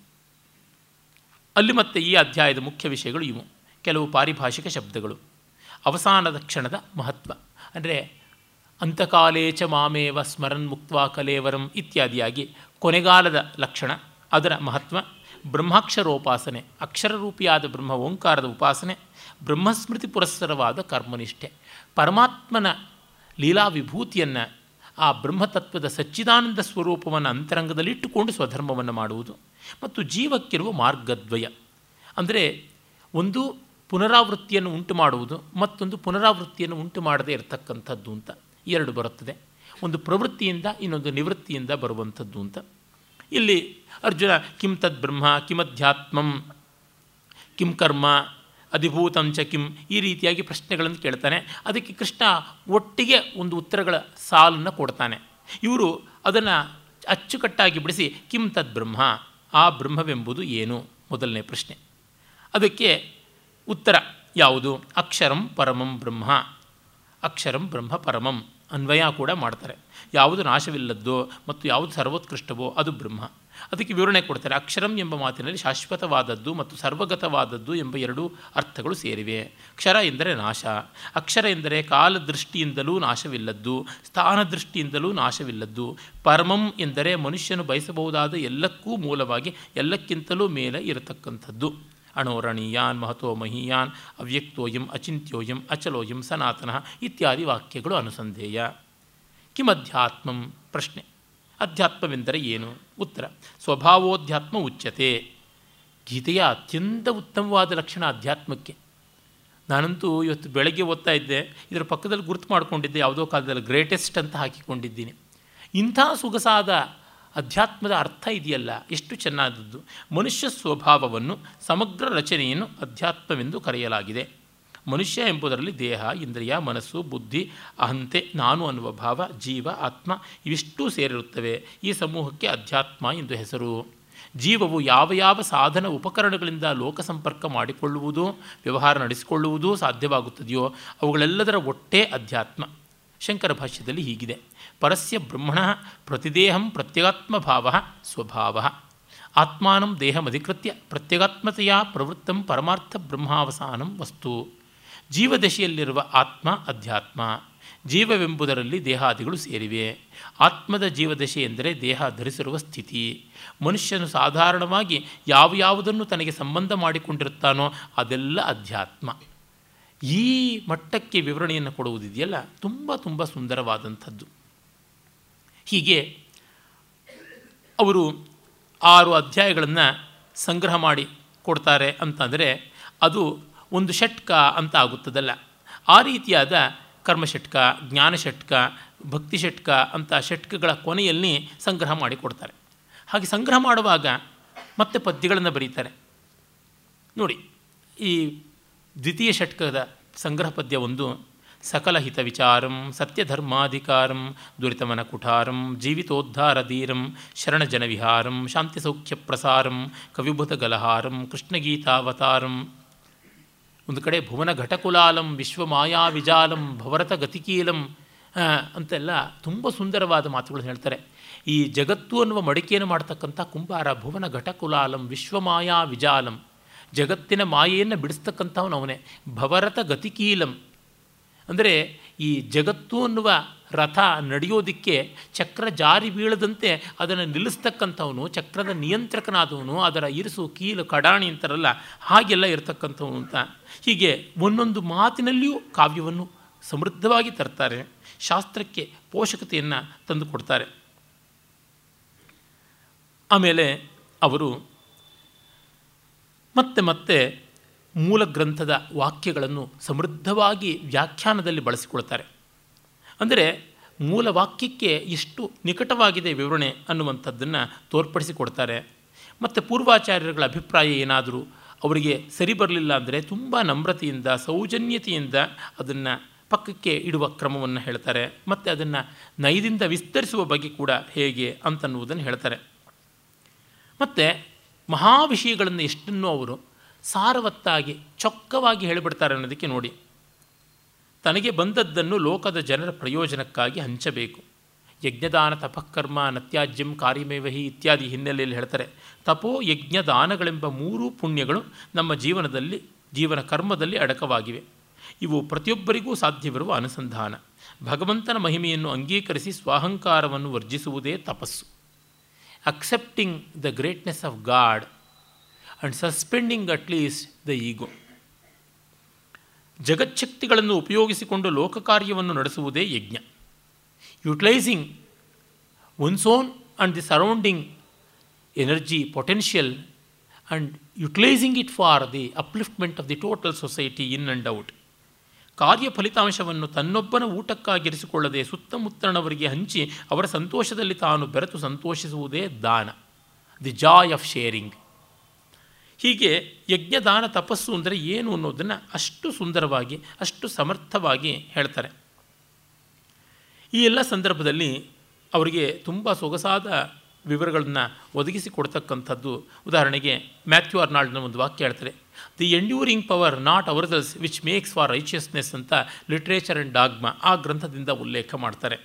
ಅಲ್ಲಿ ಮತ್ತೆ ಈ ಅಧ್ಯಾಯದ ಮುಖ್ಯ ವಿಷಯಗಳು ಇವು. ಕೆಲವು ಪಾರಿಭಾಷಿಕ ಶಬ್ದಗಳು. ಅವಸಾನದ ಕ್ಷಣದ ಮಹತ್ವ. ಅಂದರೆ, ಅಂತಕಾಲೇಚ ಮಾಮೇವ ಸ್ಮರನ್ ಮುಕ್ತ ಕಲೇವರಂ ಇತ್ಯಾದಿಯಾಗಿ ಕೊನೆಗಾಲದ ಲಕ್ಷಣ, ಅದರ ಮಹತ್ವ, ಬ್ರಹ್ಮಾಕ್ಷರೋಪಾಸನೆ, ಅಕ್ಷರರೂಪಿಯಾದ ಬ್ರಹ್ಮ ಓಂಕಾರದ ಉಪಾಸನೆ, ಬ್ರಹ್ಮಸ್ಮೃತಿ ಪುರಸ್ಸರವಾದ ಕರ್ಮನಿಷ್ಠೆ. ಪರಮಾತ್ಮನ ಲೀಲಾ ವಿಭೂತಿಯನ್ನು ಆ ಬ್ರಹ್ಮತತ್ವದ ಸಚ್ಚಿದಾನಂದ ಸ್ವರೂಪವನ್ನು ಅಂತರಂಗದಲ್ಲಿಟ್ಟುಕೊಂಡು ಸ್ವಧರ್ಮವನ್ನು ಮಾಡುವುದು ಮತ್ತು ಜೀವಕ್ಕಿರುವ ಮಾರ್ಗದ್ವಯ. ಅಂದರೆ, ಒಂದು ಪುನರಾವೃತ್ತಿಯನ್ನು ಉಂಟು ಮಾಡುವುದು ಮತ್ತೊಂದು ಪುನರಾವೃತ್ತಿಯನ್ನು ಉಂಟು ಮಾಡದೇ ಇರತಕ್ಕಂಥದ್ದು ಅಂತ ಎರಡು ಬರುತ್ತದೆ. ಒಂದು ಪ್ರವೃತ್ತಿಯಿಂದ, ಇನ್ನೊಂದು ನಿವೃತ್ತಿಯಿಂದ ಬರುವಂಥದ್ದು ಅಂತ. ಇಲ್ಲಿ ಅರ್ಜುನ, ಕಿಂ ತದ್ ಬ್ರಹ್ಮ ಕಿಮಧ್ಯಾತ್ಮಂ ಕಿಂ ಕರ್ಮ ಅಧಿಭೂತಂಚ ಕಿಂ ಈ ರೀತಿಯಾಗಿ ಪ್ರಶ್ನೆಗಳನ್ನು ಕೇಳ್ತಾನೆ. ಅದಕ್ಕೆ ಕೃಷ್ಣ ಒಟ್ಟಿಗೆ ಒಂದು ಉತ್ತರಗಳ ಸಾಲನ್ನು ಕೊಡ್ತಾನೆ. ಇವರು ಅದನ್ನು ಅಚ್ಚುಕಟ್ಟಾಗಿ ಬಿಡಿಸಿ ಕಿಂ ತದ್ ಬ್ರಹ್ಮ, ಆ ಬ್ರಹ್ಮವೆಂಬುದು ಏನು? ಮೊದಲನೇ ಪ್ರಶ್ನೆ. ಅದಕ್ಕೆ ಉತ್ತರ ಯಾವುದು? ಅಕ್ಷರಂ ಪರಮಂ ಬ್ರಹ್ಮ. ಅಕ್ಷರಂ ಬ್ರಹ್ಮ ಪರಮಂ ಅನ್ವಯ ಕೂಡ ಮಾಡ್ತಾರೆ. ಯಾವುದು ನಾಶವಿಲ್ಲದ್ದೋ ಮತ್ತು ಯಾವುದು ಸರ್ವೋತ್ಕೃಷ್ಟವೋ ಅದು ಬ್ರಹ್ಮ. ಅದಕ್ಕೆ ವಿವರಣೆ ಕೊಡ್ತಾರೆ. ಅಕ್ಷರಂ ಎಂಬ ಮಾತಿನಲ್ಲಿ ಶಾಶ್ವತವಾದದ್ದು ಮತ್ತು ಸರ್ವಗತವಾದದ್ದು ಎಂಬ ಎರಡು ಅರ್ಥಗಳು ಸೇರಿವೆ. ಕ್ಷರ ಎಂದರೆ ನಾಶ. ಅಕ್ಷರ ಎಂದರೆ ಕಾಲದೃಷ್ಟಿಯಿಂದಲೂ ನಾಶವಿಲ್ಲದ್ದು, ಸ್ಥಾನದೃಷ್ಟಿಯಿಂದಲೂ ನಾಶವಿಲ್ಲದ್ದು. ಪರಮಂ ಎಂದರೆ ಮನುಷ್ಯನು ಬಯಸಬಹುದಾದ ಎಲ್ಲಕ್ಕೂ ಮೂಲವಾಗಿ ಎಲ್ಲಕ್ಕಿಂತಲೂ ಮೇಲೆ ಇರತಕ್ಕಂಥದ್ದು. ಅಣೋರಣೀಯಾನ್ ಮಹತೋ ಮಹೀಯಾನ್ ಅವ್ಯಕ್ತೋಯಂ ಅಚಿಂತ್ಯೋಯಂ ಅಚಲೋಯಂ ಸನಾತನ ಇತ್ಯಾದಿ ವಾಕ್ಯಗಳು ಅನುಸಂಧೇಯ. ಕಿಮಧ್ಯಾತ್ಮಂ ಪ್ರಶ್ನೆ. ಅಧ್ಯಾತ್ಮವೆಂದರೆ ಏನು? ಉತ್ತರ. ಸ್ವಭಾವೋಧ್ಯಾತ್ಮ ಉಚ್ಯತೆ ಗೀತೆಯ ಅತ್ಯಂತ ಉತ್ತಮವಾದ ಲಕ್ಷಣ ಅಧ್ಯಾತ್ಮಕ್ಕೆ. ನಾನಂತೂ ಇವತ್ತು ಬೆಳಗ್ಗೆ ಓದ್ತಾ ಇದ್ದೆ. ಇದರ ಪಕ್ಕದಲ್ಲಿ ಗುರುತು ಮಾಡಿಕೊಂಡಿದ್ದೆ. ಯಾವುದೋ ಕಾಲದಲ್ಲಿ ಗ್ರೇಟೆಸ್ಟ್ ಅಂತ ಹಾಕಿಕೊಂಡಿದ್ದೀನಿ. ಇಂಥ ಸೊಗಸಾದ ಅಧ್ಯಾತ್ಮದ ಅರ್ಥ ಇದೆಯಲ್ಲ, ಎಷ್ಟು ಚೆನ್ನಾದದ್ದು. ಮನುಷ್ಯ ಸ್ವಭಾವವನ್ನು ಸಮಗ್ರ ರಚನೆಯನ್ನು ಅಧ್ಯಾತ್ಮವೆಂದು ಕರೆಯಲಾಗಿದೆ. ಮನುಷ್ಯ ಎಂಬುದರಲ್ಲಿ ದೇಹ, ಇಂದ್ರಿಯ, ಮನಸ್ಸು, ಬುದ್ಧಿ, ಅಹಂತೆ, ನಾನು ಅನ್ನುವ ಭಾವ, ಜೀವ, ಆತ್ಮ ಇವಿಷ್ಟೂ ಸೇರಿರುತ್ತವೆ. ಈ ಸಮೂಹಕ್ಕೆ ಅಧ್ಯಾತ್ಮ ಎಂದು ಹೆಸರು. ಜೀವವು ಯಾವ ಯಾವ ಸಾಧನ ಉಪಕರಣಗಳಿಂದ ಲೋಕ ಸಂಪರ್ಕ ಮಾಡಿಕೊಳ್ಳುವುದು, ವ್ಯವಹಾರ ನಡೆಸಿಕೊಳ್ಳುವುದೂ ಸಾಧ್ಯವಾಗುತ್ತದೆಯೋ ಅವುಗಳೆಲ್ಲದರ ಒಟ್ಟೇ ಅಧ್ಯಾತ್ಮ. ಶಂಕರ ಭಾಷ್ಯದಲ್ಲಿ ಹೀಗಿದೆ. ಪರಸ್ಯ ಬ್ರಹ್ಮಣ ಪ್ರತಿದೇಹಂ ಪ್ರತ್ಯಗಾತ್ಮಭಾವ ಸ್ವಭಾವ. ಆತ್ಮಾನಂ ದೇಹಮಧಿಕೃತ್ಯ ಪ್ರತ್ಯಗಾತ್ಮತೆಯ ಪ್ರವೃತ್ತಂ ಪರಮಾರ್ಥ ಬ್ರಹ್ಮಾವಸಾನಂ ವಸ್ತು. ಜೀವದಶೆಯಲ್ಲಿರುವ ಆತ್ಮ ಅಧ್ಯಾತ್ಮ. ಜೀವವೆಂಬುದರಲ್ಲಿ ದೇಹಾದಿಗಳು ಸೇರಿವೆ. ಆತ್ಮದ ಜೀವದಶೆ ಎಂದರೆ ದೇಹ ಧರಿಸಿರುವ ಸ್ಥಿತಿ. ಮನುಷ್ಯನು ಸಾಧಾರಣವಾಗಿ ಯಾವ ಯಾವುದನ್ನು ತನಗೆ ಸಂಬಂಧ ಮಾಡಿಕೊಂಡಿರುತ್ತಾನೋ ಅದೆಲ್ಲ ಅಧ್ಯಾತ್ಮ. ಈ ಮಟ್ಟಕ್ಕೆ ವಿವರಣೆಯನ್ನು ಕೊಡುವುದಿದೆಯಲ್ಲ, ತುಂಬ ತುಂಬ ಸುಂದರವಾದಂಥದ್ದು. ಹೀಗೆ ಅವರು ಆರು ಅಧ್ಯಾಯಗಳನ್ನು ಸಂಗ್ರಹ ಮಾಡಿ ಕೊಡ್ತಾರೆ ಅಂತಂದರೆ ಅದು ಒಂದು ಷಟ್ಕ ಅಂತ ಆಗುತ್ತದಲ್ಲ. ಆ ರೀತಿಯಾದ ಕರ್ಮಷಟ್ಕ ಜ್ಞಾನಷಟ್ಕ ಭಕ್ತಿ ಷಟ್ಕ ಅಂತ ಷಟ್ಕಗಳ ಕೊನೆಯಲ್ಲಿ ಸಂಗ್ರಹ ಮಾಡಿ ಕೊಡ್ತಾರೆ. ಹಾಗೆ ಸಂಗ್ರಹ ಮಾಡುವಾಗ ಮತ್ತೆ ಪದ್ಯಗಳನ್ನು ಬರೀತಾರೆ. ನೋಡಿ, ಈ ದ್ವಿತೀಯ ಷಟ್ಕದ ಸಂಗ್ರಹ ಪದ್ಯ ಒಂದು ಸಕಲ ಹಿತ ವಿಚಾರಂ ಸತ್ಯಧರ್ಮಾಧಿಕಾರಂ ದುರಿತಮನ ಕುಠಾರಂ ಜೀವಿತೋದ್ಧಾರಧೀರಂ ಶರಣಜನ ವಿಹಾರಂ ಶಾಂತಿ ಸೌಖ್ಯ ಪ್ರಸಾರಂ ಕವಿಭೂತ ಗಲಹಾರಂ ಕೃಷ್ಣಗೀತಾವತಾರಂ. ಒಂದು ಕಡೆ ಭುವನ ಘಟಕುಲಾಲಂ ವಿಶ್ವಮಾಯಾ ವಿಜಾಲಂ ಭವರತ ಗತಿಕೀಲಂ ಅಂತೆಲ್ಲ ತುಂಬ ಸುಂದರವಾದ ಮಾತುಗಳನ್ನು ಹೇಳ್ತಾರೆ. ಈ ಜಗತ್ತು ಅನ್ನುವ ಮಡಿಕೆಯನ್ನು ಮಾಡ್ತಕ್ಕಂಥ ಕುಂಬಾರ ಭುವನ ಘಟಕುಲಾಲಂ ವಿಶ್ವಮಾಯಾ ವಿಜಾಲಂ ಜಗತ್ತಿನ ಮಾಯೆಯನ್ನು ಬಿಡಿಸ್ತಕ್ಕಂಥವನು ಅವನೇ ಭವರತ ಗತಿಕೀಲಂ ಅಂದರೆ ಈ ಜಗತ್ತು ಅನ್ನುವ ರಥ ನಡೆಯೋದಕ್ಕೆ ಚಕ್ರ ಜಾರಿ ಬೀಳದಂತೆ ಅದನ್ನು ನಿಲ್ಲಿಸ್ತಕ್ಕಂಥವನು, ಚಕ್ರದ ನಿಯಂತ್ರಕನಾದವನು, ಅದರ ಇರಿಸು, ಕೀಲು, ಕಡಾಣಿ ಅಂತಾರಲ್ಲ, ಹಾಗೆಲ್ಲ ಇರತಕ್ಕಂಥವನು ಅಂತ. ಹೀಗೆ ಒಂದೊಂದು ಮಾತಿನಲ್ಲಿಯೂ ಕಾವ್ಯವನ್ನು ಸಮೃದ್ಧವಾಗಿ ತರ್ತಾರೆ. ಶಾಸ್ತ್ರಕ್ಕೆ ಪೋಷಕತೆಯನ್ನು ತಂದು ಕೊಡ್ತಾರೆ. ಆಮೇಲೆ ಅವರು, ಮತ್ತೆ ಮತ್ತೆ ಮೂಲ ಗ್ರಂಥದ ವಾಕ್ಯಗಳನ್ನು ಸಮೃದ್ಧವಾಗಿ ವ್ಯಾಖ್ಯಾನದಲ್ಲಿ ಬಳಸಿಕೊಳ್ತಾರೆ. ಅಂದರೆ ಮೂಲ ವಾಕ್ಯಕ್ಕೆ ಎಷ್ಟು ನಿಕಟವಾಗಿದೆ ವಿವರಣೆ ಅನ್ನುವಂಥದ್ದನ್ನು ತೋರ್ಪಡಿಸಿಕೊಡ್ತಾರೆ. ಮತ್ತು ಪೂರ್ವಾಚಾರ್ಯರುಗಳ ಅಭಿಪ್ರಾಯ ಏನಾದರೂ ಅವರಿಗೆ ಸರಿ ಬರಲಿಲ್ಲ ಅಂದರೆ ತುಂಬ ನಮ್ರತೆಯಿಂದ, ಸೌಜನ್ಯತೆಯಿಂದ ಅದನ್ನು ಪಕ್ಕಕ್ಕೆ ಇಡುವ ಕ್ರಮವನ್ನು ಹೇಳ್ತಾರೆ. ಮತ್ತು ಅದನ್ನು ನೈದಿಂದ ವಿಸ್ತರಿಸುವ ಬಗ್ಗೆ ಕೂಡ ಹೇಗೆ ಅಂತನ್ನುವುದನ್ನು ಹೇಳ್ತಾರೆ. ಮತ್ತು ಮಹಾವಿಷಯಗಳನ್ನು ಎಷ್ಟನ್ನೂ ಅವರು ಸಾರವತ್ತಾಗಿ, ಚೊಕ್ಕವಾಗಿ ಹೇಳಿಬಿಡ್ತಾರೆ ಅನ್ನೋದಕ್ಕೆ ನೋಡಿ. ತನಗೆ ಬಂದದ್ದನ್ನು ಲೋಕದ ಜನರ ಪ್ರಯೋಜನಕ್ಕಾಗಿ ಹಂಚಬೇಕು. ಯಜ್ಞದಾನ ತಪಃಕರ್ಮ ನತ್ಯಾಜ್ಯಂ ಕಾರ್ಯಮೇವಹಿ ಇತ್ಯಾದಿ ಹಿನ್ನೆಲೆಯಲ್ಲಿ ಹೇಳ್ತಾರೆ. ತಪೋ ಯಜ್ಞದಾನಗಳೆಂಬ ಮೂರೂ ಪುಣ್ಯಗಳು ನಮ್ಮ ಜೀವನದಲ್ಲಿ, ಜೀವನ ಕರ್ಮದಲ್ಲಿ ಅಡಕವಾಗಿವೆ. ಇವು ಪ್ರತಿಯೊಬ್ಬರಿಗೂ ಸಾಧ್ಯವಿರುವ ಅನುಸಂಧಾನ. ಭಗವಂತನ ಮಹಿಮೆಯನ್ನು ಅಂಗೀಕರಿಸಿ ಸ್ವಾಹಂಕಾರವನ್ನು ವರ್ಜಿಸುವುದೇ ತಪಸ್ಸು. Accepting the greatness of God and suspending at least the ego ಜಗಚ್ಛಕ್ತಿಗಳನ್ನು ಉಪಯೋಗಿಸಿಕೊಂಡು ಲೋಕ ಕಾರ್ಯವನ್ನು ನಡೆಸುವುದೇ ಯಜ್ಞ. Utilising one's own and the surrounding energy potential and utilising it for the upliftment of the total society in and out ಕಾರ್ಯ ಫಲಿತಾಂಶವನ್ನು ತನ್ನೊಬ್ಬನ ಊಟಕ್ಕಾಗಿರಿಸಿಕೊಳ್ಳದೆ ಸುತ್ತಮುತ್ತಲವರಿಗೆ ಹಂಚಿ ಅವರ ಸಂತೋಷದಲ್ಲಿ ತಾನು ಬೆರೆತು ಸಂತೋಷಿಸುವುದೇ ದಾನ. ದಿ ಜಾಯ್ ಆಫ್ ಶೇರಿಂಗ್ ಹೀಗೆ ಯಜ್ಞದಾನ ತಪಸ್ಸು ಅಂದರೆ ಏನು ಅನ್ನೋದನ್ನು ಅಷ್ಟು ಸುಂದರವಾಗಿ, ಅಷ್ಟು ಸಮರ್ಥವಾಗಿ ಹೇಳ್ತಾರೆ. ಈ ಎಲ್ಲ ಸಂದರ್ಭದಲ್ಲಿ ಅವರಿಗೆ ತುಂಬ ಸೊಗಸಾದ ವಿವರಗಳನ್ನು ಒದಗಿಸಿ ಕೊಡ್ತಕ್ಕಂಥದ್ದು. ಉದಾಹರಣೆಗೆ ಮ್ಯಾಥ್ಯೂ ಅರ್ನಾಲ್ಡ್ನ ಒಂದು ವಾಕ್ಯ ಹೇಳ್ತಾರೆ the enduring power not ourselves which makes for righteousness ಅಂತ ಲಿಟ್ರೇಚರ್ ಆ್ಯಂಡ್ ಡಾಗ್ಮ ಆ ಗ್ರಂಥದಿಂದ ಉಲ್ಲೇಖ ಮಾಡ್ತಾರೆ.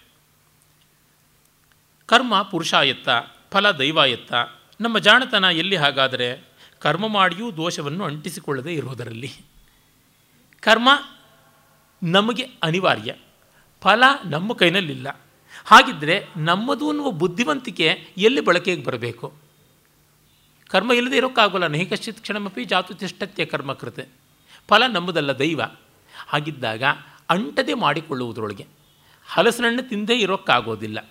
ಕರ್ಮ ಪುರುಷಾಯತ್ತ, ಫಲ ದೈವಾಯತ್ತ, ನಮ್ಮ ಜಾಣತನ ಎಲ್ಲಿ ಹಾಗಾದರೆ? ಕರ್ಮ ಮಾಡಿಯೂ ದೋಷವನ್ನು ಅಂಟಿಸಿಕೊಳ್ಳದೆ ಇರುವುದರಲ್ಲಿ. ಕರ್ಮ ನಮಗೆ ಅನಿವಾರ್ಯ, ಫಲ ನಮ್ಮ ಕೈನಲ್ಲಿಲ್ಲ. ಹಾಗಿದ್ದರೆ ನಮ್ಮದು ಅನ್ನುವ ಬುದ್ಧಿವಂತಿಕೆ ಎಲ್ಲಿ ಬಳಕೆಗೆ ಬರಬೇಕು? ಕರ್ಮ ಇಲ್ಲದೆ ಇರೋಕ್ಕಾಗೋಲ್ಲ. ನೈಕಶ್ಚಿತ್ ಕ್ಷಣಮಪಿ ಜಾತು ತಿಷ್ಟತ್ಯ ಕರ್ಮಕೃತೆ ಫಲ ನಮ್ಮದಲ್ಲ ದೈವ. ಹಾಗಿದ್ದಾಗ ಅಂಟದೆ ಮಾಡಿಕೊಳ್ಳುವುದರೊಳಗೆ ಹಲಸಿನ ಹಣ್ಣು ತಿಂದೇ ಇರೋಕ್ಕಾಗೋದಿಲ್ಲ.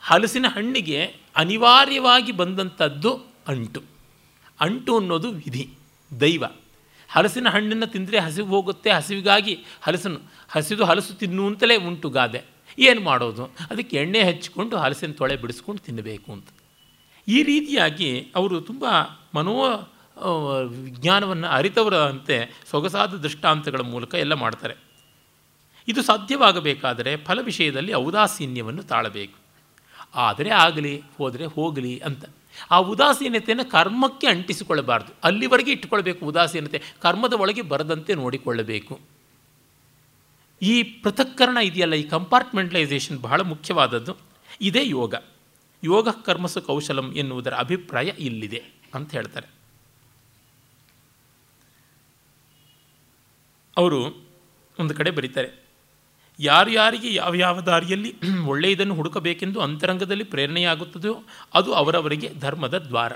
ಹಲಸಿನ ಹಣ್ಣಿಗೆ ಅನಿವಾರ್ಯವಾಗಿ ಬಂದಂಥದ್ದು ಅಂಟು. ಅಂಟು ಅನ್ನೋದು ವಿಧಿ, ದೈವ. ಹಲಸಿನ ಹಣ್ಣನ್ನು ತಿಂದರೆ ಹಸಿವು ಹೋಗುತ್ತೆ, ಹಸಿವಿಗಾಗಿ ಹಲಸನ್ನು, ಹಸಿದು ಹಲಸು ತಿನ್ನು ಅಂತಲೇ ಉಂಟು ಗಾದೆ. ಏನು ಮಾಡೋದು? ಅದಕ್ಕೆ ಎಣ್ಣೆ ಹಚ್ಚಿಕೊಂಡು ಹಲಸಿನ ತೊಳೆ ಬಿಡಿಸ್ಕೊಂಡು ತಿನ್ನಬೇಕು ಅಂತ. ಈ ರೀತಿಯಾಗಿ ಅವರು ತುಂಬ ಮನೋ ವಿಜ್ಞಾನವನ್ನು ಅರಿತವರಂತೆ ಸೊಗಸಾದ ದೃಷ್ಟಾಂತಗಳ ಮೂಲಕ ಎಲ್ಲ ಮಾಡ್ತಾರೆ. ಇದು ಸಾಧ್ಯವಾಗಬೇಕಾದರೆ ಫಲ ವಿಷಯದಲ್ಲಿ ಔದಾಸೀನ್ಯವನ್ನು ತಾಳಬೇಕು. ಆದರೆ ಆಗಲಿ, ಹೋದರೆ ಹೋಗಲಿ ಅಂತ. ಆ ಉದಾಸೀನತೆಯನ್ನು ಕರ್ಮಕ್ಕೆ ಅಂಟಿಸಿಕೊಳ್ಳಬಾರ್ದು. ಅಲ್ಲಿವರೆಗೆ ಇಟ್ಟುಕೊಳ್ಬೇಕು ಉದಾಸೀನತೆ. ಕರ್ಮದ ಒಳಗೆ ಬರದಂತೆ ನೋಡಿಕೊಳ್ಳಬೇಕು. ಈ ಪೃಥಕ್ಕರಣ ಇದೆಯಲ್ಲ, ಈ ಕಂಪಾರ್ಟ್ಮೆಂಟಲೈಸೇಷನ್ ಬಹಳ ಮುಖ್ಯವಾದದ್ದು. ಇದೇ ಯೋಗ. ಯೋಗ ಕರ್ಮಸು ಕೌಶಲಂ ಎನ್ನುವುದರ ಅಭಿಪ್ರಾಯ ಇಲ್ಲಿದೆ ಅಂತ ಹೇಳ್ತಾರೆ. ಅವರು ಒಂದು ಕಡೆ ಬರೀತಾರೆ ಯಾರು ಯಾರಿಗೆ ಯಾವ ಯಾವ ದಾರಿಯಲ್ಲಿ ಒಳ್ಳೆಯದನ್ನು ಹುಡುಕಬೇಕೆಂದು ಅಂತರಂಗದಲ್ಲಿ ಪ್ರೇರಣೆಯಾಗುತ್ತದೆಯೋ ಅದು ಅವರವರಿಗೆ ಧರ್ಮದ ದ್ವಾರ.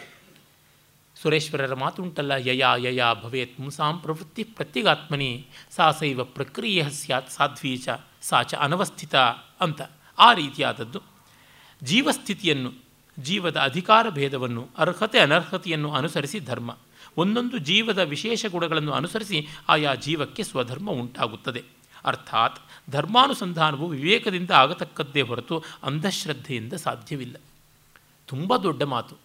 ಸುರೇಶ್ವರರ ಮಾತುಂಟಲ್ಲ, ಯಯಾ ಯಯಾ ಭವೇತ್ ಮುಂಸಾಂ ಪ್ರವೃತ್ತಿ ಪ್ರತ್ಯಗಾತ್ಮನಿ, ಸಾ ಸೈವ ಪ್ರಕ್ರಿಯೆ ಸ್ಯಾತ್ ಸಾಧ್ವೀಚ, ಸಾ ಚ ಅನವಸ್ಥಿತ ಅಂತ ಆ ರೀತಿಯಾದದ್ದು. ಜೀವಸ್ಥಿತಿಯನ್ನು, ಜೀವದ ಅಧಿಕಾರ ಭೇದವನ್ನು, ಅರ್ಹತೆ ಅನರ್ಹತೆಯನ್ನು ಅನುಸರಿಸಿ ಧರ್ಮ. ಒಂದೊಂದು ಜೀವದ ವಿಶೇಷ ಗುಣಗಳನ್ನು ಅನುಸರಿಸಿ ಆಯಾ ಜೀವಕ್ಕೆ ಸ್ವಧರ್ಮ ಉಂಟಾಗುತ್ತದೆ. ಅರ್ಥಾತ್ ಧರ್ಮಾನುಸಂಧಾನವು ವಿವೇಕದಿಂದ ಆಗತಕ್ಕದ್ದೇ ಹೊರತು ಅಂಧಶ್ರದ್ಧೆಯಿಂದ ಸಾಧ್ಯವಿಲ್ಲ. ತುಂಬ ದೊಡ್ಡ ಮಾತು.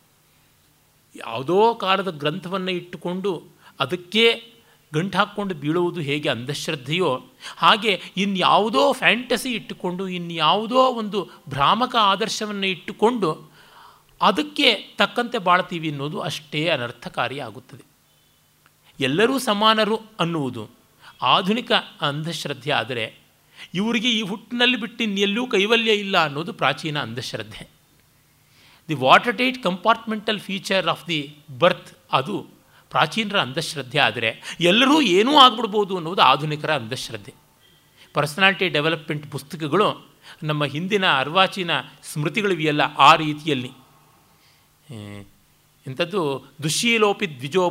ಯಾವುದೋ ಕಾಲದ ಗ್ರಂಥವನ್ನು ಇಟ್ಟುಕೊಂಡು ಅದಕ್ಕೆ ಗಂಟು ಹಾಕ್ಕೊಂಡು ಬೀಳುವುದು ಹೇಗೆ ಅಂಧಶ್ರದ್ಧೆಯೋ, ಹಾಗೆ ಇನ್ಯಾವುದೋ ಫ್ಯಾಂಟಸಿ ಇಟ್ಟುಕೊಂಡು, ಇನ್ಯಾವುದೋ ಒಂದು ಭ್ರಾಮಕ ಆದರ್ಶವನ್ನು ಇಟ್ಟುಕೊಂಡು ಅದಕ್ಕೆ ತಕ್ಕಂತೆ ಬಾಳ್ತೀವಿ ಅನ್ನೋದು ಅಷ್ಟೇ ಅನರ್ಥಕಾರಿಯಾಗುತ್ತದೆ ಎಲ್ಲರೂ ಸಮಾನರು ಅನ್ನುವುದು ಆಧುನಿಕ ಅಂಧಶ್ರದ್ಧೆ ಆದರೆ ಇವರಿಗೆ ಈ ಹುಟ್ಟಿನಲ್ಲಿ ಎಲ್ಲೂ ಕೈವಲ್ಯ ಇಲ್ಲ ಅನ್ನೋದು ಪ್ರಾಚೀನ ಅಂಧಶ್ರದ್ಧೆ. The water tight compartmental feature of the birth ಅದು ಪ್ರಾಚೀನರ ಅಂಧಶ್ರದ್ಧೆ ಆದರೆ ಎಲ್ಲರೂ ಏನೂ ಆಗ್ಬಿಡ್ಬೋದು ಅನ್ನೋದು ಆಧುನಿಕರ ಅಂಧಶ್ರದ್ಧೆ. ಪರ್ಸನಾಲಿಟಿ ಡೆವಲಪ್ಮೆಂಟ್ ಪುಸ್ತಕಗಳು ನಮ್ಮ ಹಿಂದಿನ ಅರ್ವಾಚೀನ ಸ್ಮೃತಿಗಳಿವೆಯಲ್ಲ ಆ ರೀತಿಯಲ್ಲಿ. ಇಂಥದ್ದು ದುಶೀಲೋಪಿ ದ್ವಿಜೋ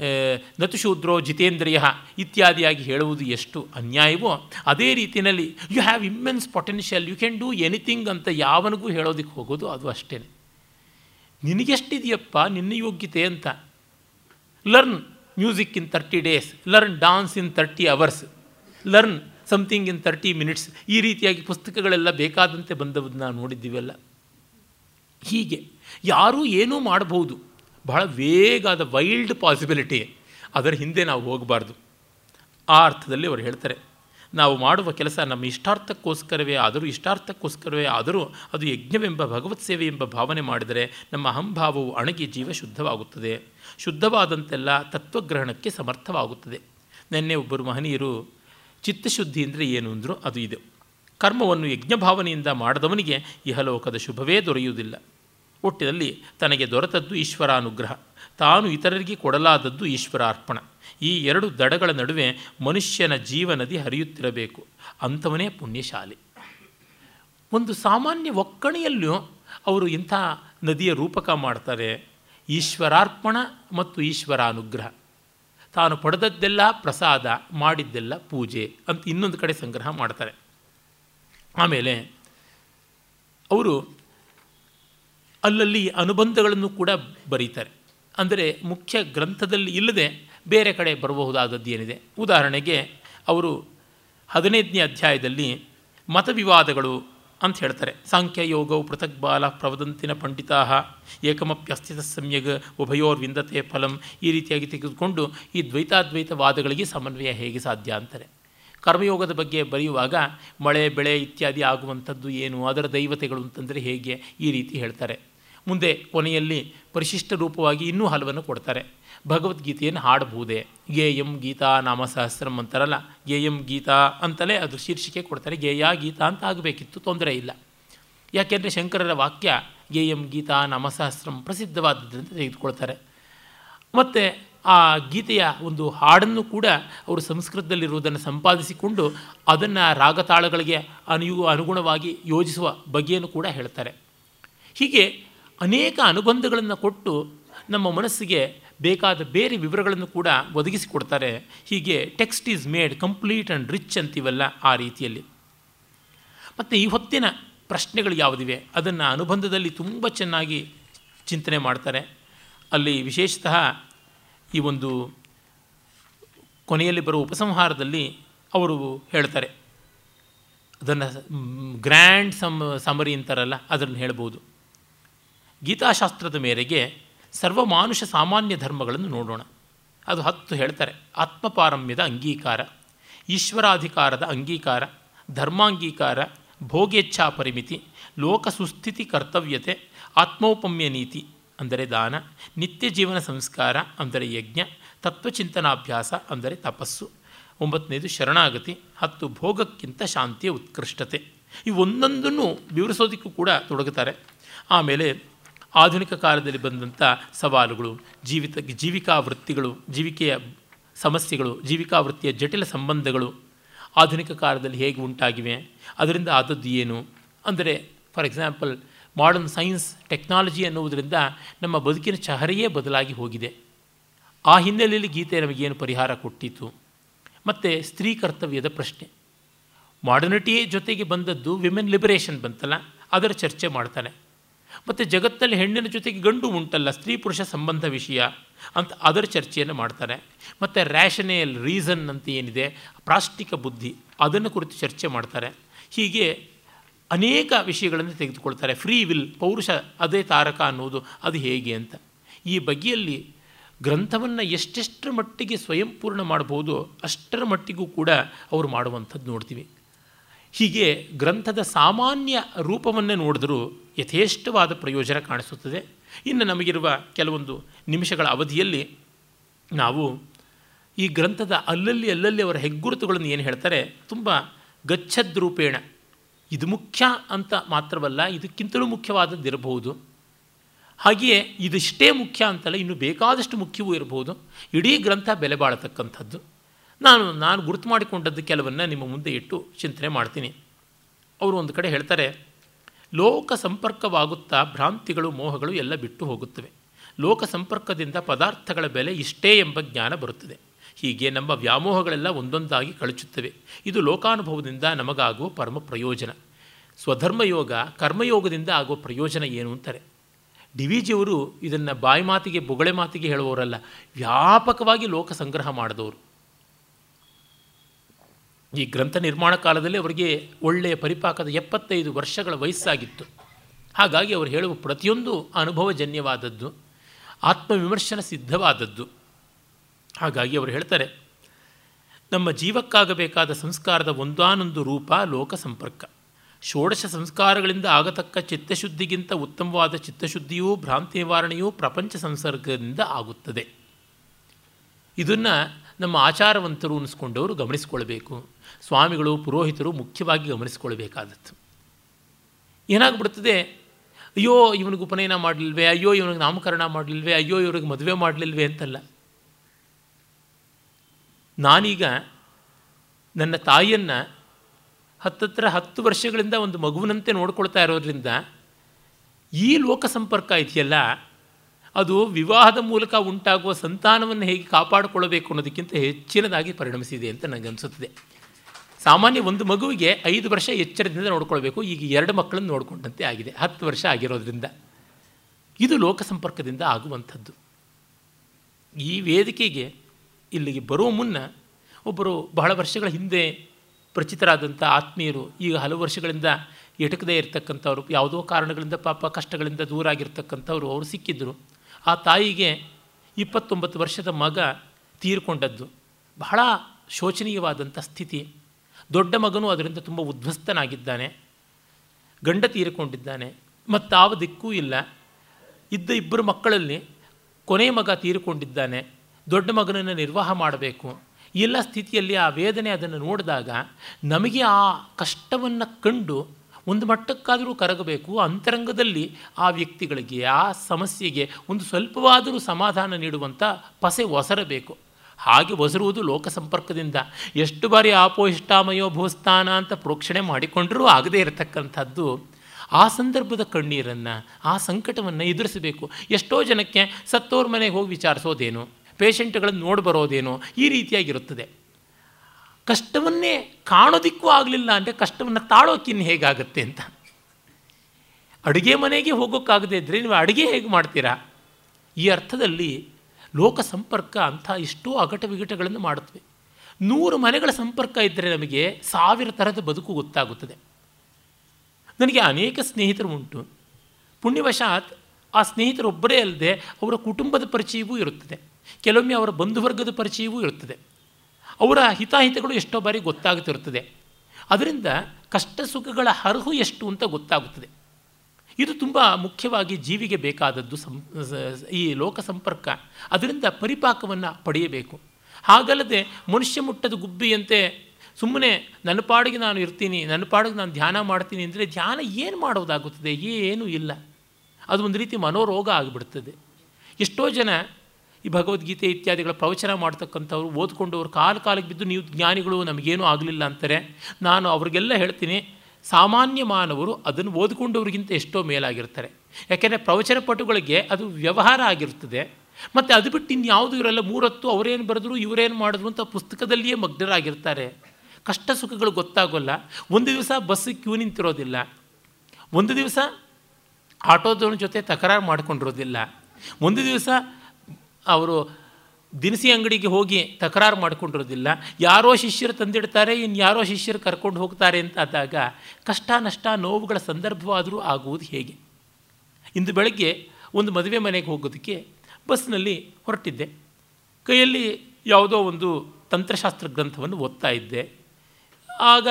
ಪೂಜ್ಯ ನತು ಶೂದ್ರೋ ಜಿತೇಂದ್ರಿಯ ಇತ್ಯಾದಿಯಾಗಿ ಹೇಳುವುದು ಎಷ್ಟು ಅನ್ಯಾಯವೋ, ಅದೇ ರೀತಿಯಲ್ಲಿ you have immense potential you can do anything ಅಂತ ಯಾವನಿಗೂ ಹೇಳೋದಕ್ಕೆ ಹೋಗೋದು ಅದು ಅಷ್ಟೇ ನಿನಗೆಷ್ಟಿದೆಯಪ್ಪ, ನಿನ್ನ ಯೋಗ್ಯತೆ ಅಂತ? Learn music in thirty days learn dance in thirty hours learn something in thirty minutes ಈ ರೀತಿಯಾಗಿ ಪುಸ್ತಕಗಳೆಲ್ಲ ಬೇಕಾದಂತೆ ಬಂದವನ್ನ ನೋಡಿದ್ದೀವಲ್ಲ? ಹೀಗೆ, ಯಾರೂ ಏನೂ ಮಾಡಬಹುದು. ಬಹಳ ವೇಗಾದ ವೈಲ್ಡ್ ಪಾಸಿಬಿಲಿಟಿ ಅದರ ಹಿಂದೆ ನಾವು ಹೋಗಬಾರ್ದು. ಆ ಅರ್ಥದಲ್ಲಿ ಅವರು ಹೇಳ್ತಾರೆ, ನಾವು ಮಾಡುವ ಕೆಲಸ ನಮ್ಮ ಇಷ್ಟಾರ್ಥಕ್ಕೋಸ್ಕರವೇ ಆದರೂ ಇಷ್ಟಾರ್ಥಕ್ಕೋಸ್ಕರವೇ ಆದರೂ ಅದು ಯಜ್ಞವೆಂಬ ಭಗವತ್ ಸೇವೆ ಎಂಬ ಭಾವನೆ ಮಾಡಿದರೆ ನಮ್ಮ ಅಹಂಭಾವವು ಅಣಗಿ ಜೀವ ಶುದ್ಧವಾಗುತ್ತದೆ. ಶುದ್ಧವಾದಂತೆಲ್ಲ ತತ್ವಗ್ರಹಣಕ್ಕೆ ಸಮರ್ಥವಾಗುತ್ತದೆ. ನಿನ್ನೆ ಒಬ್ಬರು ಮಹನೀಯರು, ಚಿತ್ತಶುದ್ಧಿ ಅಂದರೆ ಏನು ಅಂದರೂ ಅದು ಇದು. ಕರ್ಮವನ್ನು ಯಜ್ಞ ಭಾವನೆಯಿಂದ ಮಾಡದವನಿಗೆ ಇಹಲೋಕದ ಶುಭವೇ ದೊರೆಯುವುದಿಲ್ಲ. ಒಟ್ಟಿನಲ್ಲಿ ತನಗೆ ದೊರೆತದ್ದು ಈಶ್ವರಾನುಗ್ರಹ. ತಾನು ಇತರರಿಗೆ ಕೊಡಲಾದದ್ದು ಈಶ್ವರಾರ್ಪಣ. ಈ ಎರಡು ದಡಗಳ ನಡುವೆ ಮನುಷ್ಯನ ಜೀವನದಿ ಹರಿಯುತ್ತಿರಬೇಕು. ಅಂಥವನೇ ಪುಣ್ಯಶಾಲಿ. ಒಂದು ಸಾಮಾನ್ಯ ಒಕ್ಕಣೆಯಲ್ಲೂ ಅವರು ಇಂಥ ನದಿಯ ರೂಪಕ ಮಾಡ್ತಾರೆ. ಈಶ್ವರಾರ್ಪಣ ಮತ್ತು ಈಶ್ವರಾನುಗ್ರಹ. ತಾನು ಪಡೆದದ್ದೆಲ್ಲ ಪ್ರಸಾದ, ಮಾಡಿದ್ದೆಲ್ಲ ಪೂಜೆ ಅಂತ ಇನ್ನೊಂದು ಕಡೆ ಸಂಗ್ರಹ ಮಾಡ್ತಾರೆ. ಆಮೇಲೆ ಅವರು ಅಲ್ಲಲ್ಲಿ ಅನುಬಂಧಗಳನ್ನು ಕೂಡ ಬರೀತಾರೆ. ಅಂದರೆ ಮುಖ್ಯ ಗ್ರಂಥದಲ್ಲಿ ಇಲ್ಲದೆ ಬೇರೆ ಕಡೆ ಬರಬಹುದಾದದ್ದು ಏನಿದೆ ಉದಾಹರಣೆಗೆ ಅವರು ಹದಿನೈದನೇ ಅಧ್ಯಾಯದಲ್ಲಿ ಮತವಿವಾದಗಳು ಅಂತ ಹೇಳ್ತಾರೆ. ಸಾಂಖ್ಯ ಯೋಗವು ಪೃಥಕ್ ಬಾಲ ಪ್ರವದಂತಿನ ಪಂಡಿತಾ ಏಕಮಪ್ಯಸ್ಥಿತ ಸಮ್ಯಗ್ ಉಭಯೋರ್ ವಿಂದತೆ ಫಲಂ ಈ ರೀತಿಯಾಗಿ ತೆಗೆದುಕೊಂಡು ಈ ದ್ವೈತಾದ್ವೈತವಾದಗಳಿಗೆ ಸಮನ್ವಯ ಹೇಗೆ ಸಾಧ್ಯ ಅಂತಾರೆ. ಕರ್ಮಯೋಗದ ಬಗ್ಗೆ ಬರೆಯುವಾಗ ಮಳೆ, ಬೆಳೆ ಇತ್ಯಾದಿ ಆಗುವಂಥದ್ದು ಏನು? ಅದರ ದೈವತೆಗಳು ಅಂತಂದರೆ ಹೇಗೆ? ಈ ರೀತಿ ಹೇಳ್ತಾರೆ. ಮುಂದೆ ಕೊನೆಯಲ್ಲಿ ಪರಿಶಿಷ್ಟ ರೂಪವಾಗಿ ಇನ್ನೂ ಹಲವನ್ನು ಕೊಡ್ತಾರೆ. ಭಗವದ್ಗೀತೆಯನ್ನು ಹಾಡಬಹುದೇ? ಗೇಯಂ ಗೀತಾ ನಾಮ ಸಹಸ್ರಂ ಅಂತಾರಲ್ಲ. ಗೇಯಂ ಗೀತಾ ಅಂತಲೇ ಅದು ಶೀರ್ಷಿಕೆ ಕೊಡ್ತಾರೆ. ಗೇಯ ಗೀತಾ ಅಂತ ಆಗಬೇಕಿತ್ತು, ತೊಂದರೆ ಇಲ್ಲ. ಯಾಕೆಂದರೆ ಶಂಕರರ ವಾಕ್ಯ ಗೇಯಂ ಗೀತಾ ನಾಮ ಸಹಸ್ರಂ ಪ್ರಸಿದ್ಧವಾದದ್ದಂತ ತೆಗೆದುಕೊಳ್ತಾರೆ. ಮತ್ತು ಆ ಗೀತೆಯ ಒಂದು ಹಾಡನ್ನು ಕೂಡ ಅವರು ಸಂಸ್ಕೃತದಲ್ಲಿರುವುದನ್ನು ಸಂಪಾದಿಸಿಕೊಂಡು ಅದನ್ನು ರಾಗತಾಳಗಳಿಗೆ ಅನುಯು, ಅನುಗುಣವಾಗಿ ಯೋಜಿಸುವ ಬಗೆಯನ್ನು ಕೂಡ ಹೇಳ್ತಾರೆ. ಹೀಗೆ ಅನೇಕ ಅನುಬಂಧಗಳನ್ನು ಕೊಟ್ಟು ನಮ್ಮ ಮನಸ್ಸಿಗೆ ಬೇಕಾದ ಬೇರೆ ವಿವರಗಳನ್ನು ಕೂಡ ಒದಗಿಸಿಕೊಡ್ತಾರೆ ಹೀಗೆ text is made complete and rich ಅಂತೀವಲ್ಲ ಆ ರೀತಿಯಲ್ಲಿ. ಮತ್ತು ಈ ಹೊತ್ತಿನ ಪ್ರಶ್ನೆಗಳು ಯಾವುದಿವೆ? ಅದನ್ನು ಅನುಬಂಧದಲ್ಲಿ ತುಂಬ ಚೆನ್ನಾಗಿ ಚಿಂತನೆ ಮಾಡ್ತಾರೆ. ಅಲ್ಲಿ ವಿಶೇಷತಃ ಈ ಒಂದು ಕೊನೆಯಲ್ಲಿ ಬರುವ ಉಪಸಂಹಾರದಲ್ಲಿ ಅವರು ಹೇಳ್ತಾರೆ. ಅದನ್ನು ಗ್ರ್ಯಾಂಡ್ ಸಮ್ ಸಮರಿ ಅಂತಾರಲ್ಲ, ಅದನ್ನು ಹೇಳ್ಬೋದು. ಗೀತಾಶಾಸ್ತ್ರದ ಮೇರೆಗೆ ಸರ್ವಮಾನುಷ ಸಾಮಾನ್ಯ ಧರ್ಮಗಳನ್ನು ನೋಡೋಣ. ಅದು ಹತ್ತು ಹೇಳ್ತಾರೆ. ಆತ್ಮಪಾರಮ್ಯದ ಅಂಗೀಕಾರ, ಈಶ್ವರಾಧಿಕಾರದ ಅಂಗೀಕಾರ, ಧರ್ಮಾಂಗೀಕಾರ, ಭೋಗೇಚ್ಛಾ ಪರಿಮಿತಿ, ಲೋಕ ಸುಸ್ಥಿತಿ ಕರ್ತವ್ಯತೆ, ಆತ್ಮೌಪಮ್ಯ ನೀತಿ ಅಂದರೆ ದಾನ, ನಿತ್ಯ ಜೀವನ ಸಂಸ್ಕಾರ ಅಂದರೆ ಯಜ್ಞ, ತತ್ವಚಿಂತನಾಭ್ಯಾಸ ಅಂದರೆ ತಪಸ್ಸು. ಒಂಬತ್ತನೇದು ಶರಣಾಗತಿ, ಹತ್ತು ಭೋಗಕ್ಕಿಂತ ಶಾಂತಿಯ ಉತ್ಕೃಷ್ಟತೆ. ಈ ಒಂದೊಂದನ್ನು ವಿವರಿಸೋದಕ್ಕೂ ಕೂಡ ತೊಡಗುತ್ತಾರೆ. ಆಮೇಲೆ ಆಧುನಿಕ ಕಾಲದಲ್ಲಿ ಬಂದಂಥ ಸವಾಲುಗಳು, ಜೀವಿತ ಜೀವಿಕಾ ವೃತ್ತಿಗಳು ಜೀವಿಕೆಯ ಸಮಸ್ಯೆಗಳು ಜೀವಿಕಾ ವೃತ್ತಿಯ ಜಟಿಲ ಸಂಬಂಧಗಳು ಆಧುನಿಕ ಕಾಲದಲ್ಲಿ ಹೇಗೆ ಉಂಟಾಗಿವೆ, ಅದರಿಂದ ಆದದ್ದು ಏನು? ಅಂದರೆ for example modern science technology ಅನ್ನುವುದರಿಂದ ನಮ್ಮ ಬದುಕಿನ ಚಹರೆಯೇ ಬದಲಾಗಿ ಹೋಗಿದೆ. ಆ ಹಿನ್ನೆಲೆಯಲ್ಲಿ ಗೀತೆ ನಮಗೇನು ಪರಿಹಾರ ಕೊಟ್ಟಿತು? ಮತ್ತು ಸ್ತ್ರೀ ಕರ್ತವ್ಯದ ಪ್ರಶ್ನೆ. ಮಾಡರ್ನಿಟಿ ಜೊತೆಗೆ ಬಂದದ್ದು ವಿಮೆನ್ ಲಿಬರೇಷನ್ ಬಂತಲ್ಲ, ಅದರ ಚರ್ಚೆ ಮಾಡ್ತಾನೆ. ಮತ್ತು ಜಗತ್ತಲ್ಲಿ ಹೆಣ್ಣಿನ ಜೊತೆಗೆ ಗಂಡು ಉಂಟಲ್ಲ, ಸ್ತ್ರೀ ಪುರುಷ ಸಂಬಂಧ ವಿಷಯ ಅಂತ ಅದರ ಚರ್ಚೆಯನ್ನು ಮಾಡ್ತಾರೆ. ಮತ್ತು ರ್ಯಾಷನೇಲ್ ರೀಸನ್ ಅಂತ ಏನಿದೆ, ಪ್ರಾಷ್ಟಿಕ ಬುದ್ಧಿ, ಅದನ್ನು ಕುರಿತು ಚರ್ಚೆ ಮಾಡ್ತಾರೆ. ಹೀಗೆ ಅನೇಕ ವಿಷಯಗಳನ್ನು ತೆಗೆದುಕೊಳ್ತಾರೆ. ಫ್ರೀ ವಿಲ್ ಪೌರುಷ, ಅದೇ ತಾರಕ ಅನ್ನೋದು ಅದು ಹೇಗೆ ಅಂತ. ಈ ಬಗೆಯಲ್ಲಿ ಗ್ರಂಥವನ್ನು ಎಷ್ಟೆಷ್ಟರ ಮಟ್ಟಿಗೆ ಸ್ವಯಂಪೂರ್ಣ ಮಾಡ್ಬೋದು ಅಷ್ಟರ ಮಟ್ಟಿಗೂ ಕೂಡ ಅವರು ಮಾಡುವಂಥದ್ದು ನೋಡ್ತೀವಿ. ಹೀಗೆ ಗ್ರಂಥದ ಸಾಮಾನ್ಯ ರೂಪವನ್ನೇ ನೋಡಿದರೂ ಯಥೇಷ್ಟವಾದ ಪ್ರಯೋಜನ ಕಾಣಿಸುತ್ತದೆ. ಇನ್ನು ನಮಗಿರುವ ಕೆಲವೊಂದು ನಿಮಿಷಗಳ ಅವಧಿಯಲ್ಲಿ ನಾವು ಈ ಗ್ರಂಥದ ಅಲ್ಲಲ್ಲಿ ಅಲ್ಲಲ್ಲಿ ಅವರ ಹೆಗ್ಗುರುತುಗಳನ್ನು ಏನು ಹೇಳ್ತಾರೆ, ತುಂಬ ಗಚ್ಚದ್ರೂಪೇಣ ಇದು ಮುಖ್ಯ ಅಂತ ಮಾತ್ರವಲ್ಲ, ಇದಕ್ಕಿಂತಲೂ ಮುಖ್ಯವಾದದ್ದಿರಬಹುದು ಹಾಗೆಯೇ ಇದಿಷ್ಟೇ ಮುಖ್ಯ ಅಂತಲ್ಲ, ಇನ್ನು ಬೇಕಾದಷ್ಟು ಮುಖ್ಯವೂ ಇರಬಹುದು. ಇಡೀ ಗ್ರಂಥ ಬೆಲೆ ಬಾಳತಕ್ಕಂಥದ್ದು. ನಾನು ನಾನು ಗುರುತು ಮಾಡಿಕೊಂಡದ್ದು ಕೆಲವನ್ನು ನಿಮ್ಮ ಮುಂದೆ ಇಟ್ಟು ಚಿಂತನೆ ಮಾಡ್ತೀನಿ. ಅವರು ಒಂದು ಕಡೆ ಹೇಳ್ತಾರೆ, ಲೋಕ ಸಂಪರ್ಕವಾಗುತ್ತಾ ಭ್ರಾಂತಿಗಳು, ಮೋಹಗಳು ಎಲ್ಲ ಬಿಟ್ಟು ಹೋಗುತ್ತವೆ. ಲೋಕ ಸಂಪರ್ಕದಿಂದ ಪದಾರ್ಥಗಳ ಬೆಲೆ ಇಷ್ಟೇ ಎಂಬ ಜ್ಞಾನ ಬರುತ್ತದೆ. ಹೀಗೆ ನಮ್ಮ ವ್ಯಾಮೋಹಗಳೆಲ್ಲ ಒಂದೊಂದಾಗಿ ಕಳಚುತ್ತವೆ. ಇದು ಲೋಕಾನುಭವದಿಂದ ನಮಗಾಗುವ ಪರಮ ಪ್ರಯೋಜನ. ಸ್ವಧರ್ಮಯೋಗ, ಕರ್ಮಯೋಗದಿಂದ ಆಗುವ ಪ್ರಯೋಜನ ಏನು? ಅಂತಾರೆ. ಡಿ ವಿ ಜಿಯವರು ಇದನ್ನು ಬಾಯಿ ಮಾತಿಗೆ, ಬೊಗಳೆ ಮಾತಿಗೆ ಹೇಳುವವರಲ್ಲ, ವ್ಯಾಪಕವಾಗಿ ಲೋಕ ಸಂಗ್ರಹ ಮಾಡಿದವರು. ಈ ಗ್ರಂಥ ನಿರ್ಮಾಣ ಕಾಲದಲ್ಲಿ ಅವರಿಗೆ ಒಳ್ಳೆಯ ಪರಿಪಾಕದ ಎಪ್ಪತ್ತೈದು ವರ್ಷಗಳ ವಯಸ್ಸಾಗಿತ್ತು. ಹಾಗಾಗಿ ಅವರು ಹೇಳುವ ಪ್ರತಿಯೊಂದು ಅನುಭವಜನ್ಯವಾದದ್ದು, ಆತ್ಮವಿಮರ್ಶನ ಸಿದ್ಧವಾದದ್ದು. ಹಾಗಾಗಿ ಅವರು ಹೇಳ್ತಾರೆ, ನಮ್ಮ ಜೀವಕ್ಕಾಗಬೇಕಾದ ಸಂಸ್ಕಾರದ ಒಂದಾನೊಂದು ರೂಪ ಲೋಕ ಸಂಪರ್ಕ. ಷೋಡಶ ಸಂಸ್ಕಾರಗಳಿಂದ ಆಗತಕ್ಕ ಚಿತ್ತಶುದ್ಧಿಗಿಂತ ಉತ್ತಮವಾದ ಚಿತ್ತಶುದ್ಧಿಯೂ ಭ್ರಾಂತಿ ನಿವಾರಣೆಯೂ ಪ್ರಪಂಚ ಸಂಸರ್ಗದಿಂದ ಆಗುತ್ತದೆ. ಇದನ್ನು ನಮ್ಮ ಆಚಾರವಂತರು ಅನಿಸ್ಕೊಂಡವರು ಗಮನಿಸಿಕೊಳ್ಬೇಕು ಸ್ವಾಮಿಗಳು, ಪುರೋಹಿತರು ಮುಖ್ಯವಾಗಿ ಗಮನಿಸಿಕೊಳ್ಬೇಕಾದದ್ದು ಏನಾಗ್ಬಿಡ್ತದೆ? ಅಯ್ಯೋ, ಇವನಿಗೆ ಉಪನಯನ ಮಾಡಲಿಲ್ವೇ? ಅಯ್ಯೋ, ಇವನಿಗೆ ನಾಮಕರಣ ಮಾಡಲಿಲ್ವೇ? ಅಯ್ಯೋ, ಇವ್ರಿಗೆ ಮದುವೆ ಮಾಡಲಿಲ್ವೇ ಅಂತಲ್ಲ. ನಾನೀಗ ನನ್ನ ತಾಯಿಯನ್ನು ಹತ್ತತ್ರ ಹತ್ತು ವರ್ಷಗಳಿಂದ ಒಂದು ಮಗುವಿನಂತೆ ನೋಡ್ಕೊಳ್ತಾ ಇರೋದ್ರಿಂದ ಈ ಲೋಕ ಸಂಪರ್ಕ ಇದೆಯಲ್ಲ, ಅದು ವಿವಾಹದ ಮೂಲಕ ಉಂಟಾಗುವ ಸಂತಾನವನ್ನು ಹೇಗೆ ಕಾಪಾಡಿಕೊಳ್ಳಬೇಕು ಅನ್ನೋದಕ್ಕಿಂತ ಹೆಚ್ಚಿನದಾಗಿ ಪರಿಣಮಿಸಿದೆ ಅಂತ ನನಗನ್ಸುತ್ತದೆ ಸಾಮಾನ್ಯ ಒಂದು ಮಗುವಿಗೆ ಐದು ವರ್ಷ ಎಚ್ಚರದಿಂದ ನೋಡ್ಕೊಳ್ಬೇಕು. ಈಗ ಎರಡು ಮಕ್ಕಳನ್ನು ನೋಡಿಕೊಂಡಂತೆ ಆಗಿದೆ. ಹತ್ತು ವರ್ಷ ಆಗಿರೋದ್ರಿಂದ. ಇದು ಲೋಕ ಸಂಪರ್ಕದಿಂದ ಆಗುವಂಥದ್ದು. ಈ ವೇದಿಕೆಗೆ ಇಲ್ಲಿಗೆ ಬರುವ ಮುನ್ನ ಒಬ್ಬರು ಬಹಳ ವರ್ಷಗಳ ಹಿಂದೆ ಪರಿಚಿತರಾದಂಥ ಆತ್ಮೀಯರು, ಈಗ ಹಲವು ವರ್ಷಗಳಿಂದ ಎಟಕದೇ ಇರತಕ್ಕಂಥವ್ರು, ಯಾವುದೋ ಕಾರಣಗಳಿಂದ ಪಾಪ ಕಷ್ಟಗಳಿಂದ ದೂರ ಆಗಿರ್ತಕ್ಕಂಥವ್ರು ಅವರು ಸಿಕ್ಕಿದ್ದರು ಆ ತಾಯಿಗೆ ಇಪ್ಪತ್ತೊಂಬತ್ತು ವರ್ಷದ ಮಗ ತೀರ್ಕೊಂಡದ್ದು. ಬಹಳ ಶೋಚನೀಯವಾದಂಥ ಸ್ಥಿತಿ. ದೊಡ್ಡ ಮಗನು ಅದರಿಂದ ತುಂಬ ಉದ್ವಸ್ತನಾಗಿದ್ದಾನೆ ಗಂಡ ತೀರಿಕೊಂಡಿದ್ದಾನೆ. ಮತ್ತಾವ ದಿಕ್ಕೂ ಇಲ್ಲ. ಇದ್ದ ಇಬ್ಬರು ಮಕ್ಕಳಲ್ಲಿ ಕೊನೆಯ ಮಗ ತೀರಿಕೊಂಡಿದ್ದಾನೆ. ದೊಡ್ಡ ಮಗನನ್ನು ನಿರ್ವಾಹ ಮಾಡಬೇಕು. ಎಲ್ಲ ಸ್ಥಿತಿಯಲ್ಲಿ ಆ ವೇದನೆ ಅದನ್ನು ನೋಡಿದಾಗ ನಮಗೆ ಆ ಕಷ್ಟವನ್ನು ಕಂಡು ಒಂದು ಮಟ್ಟಕ್ಕಾದರೂ ಕರಗಬೇಕು. ಅಂತರಂಗದಲ್ಲಿ ಆ ವ್ಯಕ್ತಿಗಳಿಗೆ, ಆ ಸಮಸ್ಯೆಗೆ ಒಂದು ಸ್ವಲ್ಪವಾದರೂ ಸಮಾಧಾನ ನೀಡುವಂಥ ಪಸೆ ಒಸರಬೇಕು. ಹಾಗೆ ಒಸರುವುದು ಲೋಕ ಸಂಪರ್ಕದಿಂದ ಎಷ್ಟು ಬಾರಿ ಆಪೋ ಇಷ್ಟಾಮಯೋ ಭೂಸ್ಥಾನ ಅಂತ ಪ್ರೋಕ್ಷಣೆ ಮಾಡಿಕೊಂಡರೂ ಆಗದೇ ಇರತಕ್ಕಂಥದ್ದು ಆ ಸಂದರ್ಭದ ಕಣ್ಣೀರನ್ನು, ಆ ಸಂಕಟವನ್ನು ಎದುರಿಸಬೇಕು. ಎಷ್ಟೋ ಜನಕ್ಕೆ ಸತ್ತೋರ ಮನೆಗೆ ಹೋಗಿ ವಿಚಾರಿಸೋದೇನು, ಪೇಷಂಟ್ಗಳನ್ನು ನೋಡಿ ಬರೋದೇನೋ ಈ ರೀತಿಯಾಗಿರುತ್ತದೆ. ಕಷ್ಟವನ್ನೇ ಕಾಣೋದಿಕ್ಕೂ ಆಗಲಿಲ್ಲ ಅಂದರೆ ಕಷ್ಟವನ್ನು ತಾಳೋಕ್ಕಿನ್ನು ಹೇಗಾಗುತ್ತೆ ಅಂತ. ಅಡುಗೆ ಮನೆಗೆ ಹೋಗೋಕ್ಕಾಗದೇ ಇದ್ದರೆ ನೀವು ಅಡುಗೆ ಹೇಗೆ ಮಾಡ್ತೀರಾ? ಈ ಅರ್ಥದಲ್ಲಿ ಲೋಕ ಸಂಪರ್ಕ ಅಂಥ ಎಷ್ಟೋ ಅಗಟ ವಿಘಟಗಳನ್ನು ಮಾಡುತ್ತವೆ. ನೂರು ಮನೆಗಳ ಸಂಪರ್ಕ ಇದ್ದರೆ ನಮಗೆ ಸಾವಿರ ಥರದ ಬದುಕು ಗೊತ್ತಾಗುತ್ತದೆ. ನನಗೆ ಅನೇಕ ಸ್ನೇಹಿತರು ಉಂಟು. ಪುಣ್ಯವಶಾತ್ ಆ ಸ್ನೇಹಿತರೊಬ್ಬರೇ ಅಲ್ಲದೆ ಅವರ ಕುಟುಂಬದ ಪರಿಚಯವೂ ಇರುತ್ತದೆ. ಕೆಲವೊಮ್ಮೆ ಅವರ ಬಂಧುವರ್ಗದ ಪರಿಚಯವೂ ಇರುತ್ತದೆ. ಅವರ ಹಿತಾಹಿತಗಳು ಎಷ್ಟೋ ಬಾರಿ ಗೊತ್ತಾಗುತ್ತಿರುತ್ತದೆ. ಅದರಿಂದ ಕಷ್ಟ ಸುಖಗಳ ಹರಹು ಎಷ್ಟು ಅಂತ ಗೊತ್ತಾಗುತ್ತದೆ. ಇದು ತುಂಬ ಮುಖ್ಯವಾಗಿ ಜೀವಿಗೆ ಬೇಕಾದದ್ದು ಸಂ ಈ ಲೋಕ ಸಂಪರ್ಕ. ಅದರಿಂದ ಪರಿಪಾಕವನ್ನು ಪಡೆಯಬೇಕು. ಹಾಗಲ್ಲದೆ ಮನುಷ್ಯ ಮುಟ್ಟದ ಗುಬ್ಬಿಯಂತೆ ಸುಮ್ಮನೆ ನನ್ನ ಪಾಡಿಗೆ ನಾನು ಇರ್ತೀನಿ, ನನ್ನ ಪಾಡಿಗೆ ನಾನು ಧ್ಯಾನ ಮಾಡ್ತೀನಿ ಅಂದರೆ ಧ್ಯಾನ ಏನು ಮಾಡೋದಾಗುತ್ತದೆ? ಏನೂ ಇಲ್ಲ. ಅದು ಒಂದು ರೀತಿ ಮನೋರೋಗ ಆಗಿಬಿಡ್ತದೆ. ಎಷ್ಟೋ ಜನ ಈ ಭಗವದ್ಗೀತೆ ಇತ್ಯಾದಿಗಳ ಪ್ರವಚನ ಮಾಡ್ತಕ್ಕಂಥವ್ರು ಓದ್ಕೊಂಡವ್ರು ಕಾಲ ಕಾಲಕ್ಕೆ ಬಿದ್ದು ನೀವು ಜ್ಞಾನಿಗಳು ನಮಗೇನೂ ಆಗಲಿಲ್ಲ ಅಂತಾರೆ. ನಾನು ಅವ್ರಿಗೆಲ್ಲ ಹೇಳ್ತೀನಿ ಸಾಮಾನ್ಯ ಮಾನವರು ಅದನ್ನು ಓದ್ಕೊಂಡವ್ರಿಗಿಂತ ಎಷ್ಟೋ ಮೇಲಾಗಿರ್ತಾರೆ. ಯಾಕೆಂದರೆ ಪ್ರವಚನ ಪಟುಗಳಿಗೆ ಅದು ವ್ಯವಹಾರ ಆಗಿರ್ತದೆ. ಮತ್ತು ಅದು ಬಿಟ್ಟು ಇನ್ಯಾವುದು ಇರಲ್ಲ, ಮೂರತ್ತು ಅವರೇನು ಬರೆದ್ರು, ಇವರೇನು ಮಾಡಿದ್ರು ಅಂತ ಪುಸ್ತಕದಲ್ಲಿಯೇ ಮಗ್ನರಾಗಿರ್ತಾರೆ. ಕಷ್ಟ ಸುಖಗಳು ಗೊತ್ತಾಗೋಲ್ಲ. ಒಂದು ದಿವಸ ಬಸ್ ಕ್ಯೂ ನಿಂತಿರೋದಿಲ್ಲ. ಒಂದು ದಿವಸ ಆಟೋದವ್ರ ಜೊತೆ ತಕರಾರು ಮಾಡ್ಕೊಂಡಿರೋದಿಲ್ಲ. ಒಂದು ದಿವಸ ಅವರು ದಿನಸಿ ಅಂಗಡಿಗೆ ಹೋಗಿ ತಕರಾರು ಮಾಡಿಕೊಂಡಿರೋದಿಲ್ಲ. ಯಾರೋ ಶಿಷ್ಯರು ತಂದಿಡ್ತಾರೆ ಇನ್ನು ಯಾರೋ ಶಿಷ್ಯರು ಕರ್ಕೊಂಡು ಹೋಗ್ತಾರೆ ಅಂತ ಆದಾಗ ಕಷ್ಟ ನಷ್ಟ ನೋವುಗಳ ಸಂದರ್ಭವಾದರೂ ಆಗುವುದು ಹೇಗೆ? ಇಂದು ಬೆಳಗ್ಗೆ ಒಂದು ಮದುವೆ ಮನೆಗೆ ಹೋಗೋದಕ್ಕೆ ಬಸ್ನಲ್ಲಿ ಹೊರಟಿದ್ದೆ. ಕೈಯಲ್ಲಿ ಯಾವುದೋ ಒಂದು ತಂತ್ರಶಾಸ್ತ್ರ ಗ್ರಂಥವನ್ನು ಓದ್ತಾ ಇದ್ದೆ. ಆಗ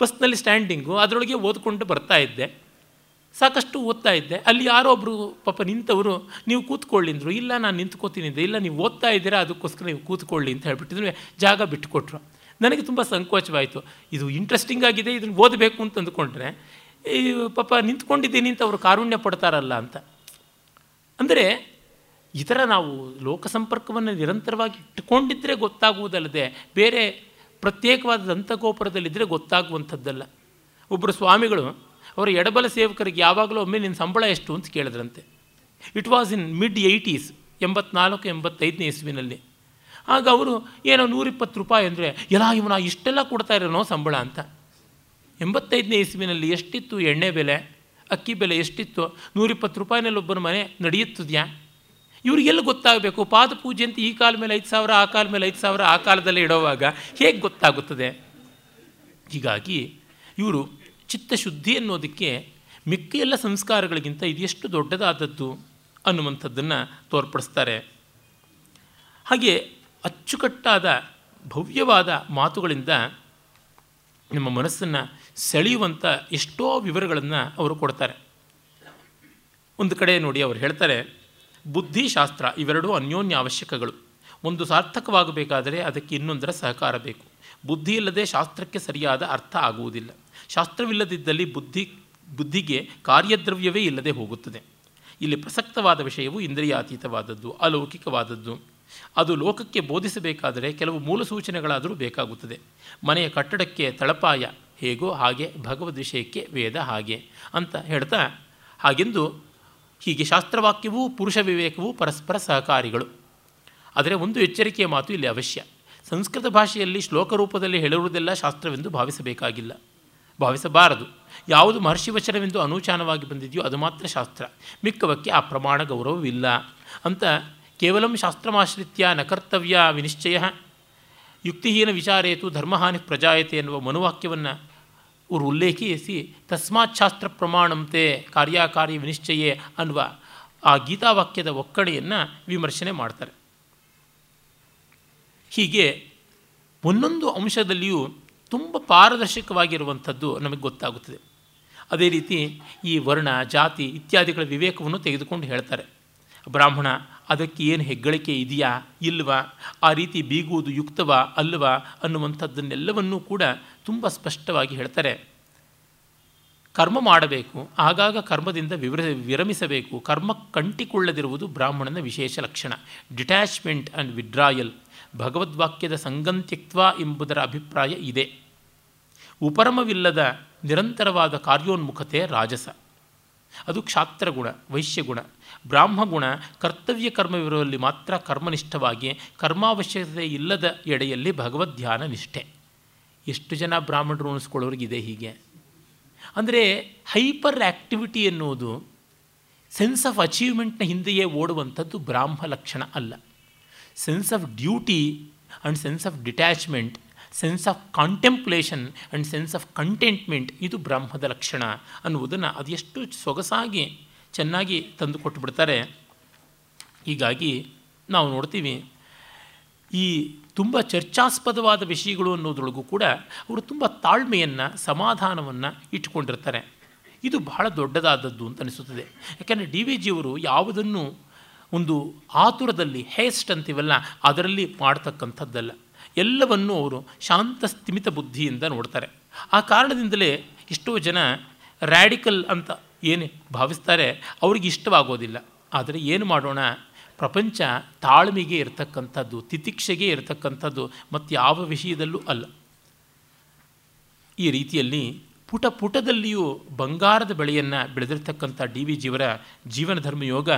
ಬಸ್ನಲ್ಲಿ ಸ್ಟ್ಯಾಂಡಿಂಗು, ಅದರೊಳಗೆ ಓದ್ಕೊಂಡು ಬರ್ತಾ ಇದ್ದೆ. ಸಾಕಷ್ಟು ಓದ್ತಾ ಇದ್ದೆ. ಅಲ್ಲಿ ಯಾರೋ ಒಬ್ಬರು ಪಾಪ ನಿಂತವರು, ನೀವು ಕೂತ್ಕೊಳ್ಳಿಂದ್ರು ಇಲ್ಲ, ನಾನು ನಿಂತ್ಕೋತೀನಿ ಇಲ್ಲ, ನೀವು ಓದ್ತಾ ಇದ್ದೀರಾ, ಅದಕ್ಕೋಸ್ಕರ ನೀವು ಕೂತ್ಕೊಳ್ಳಿ ಅಂತ ಹೇಳ್ಬಿಟ್ಟಿದ್ರೆ ಜಾಗ ಬಿಟ್ಟುಕೊಟ್ರು ನನಗೆ ತುಂಬ ಸಂಕೋಚವಾಯಿತು. ಇದು ಇಂಟ್ರೆಸ್ಟಿಂಗ್ ಆಗಿದೆ, ಇದನ್ನು ಓದಬೇಕು ಅಂತ ಅಂದ್ಕೊಂಡ್ರೆ, ಈ ಪಾಪ ನಿಂತ್ಕೊಂಡಿದ್ದೀನಿ ಅಂತ ಅವರು ಕಾರುಣ್ಯ ಪಡ್ತಾರಲ್ಲ ಅಂತ. ಅಂದರೆ, ಈ ಥರ ನಾವು ಲೋಕ ಸಂಪರ್ಕವನ್ನು ನಿರಂತರವಾಗಿ ಇಟ್ಟುಕೊಂಡಿದ್ದರೆ ಗೊತ್ತಾಗುವುದಲ್ಲದೆ, ಬೇರೆ ಪ್ರತ್ಯೇಕವಾದ ದಂತಗೋಪುರದಲ್ಲಿದ್ದರೆ ಗೊತ್ತಾಗುವಂಥದ್ದಲ್ಲ. ಒಬ್ಬರು ಸ್ವಾಮಿಗಳು ಅವರ ಎಡಬಲ ಸೇವಕರಿಗೆ ಯಾವಾಗಲೂ ಒಮ್ಮೆ ನಿನ್ನ ಸಂಬಳ ಎಷ್ಟು ಅಂತ ಕೇಳಿದ್ರಂತೆ. It was in mid eighties ಎಂಬತ್ನಾಲ್ಕು, ಎಂಬತ್ತೈದನೇ ಇಸ್ವಿನಲ್ಲಿ. ಆಗ ಅವರು, ಏನೋ ನೂರಿಪ್ಪತ್ತು ರೂಪಾಯಿ ಅಂದರೆ ಎಲ್ಲ ಇವನ ಇಷ್ಟೆಲ್ಲ ಕೊಡ್ತಾ ಇರೋನೋ ಸಂಬಳ ಅಂತ. ಎಂಬತ್ತೈದನೇ ಇಸ್ವಿನಲ್ಲಿ ಎಷ್ಟಿತ್ತು ಎಣ್ಣೆ ಬೆಲೆ? ಅಕ್ಕಿ ಬೆಲೆ ಎಷ್ಟಿತ್ತು? ನೂರಿಪ್ಪತ್ತು ರೂಪಾಯಿನಲ್ಲಿ ಒಬ್ಬನ ಮನೆ ನಡೆಯುತ್ತಿದೆಯಾ? ಇವ್ರಿಗೆಲ್ಲ ಗೊತ್ತಾಗಬೇಕು, ಪಾದ ಪೂಜೆ ಅಂತ ಈ ಕಾಲ ಮೇಲೆ ಐದು ಸಾವಿರ, ಆ ಕಾಲ ಮೇಲೆ ಐದು ಸಾವಿರ, ಆ ಕಾಲದಲ್ಲಿ ಇಡೋವಾಗ ಹೇಗೆ ಗೊತ್ತಾಗುತ್ತದೆ? ಹೀಗಾಗಿ ಇವರು ಚಿತ್ತಶುದ್ಧಿ ಅನ್ನೋದಕ್ಕೆ ಮಿಕ್ಕ ಎಲ್ಲ ಸಂಸ್ಕಾರಗಳಿಗಿಂತ ಇದು ದೊಡ್ಡದಾದದ್ದು ಅನ್ನುವಂಥದ್ದನ್ನು ತೋರ್ಪಡಿಸ್ತಾರೆ. ಹಾಗೆ ಅಚ್ಚುಕಟ್ಟಾದ ಭವ್ಯವಾದ ಮಾತುಗಳಿಂದ ನಮ್ಮ ಮನಸ್ಸನ್ನು ಸೆಳೆಯುವಂಥ ಎಷ್ಟೋ ವಿವರಗಳನ್ನು ಅವರು ಕೊಡ್ತಾರೆ. ಒಂದು ಕಡೆ ನೋಡಿ ಅವರು ಹೇಳ್ತಾರೆ, ಬುದ್ಧಿಶಾಸ್ತ್ರ ಇವೆರಡೂ ಅನ್ಯೋನ್ಯ ಅವಶ್ಯಕಗಳು. ಒಂದು ಸಾರ್ಥಕವಾಗಬೇಕಾದರೆ ಅದಕ್ಕೆ ಇನ್ನೊಂದರ ಸಹಕಾರ ಬೇಕು. ಬುದ್ಧಿ ಇಲ್ಲದೆ ಶಾಸ್ತ್ರಕ್ಕೆ ಸರಿಯಾದ ಅರ್ಥ ಆಗುವುದಿಲ್ಲ. ಶಾಸ್ತ್ರವಿಲ್ಲದಿದ್ದಲ್ಲಿ ಬುದ್ಧಿ, ಬುದ್ಧಿಗೆ ಕಾರ್ಯದ್ರವ್ಯವೇ ಇಲ್ಲದೆ ಹೋಗುತ್ತದೆ. ಇಲ್ಲಿ ಪ್ರಸಕ್ತವಾದ ವಿಷಯವು ಇಂದ್ರಿಯಾತೀತವಾದದ್ದು, ಅಲೌಕಿಕವಾದದ್ದು. ಅದು ಲೋಕಕ್ಕೆ ಬೋಧಿಸಬೇಕಾದರೆ ಕೆಲವು ಮೂಲ ಸೂಚನೆಗಳಾದರೂ ಬೇಕಾಗುತ್ತದೆ. ಮನೆಯ ಕಟ್ಟಡಕ್ಕೆ ತಳಪಾಯ, ಹೇಗೋ ಹಾಗೆ ಭಗವದ್ ವಿಷಯಕ್ಕೆ ವೇದ ಹಾಗೆ ಅಂತ ಹೇಳ್ತಾ, ಹಾಗೆಂದು ಹೀಗೆ ಶಾಸ್ತ್ರವಾಕ್ಯವೂ ಪುರುಷ ವಿವೇಕವೂ ಪರಸ್ಪರ ಸಹಕಾರಿಗಳು. ಆದರೆ ಒಂದು ಎಚ್ಚರಿಕೆಯ ಮಾತು ಇಲ್ಲಿ ಅವಶ್ಯ. ಸಂಸ್ಕೃತ ಭಾಷೆಯಲ್ಲಿ ಶ್ಲೋಕ ರೂಪದಲ್ಲಿ ಹೇಳುವುದೆಲ್ಲ ಶಾಸ್ತ್ರವೆಂದು ಭಾವಿಸಬೇಕಾಗಿಲ್ಲ. ಭಾವಿಸಬಾರದು. ಯಾವುದು ಮಹರ್ಷಿ ವಚನವೆಂದು ಅನುಚಾನವಾಗಿ ಬಂದಿದೆಯೋ ಅದು ಮಾತ್ರ ಶಾಸ್ತ್ರ. ಮಿಕ್ಕವಕ್ಕೆ ಆ ಪ್ರಮಾಣ ಗೌರವವಿಲ್ಲ. ಅಂತ ಕೇವಲ ಶಾಸ್ತ್ರಮಾಶ್ರಿತ್ಯ ನ ಕರ್ತವ್ಯ ವಿನಿಶ್ಚಯ ಯುಕ್ತಿಹೀನ ವಿಚಾರೇತು ಧರ್ಮಹಾನಿ ಪ್ರಜಾಯತೆ ಎನ್ನುವ ಮನುವಾಕ್ಯವನ್ನು ಅವರು ಉಲ್ಲೇಖಿಸಿ, ತಸ್ಮಾತ್ ಶಾಸ್ತ್ರ ಪ್ರಮಾಣಂತೆ ಕಾರ್ಯಕಾರಿ ವಿನಿಶ್ಚಯೇ ಅನ್ನುವ ಆ ಗೀತಾವಾಕ್ಯದ ಒಕ್ಕಣೆಯನ್ನು ವಿಮರ್ಶನೆ ಮಾಡ್ತಾರೆ. ಹೀಗೆ ಒಂದೊಂದು ಅಂಶದಲ್ಲಿಯೂ ತುಂಬ ಪಾರದರ್ಶಕವಾಗಿರುವಂಥದ್ದು ನಮಗೆ ಗೊತ್ತಾಗುತ್ತದೆ. ಅದೇ ರೀತಿ ಈ ವರ್ಣ, ಜಾತಿ ಇತ್ಯಾದಿಗಳ ವಿವೇಕವನ್ನು ತೆಗೆದುಕೊಂಡು ಹೇಳ್ತಾರೆ. ಬ್ರಾಹ್ಮಣ, ಅದಕ್ಕೆ ಏನು ಹೆಗ್ಗಳಿಕೆ ಇದೆಯಾ, ಇಲ್ವಾ, ಆ ರೀತಿ ಬೀಗುವುದು ಯುಕ್ತವಾ, ಅಲ್ವಾ ಅನ್ನುವಂಥದ್ದನ್ನೆಲ್ಲವನ್ನೂ ಕೂಡ ತುಂಬ ಸ್ಪಷ್ಟವಾಗಿ ಹೇಳ್ತಾರೆ. ಕರ್ಮ ಮಾಡಬೇಕು, ಆಗಾಗ ಕರ್ಮದಿಂದ ವಿವರ, ವಿರಮಿಸಬೇಕು, ಕರ್ಮ ಕಂಟಿಕೊಳ್ಳದಿರುವುದು ಬ್ರಾಹ್ಮಣನ ವಿಶೇಷ ಲಕ್ಷಣ. ಡಿಟ್ಯಾಚ್ಮೆಂಟ್ ಆ್ಯಂಡ್ ವಿಡ್ರಾಯಲ್ ಭಗವದ್ವಾಕ್ಯದ ಸಂಗಂತ್ಯಕ್ವ ಎಂಬುದರ ಅಭಿಪ್ರಾಯ ಇದೆ. ಉಪರಮವಿಲ್ಲದ ನಿರಂತರವಾದ ಕಾರ್ಯೋನ್ಮುಖತೆ ರಾಜಸ. ಅದು ಕ್ಷಾತ್ರಗುಣ, ವೈಶ್ಯಗುಣ, ಬ್ರಾಹ್ಮಗುಣ, ಕರ್ತವ್ಯ ಕರ್ಮವಿರುವಲ್ಲಿ ಮಾತ್ರ ಕರ್ಮನಿಷ್ಠವಾಗಿ, ಕರ್ಮಾವಶ್ಯಕತೆ ಇಲ್ಲದ ಎಡೆಯಲ್ಲಿ ಭಗವದ್ಧ್ಯಾನ ನಿಷ್ಠೆ ಎಷ್ಟು ಜನ ಬ್ರಾಹ್ಮಣರು ಅನಿಸ್ಕೊಳ್ಳೋರಿಗಿದೆ ಹೀಗೆ. ಅಂದರೆ ಹೈಪರ್ ಆ್ಯಕ್ಟಿವಿಟಿ ಎನ್ನುವುದು, ಸೆನ್ಸ್ ಆಫ್ ಅಚೀವ್ಮೆಂಟ್ನ ಹಿಂದೆಯೇ ಓಡುವಂಥದ್ದು ಬ್ರಾಹ್ಮ ಲಕ್ಷಣ ಅಲ್ಲ. Sense of duty and sense of detachment sense of contemplation and sense of contentment ಇದು ಬ್ರಹ್ಮದ ಲಕ್ಷಣ ಅನ್ನುವುದನ್ನು ಅದೆಷ್ಟು ಸೊಗಸಾಗಿ, ಚೆನ್ನಾಗಿ ತಂದು ಕೊಟ್ಟುಬಿಡ್ತಾರೆ. ಹೀಗಾಗಿ ನಾವು ನೋಡ್ತೀವಿ, ಈ ತುಂಬ ಚರ್ಚಾಸ್ಪದವಾದ ವಿಷಯಗಳು ಅನ್ನೋದ್ರೊಳಗೂ ಕೂಡ ಅವರು ತುಂಬ ತಾಳ್ಮೆಯನ್ನು, ಸಮಾಧಾನವನ್ನು ಇಟ್ಟುಕೊಂಡಿರ್ತಾರೆ. ಇದು ಬಹಳ ದೊಡ್ಡದಾದದ್ದು ಅಂತ ಅನಿಸುತ್ತದೆ. ಯಾಕೆಂದರೆ ಡಿ ವಿ ಜಿಯವರು ಯಾವುದನ್ನು ಒಂದು ಆತುರದಲ್ಲಿ ಹೇಸ್ಟ್ ಅಂತೀವಲ್ಲ, ಅದರಲ್ಲಿ ಮಾಡ್ತಕ್ಕಂಥದ್ದಲ್ಲ. ಎಲ್ಲವನ್ನೂ ಅವರು ಶಾಂತ ಸ್ಥಿಮಿತ ಬುದ್ಧಿಯಿಂದ ನೋಡ್ತಾರೆ. ಆ ಕಾರಣದಿಂದಲೇ ಎಷ್ಟೋ ಜನ ರ್ಯಾಡಿಕಲ್ ಅಂತ ಏನು ಭಾವಿಸ್ತಾರೆ, ಅವ್ರಿಗೆ ಇಷ್ಟವಾಗೋದಿಲ್ಲ. ಆದರೆ ಏನು ಮಾಡೋಣ, ಪ್ರಪಂಚ ತಾಳ್ಮೆಗೆ ಇರತಕ್ಕಂಥದ್ದು, ತಿತಿಕ್ಷೆಗೆ ಇರತಕ್ಕಂಥದ್ದು ಮತ್ತು ಯಾವ ವಿಷಯದಲ್ಲೂ ಅಲ್ಲ. ಈ ರೀತಿಯಲ್ಲಿ ಪುಟ ಪುಟದಲ್ಲಿಯೂ ಬಂಗಾರದ ಬೆಳೆಯನ್ನು ಬೆಳೆದಿರ್ತಕ್ಕಂಥ ಡಿ ವಿ ಜಿಯವರ ಜೀವನ ಧರ್ಮ ಯೋಗ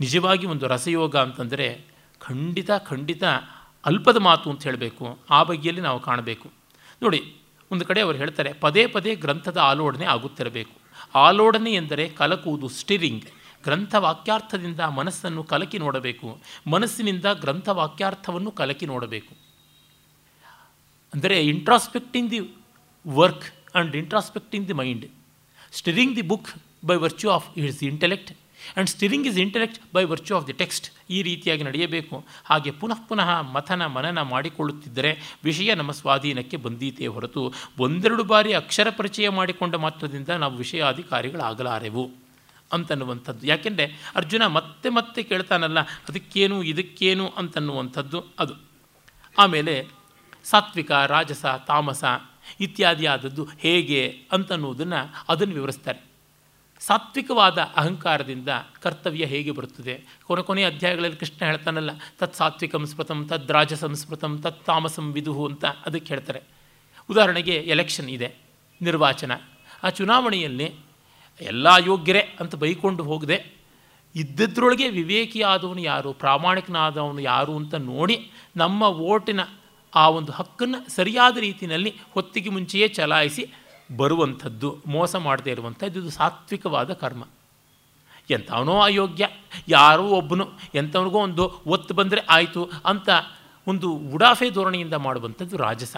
ನಿಜವಾಗಿ ಒಂದು ರಸಯೋಗ ಅಂತಂದರೆ ಖಂಡಿತ ಖಂಡಿತ ಅಲ್ಪದ ಮಾತು ಅಂತ ಹೇಳಬೇಕು. ಆ ಬಗೆಯಲ್ಲಿ ನಾವು ಕಾಣಬೇಕು. ನೋಡಿ, ಒಂದು ಕಡೆ ಅವರು ಹೇಳ್ತಾರೆ, ಪದೇ ಪದೇ ಗ್ರಂಥದ ಆಲೋಡನೆ ಆಗುತ್ತಿರಬೇಕು. ಆಲೋಡನೆ ಎಂದರೆ ಕಲಕುವುದು ಸ್ಟಿರಿಂಗ್. ಗ್ರಂಥ ವಾಕ್ಯಾರ್ಥದಿಂದ ಮನಸ್ಸನ್ನು ಕಲಕಿ ನೋಡಬೇಕು. ಮನಸ್ಸಿನಿಂದ ಗ್ರಂಥ ವಾಕ್ಯಾರ್ಥವನ್ನು ಕಲಕಿ ನೋಡಬೇಕು. ಅಂದರೆ introspecting the work and introspecting the mind stirring the book by virtue of its intellect and stirring is intellect by virtue of the text ಈ ರೀತಿಯಾಗಿ ನಡೆಯಬೇಕು. ಹಾಗೆ ಪುನಃ ಪುನಃ ಮಥನ ಮನನ ಮಾಡಿಕೊಳ್ಳುತ್ತಿದ್ದರೆ ವಿಷಯ ನಮ್ಮ ಸ್ವಾಧೀನಕ್ಕೆ ಬಂದೀತೆ ಹೊರತು ಒಂದೆರಡು ಬಾರಿ ಅಕ್ಷರ ಪರಿಚಯ ಮಾಡಿಕೊಂಡ ಮಾತ್ರದಿಂದ ನಾವು ವಿಷಯಾಧಿಕಾರಿಗಳಾಗಲಾರೆವು ಅಂತನ್ನುವಂಥದ್ದು. ಯಾಕೆಂದರೆ ಅರ್ಜುನ ಮತ್ತೆ ಮತ್ತೆ ಕೇಳ್ತಾನಲ್ಲ, ಅದಕ್ಕೇನು, ಇದಕ್ಕೇನು? ಅಂತನ್ನುವಂಥದ್ದು ಅದು. ಆಮೇಲೆ ಸಾತ್ವಿಕ, ರಾಜಸ, ತಾಮಸ ಇತ್ಯಾದಿ ಆದದ್ದು ಹೇಗೆ ಅಂತನ್ನುವುದನ್ನು ಅದನ್ನು ವಿವರಿಸ್ತಾರೆ. ಸಾತ್ವಿಕವಾದ ಅಹಂಕಾರದಿಂದ ಕರ್ತವ್ಯ ಹೇಗೆ ಬರುತ್ತದೆ? ಕೊನೆ ಕೊನೆಯ ಅಧ್ಯಾಯಗಳಲ್ಲಿ ಕೃಷ್ಣ ಹೇಳ್ತಾನಲ್ಲ, ತತ್ ಸಾತ್ವಿಕಂ ಸ್ಮೃತಂ ತದ್ ರಾಜ ಸಂಸ್ಮೃತಂ ತತ್ ತಾಮಸಂ ವಿದುಹು ಅಂತ ಅದಕ್ಕೆ ಹೇಳ್ತಾರೆ. ಉದಾಹರಣೆಗೆ ಎಲೆಕ್ಷನ್ ಇದೆ, ನಿರ್ವಾಚನ. ಆ ಚುನಾವಣೆಯಲ್ಲಿ ಎಲ್ಲ ಯೋಗ್ಯರೇ ಅಂತ ಬೈಕೊಂಡು ಹೋಗದೆ ಇದ್ದದ್ರೊಳಗೆ ವಿವೇಕಿಯಾದವನು ಯಾರು, ಪ್ರಾಮಾಣಿಕನಾದವನು ಯಾರು ಅಂತ ನೋಡಿ ನಮ್ಮ ಓಟಿನ ಆ ಒಂದು ಹಕ್ಕನ್ನು ಸರಿಯಾದ ರೀತಿಯಲ್ಲಿ ಹೊತ್ತಿಗೆ ಮುಂಚೆಯೇ ಚಲಾಯಿಸಿ ಬರುವಂಥದ್ದು, ಮೋಸ ಮಾಡದೇ ಇರುವಂಥದ್ದು, ಇದು ಸಾತ್ವಿಕವಾದ ಕರ್ಮ. ಎಂಥವನೋ ಅಯೋಗ್ಯ, ಯಾರೋ ಒಬ್ಬನು ಎಂಥವನಿಗೋ ಒಂದು ಒತ್ತು ಬಂದರೆ ಆಯಿತು ಅಂತ ಒಂದು ಉಡಾಫೆ ಧೋರಣೆಯಿಂದ ಮಾಡುವಂಥದ್ದು ರಾಜಸ.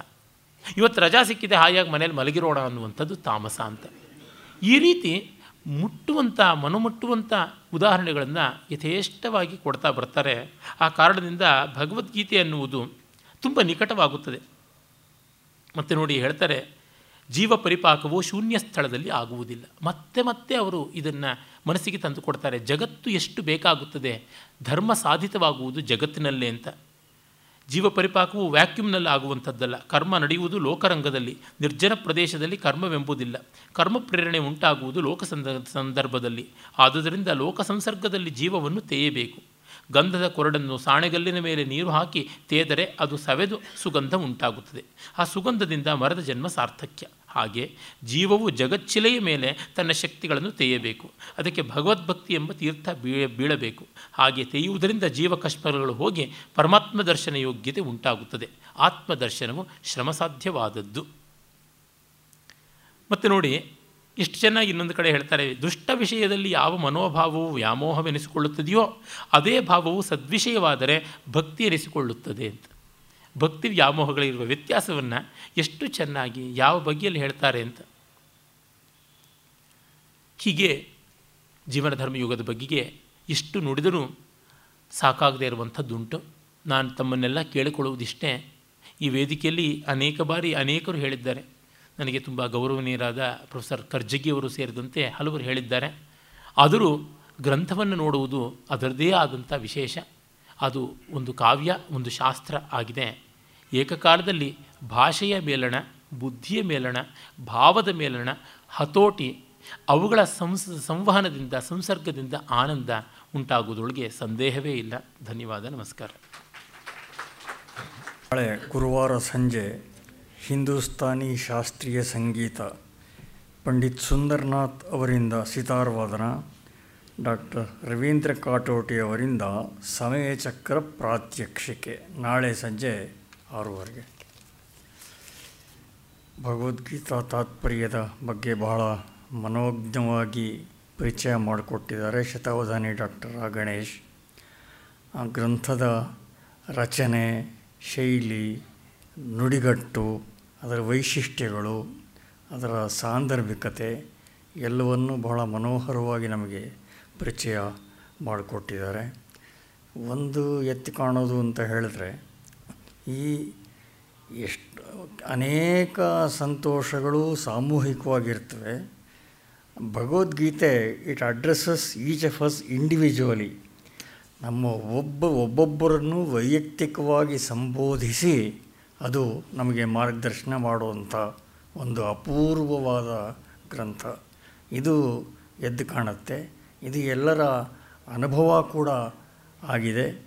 ಇವತ್ತು ರಜಾ ಸಿಕ್ಕಿದೆ, ಹಾಯಾಗಿ ಮನೇಲಿ ಮಲಗಿರೋಣ ಅನ್ನುವಂಥದ್ದು ತಾಮಸ ಅಂತ. ಈ ರೀತಿ ಮುಟ್ಟುವಂಥ, ಮನಮುಟ್ಟುವಂಥ ಉದಾಹರಣೆಗಳನ್ನು ಯಥೇಷ್ಟವಾಗಿ ಕೊಡ್ತಾ ಬರ್ತಾರೆ. ಆ ಕಾರಣದಿಂದ ಭಗವದ್ಗೀತೆ ಅನ್ನುವುದು ತುಂಬ ನಿಕಟವಾಗುತ್ತದೆ. ಮತ್ತು ನೋಡಿ ಹೇಳ್ತಾರೆ, ಜೀವ ಪರಿಪಾಕವು ಶೂನ್ಯ ಸ್ಥಳದಲ್ಲಿ ಆಗುವುದಿಲ್ಲ. ಮತ್ತೆ ಮತ್ತೆ ಅವರು ಇದನ್ನು ಮನಸ್ಸಿಗೆ ತಂದು ಕೊಡ್ತಾರೆ. ಜಗತ್ತು ಎಷ್ಟು ಬೇಕಾಗುತ್ತದೆ? ಧರ್ಮ ಸಾಧಿತವಾಗುವುದು ಜಗತ್ತಿನಲ್ಲೇ ಅಂತ. ಜೀವ ಪರಿಪಾಕವು ವ್ಯಾಕ್ಯೂಮ್ನಲ್ಲಿ ಆಗುವಂಥದ್ದಲ್ಲ. ಕರ್ಮ ನಡೆಯುವುದು ಲೋಕರಂಗದಲ್ಲಿ, ನಿರ್ಜನ ಪ್ರದೇಶದಲ್ಲಿ ಕರ್ಮವೆಂಬುದಿಲ್ಲ. ಕರ್ಮ ಪ್ರೇರಣೆ ಉಂಟಾಗುವುದು ಲೋಕ ಸಂದರ್ಭದಲ್ಲಿ. ಆದುದರಿಂದ ಲೋಕ ಸಂಸರ್ಗದಲ್ಲಿ ಜೀವವನ್ನು ತೇಯಬೇಕು ಗಂಧದ ಕೊರಡನ್ನು ಸಾಣೆಗಲ್ಲಿನ ಮೇಲೆ ನೀರು ಹಾಕಿ ತೇದರೆ ಅದು ಸವೆದು ಸುಗಂಧ ಉಂಟಾಗುತ್ತದೆ. ಆ ಸುಗಂಧದಿಂದ ಮರದ ಜನ್ಮ ಸಾರ್ಥಕ್ಯ. ಹಾಗೆ ಜೀವವು ಜಗಚ್ಚಿಲೆಯ ಮೇಲೆ ತನ್ನ ಶಕ್ತಿಗಳನ್ನು ತೆಯ್ಯಬೇಕು. ಅದಕ್ಕೆ ಭಗವದ್ಭಕ್ತಿ ಎಂಬ ತೀರ್ಥ ಬೀಳ ಬೀಳಬೇಕು. ಹಾಗೆ ತೆಯುವುದರಿಂದ ಜೀವ ಕಶ್ಮಲಗಳು ಹೋಗಿ ಪರಮಾತ್ಮ ದರ್ಶನ ಯೋಗ್ಯತೆ ಉಂಟಾಗುತ್ತದೆ. ಆತ್ಮದರ್ಶನವು ಶ್ರಮಸಾಧ್ಯವಾದದ್ದು. ಮತ್ತು ನೋಡಿ ಎಷ್ಟು ಚೆನ್ನಾಗಿ ಇನ್ನೊಂದು ಕಡೆ ಹೇಳ್ತಾರೆ, ದುಷ್ಟ ವಿಷಯದಲ್ಲಿ ಯಾವ ಮನೋಭಾವವು ವ್ಯಾಮೋಹವೆನಿಸಿಕೊಳ್ಳುತ್ತದೆಯೋ ಅದೇ ಭಾವವು ಸದ್ವಿಷಯವಾದರೆ ಭಕ್ತಿ ಎನಿಸಿಕೊಳ್ಳುತ್ತದೆ ಅಂತ. ಭಕ್ತಿ ವ್ಯಾಮೋಹಗಳಿರುವ ವ್ಯತ್ಯಾಸವನ್ನು ಎಷ್ಟು ಚೆನ್ನಾಗಿ ಯಾವ ಬಗೆಯಲ್ಲಿ ಹೇಳ್ತಾರೆ ಅಂತ. ಹೀಗೆ ಜೀವನ ಧರ್ಮಯುಗದ ಬಗೆಗೆ ಇಷ್ಟು ನುಡಿದರೂ ಸಾಕಾಗದೇ ಇರುವಂಥದ್ದುಂಟು ನಾನು ತಮ್ಮನ್ನೆಲ್ಲ ಕೇಳಿಕೊಳ್ಳುವುದಿಷ್ಟೇ. ಈ ವೇದಿಕೆಯಲ್ಲಿ ಅನೇಕ ಬಾರಿ ಅನೇಕರು ಹೇಳಿದ್ದಾರೆ. ನನಗೆ ತುಂಬ ಗೌರವನೀಯರಾದ ಪ್ರೊಫೆಸರ್ ಕರ್ಜಗಿಯವರು ಸೇರಿದಂತೆ ಹಲವರು ಹೇಳಿದ್ದಾರೆ. ಆದರೂ ಗ್ರಂಥವನ್ನು ನೋಡುವುದು ಅದರದೇ ಆದಂಥ ವಿಶೇಷ. ಅದು ಒಂದು ಕಾವ್ಯ, ಒಂದು ಶಾಸ್ತ್ರ ಆಗಿದೆ. ಏಕಕಾಲದಲ್ಲಿ ಭಾಷೆಯ ಮೇಲಣ, ಬುದ್ಧಿಯ ಮೇಲಣ, ಭಾವದ ಮೇಲಣ, ಹತೋಟಿ, ಅವುಗಳ ಸಂಸ್, ಸಂವಹನದಿಂದ, ಸಂಸರ್ಗದಿಂದ ಆನಂದ ಉಂಟಾಗುವುದೊಳಗೆ ಸಂದೇಹವೇ ಇಲ್ಲ. ಧನ್ಯವಾದ, ನಮಸ್ಕಾರ. ನಾಳೆ ಗುರುವಾರ ಸಂಜೆ ಹಿಂದೂಸ್ತಾನಿ ಶಾಸ್ತ್ರೀಯ ಸಂಗೀತ. ಪಂಡಿತ್ ಸುಂದರ್ನಾಥ್ ಅವರಿಂದ ಸಿತಾರ್ ವಾದನ ಡಾಕ್ಟರ್ ರವೀಂದ್ರ ಕಾಟೋಟಿ ಅವರಿಂದ ಸಮಯ ಚಕ್ರ ಪ್ರಾತ್ಯಕ್ಷಿಕೆ, ನಾಳೆ ಸಂಜೆ ಆರೂವರೆಗೆ. ಭಗವದ್ಗೀತಾ ತಾತ್ಪರ್ಯದ ಬಗ್ಗೆ ಬಹಳ ಮನೋಜ್ಞವಾಗಿ ಪರಿಚಯ ಮಾಡಿಕೊಟ್ಟಿದ್ದಾರೆ ಶತಾವಧಾನಿ ಡಾಕ್ಟರ್ ಗಣೇಶ್. ಆ ಗ್ರಂಥದ ರಚನೆ, ಶೈಲಿ, ನುಡಿಗಟ್ಟು ಅದರ ವೈಶಿಷ್ಟ್ಯಗಳು, ಅದರ ಸಾಂದರ್ಭಿಕತೆ ಎಲ್ಲವನ್ನು ಬಹಳ ಮನೋಹರವಾಗಿ ನಮಗೆ ಪರಿಚಯ ಮಾಡಿಕೊಟ್ಟಿದ್ದಾರೆ. ಒಂದು ಎತ್ತಿ ಕಾಣೋದು ಅಂತ ಹೇಳಿದ್ರೆ, ಈ ಎಷ್ಟು ಅನೇಕ ಸಂತೋಷಗಳು ಸಾಮೂಹಿಕವಾಗಿರ್ತವೆ. Bhagavad Gita it addresses each of us individually ನಮ್ಮ ಒಬ್ಬ, ಒಬ್ಬೊಬ್ಬರನ್ನು ವೈಯಕ್ತಿಕವಾಗಿ ಸಂಬೋಧಿಸಿ ಅದು ನಮಗೆ ಮಾರ್ಗದರ್ಶನ ಮಾಡುವಂಥ ಒಂದು ಅಪೂರ್ವವಾದ ಗ್ರಂಥ. ಇದು ಎದ್ದು ಕಾಣುತ್ತೆ. ಇದು ಎಲ್ಲರ ಅನುಭವ ಕೂಡ ಆಗಿದೆ.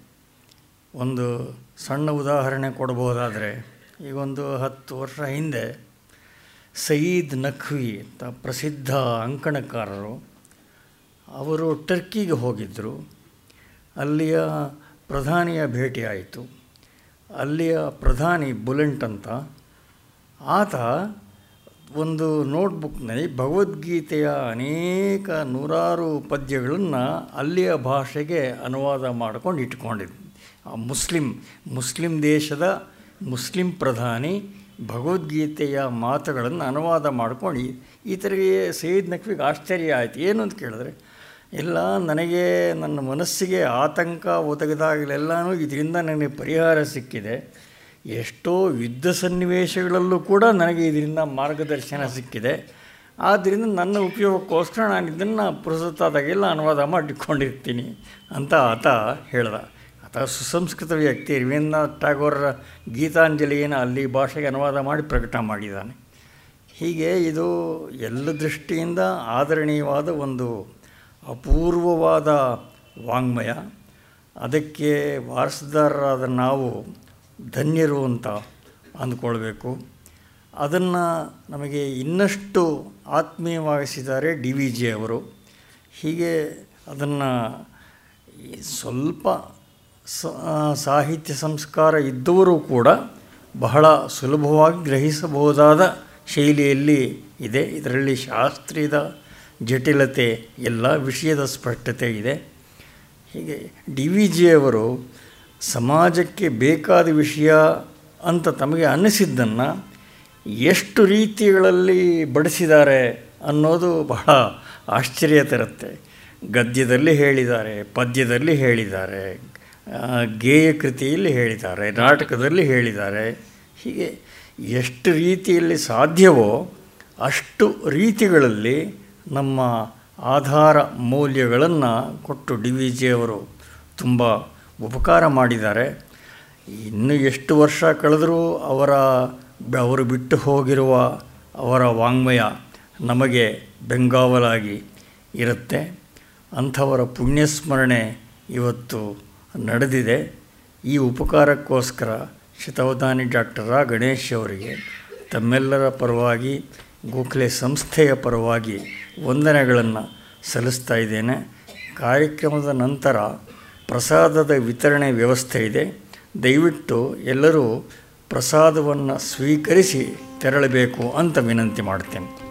ಒಂದು ಸಣ್ಣ ಉದಾಹರಣೆ ಕೊಡ್ಬೋದಾದರೆ, ಈಗ ಒಂದು ಹತ್ತು ವರ್ಷ ಹಿಂದೆ ಸಯೀದ್ ನಖ್ವಿ ಅಂತ ಪ್ರಸಿದ್ಧ ಅಂಕಣಕಾರರು, ಅವರು ಟರ್ಕಿಗೆ ಹೋಗಿದ್ದರು ಅಲ್ಲಿಯ ಪ್ರಧಾನಿಯ ಭೇಟಿ ಆಯಿತು ಅಲ್ಲಿಯ ಪ್ರಧಾನಿ ಬುಲೆಂಟ್ ಅಂತ, ಆತ ಒಂದು ನೋಟ್ಬುಕ್ನಲ್ಲಿ ಭಗವದ್ಗೀತೆಯ ಅನೇಕ ನೂರಾರು ಪದ್ಯಗಳನ್ನು ಅಲ್ಲಿಯ ಭಾಷೆಗೆ ಅನುವಾದ ಮಾಡ್ಕೊಂಡು ಇಟ್ಕೊಂಡಿದ್ದ ಆ ಮುಸ್ಲಿಂ ಮುಸ್ಲಿಂ ದೇಶದ ಮುಸ್ಲಿಂ ಪ್ರಧಾನಿ ಭಗವದ್ಗೀತೆಯ ಮಾತುಗಳನ್ನು ಅನುವಾದ ಮಾಡ್ಕೊಂಡು ಥರ ಸೈದ್ ನಕ್ವಿಗೆ ಆಶ್ಚರ್ಯ ಆಯಿತು. ಏನು ಅಂತ ಕೇಳಿದ್ರೆ ಇಲ್ಲ ನನಗೆ, ನನ್ನ ಮನಸ್ಸಿಗೆ ಆತಂಕ ಒದಗಿದಾಗಲೆಲ್ಲನೂ ಇದರಿಂದ ನನಗೆ ಪರಿಹಾರ ಸಿಕ್ಕಿದೆ. ಎಷ್ಟೋ ಯುದ್ಧ ಸನ್ನಿವೇಶಗಳಲ್ಲೂ ಕೂಡ ನನಗೆ ಇದರಿಂದ ಮಾರ್ಗದರ್ಶನ ಸಿಕ್ಕಿದೆ. ಆದ್ದರಿಂದ ನನ್ನ ಉಪಯೋಗಕ್ಕೋಸ್ಕರ ನಾನು ಇದನ್ನು ಪುರಸತ್ತಾದಾಗೆಲ್ಲ ಅನುವಾದ ಮಾಡಿಕೊಂಡಿರ್ತೀನಿ ಅಂತ ಆತ ಹೇಳ್ದ. ಆತ ಸುಸಂಸ್ಕೃತ ವ್ಯಕ್ತಿ, ರವೀಂದ್ರನಾಥ್ ಟ್ಯಾಗೋರ ಗೀತಾಂಜಲಿಯನ್ನು ಅಲ್ಲಿ ಭಾಷೆಗೆ ಅನುವಾದ ಮಾಡಿ ಪ್ರಕಟ ಮಾಡಿದ್ದಾನೆ. ಹೀಗೆ ಇದು ಎಲ್ಲ ದೃಷ್ಟಿಯಿಂದ ಆದರಣೀಯವಾದ ಒಂದು ಅಪೂರ್ವವಾದ ವಾಂಗ್ಮಯ. ಅದಕ್ಕೆ ವಾರಸುದಾರರಾದ ನಾವು ಧನ್ಯರು ಅಂತ ಅಂದ್ಕೊಳ್ಬೇಕು. ಅದನ್ನು ನಮಗೆ ಇನ್ನಷ್ಟು ಆತ್ಮೀಯವಾಗಿಸಿದ್ದಾರೆ ಡಿ ವಿ ಜಿ ಅವರು. ಹೀಗೆ ಅದನ್ನು ಸ್ವಲ್ಪ ಸಾಹಿತ್ಯ ಸಂಸ್ಕಾರ ಇದ್ದವರು ಕೂಡ ಬಹಳ ಸುಲಭವಾಗಿ ಗ್ರಹಿಸಬಹುದಾದ ಶೈಲಿಯಲ್ಲಿ ಇದೆ. ಇದರಲ್ಲಿ ಶಾಸ್ತ್ರೀಯದ ಜಟಿಲತೆ, ಎಲ್ಲ ವಿಷಯದ ಸ್ಪಷ್ಟತೆ ಇದೆ. ಹೀಗೆ ಡಿ ವಿ ಜಿಯವರು ಸಮಾಜಕ್ಕೆ ಬೇಕಾದ ವಿಷಯ ಅಂತ ತಮಗೆ ಅನ್ನಿಸಿದ್ದನ್ನು ಎಷ್ಟು ರೀತಿಗಳಲ್ಲಿ ಬಡಿಸಿದ್ದಾರೆ ಅನ್ನೋದು ಬಹಳ ಆಶ್ಚರ್ಯ ತರುತ್ತೆ. ಗದ್ಯದಲ್ಲಿ ಹೇಳಿದ್ದಾರೆ, ಪದ್ಯದಲ್ಲಿ ಹೇಳಿದ್ದಾರೆ ಗೇಯ ಕೃತಿಯಲ್ಲಿ ಹೇಳಿದ್ದಾರೆ, ನಾಟಕದಲ್ಲಿ ಹೇಳಿದ್ದಾರೆ. ಹೀಗೆ ಎಷ್ಟು ರೀತಿಯಲ್ಲಿ ಸಾಧ್ಯವೋ ಅಷ್ಟು ರೀತಿಗಳಲ್ಲಿ ನಮ್ಮ ಆಧಾರ ಮೌಲ್ಯಗಳನ್ನು ಕೊಟ್ಟು ಡಿ ವಿ ಜಿಯವರು ತುಂಬ ಉಪಕಾರ ಮಾಡಿದ್ದಾರೆ. ಇನ್ನು ಎಷ್ಟು ವರ್ಷ ಕಳೆದರೂ ಅವರ ಅವರು ಬಿಟ್ಟು ಹೋಗಿರುವ ಅವರ ವಾಂಗ್ಮಯ ನಮಗೆ ಬೆಂಗಾವಲಾಗಿ ಇರುತ್ತೆ. ಅಂಥವರ ಪುಣ್ಯಸ್ಮರಣೆ ಇವತ್ತು ನಡೆದಿದೆ. ಈ ಉಪಕಾರಕ್ಕೋಸ್ಕರ ಶತಾವಧಾನಿ ಡಾಕ್ಟರ್ ರಾ. ಗಣೇಶ್ ಅವರಿಗೆ ತಮ್ಮೆಲ್ಲರ ಪರವಾಗಿ, ಗೋಖಲೆ ಸಂಸ್ಥೆಯ ಪರವಾಗಿ ವಂದನೆಗಳನ್ನು ಸಲ್ಲಿಸ್ತಾ ಇದ್ದೇನೆ. ಕಾರ್ಯಕ್ರಮದ ನಂತರ ಪ್ರಸಾದದ ವಿತರಣೆ ವ್ಯವಸ್ಥೆ ಇದೆ. ದಯವಿಟ್ಟು ಎಲ್ಲರೂ ಪ್ರಸಾದವನ್ನು ಸ್ವೀಕರಿಸಿ ತೆರಳಬೇಕು ಅಂತ ವಿನಂತಿ ಮಾಡ್ತೇನೆ.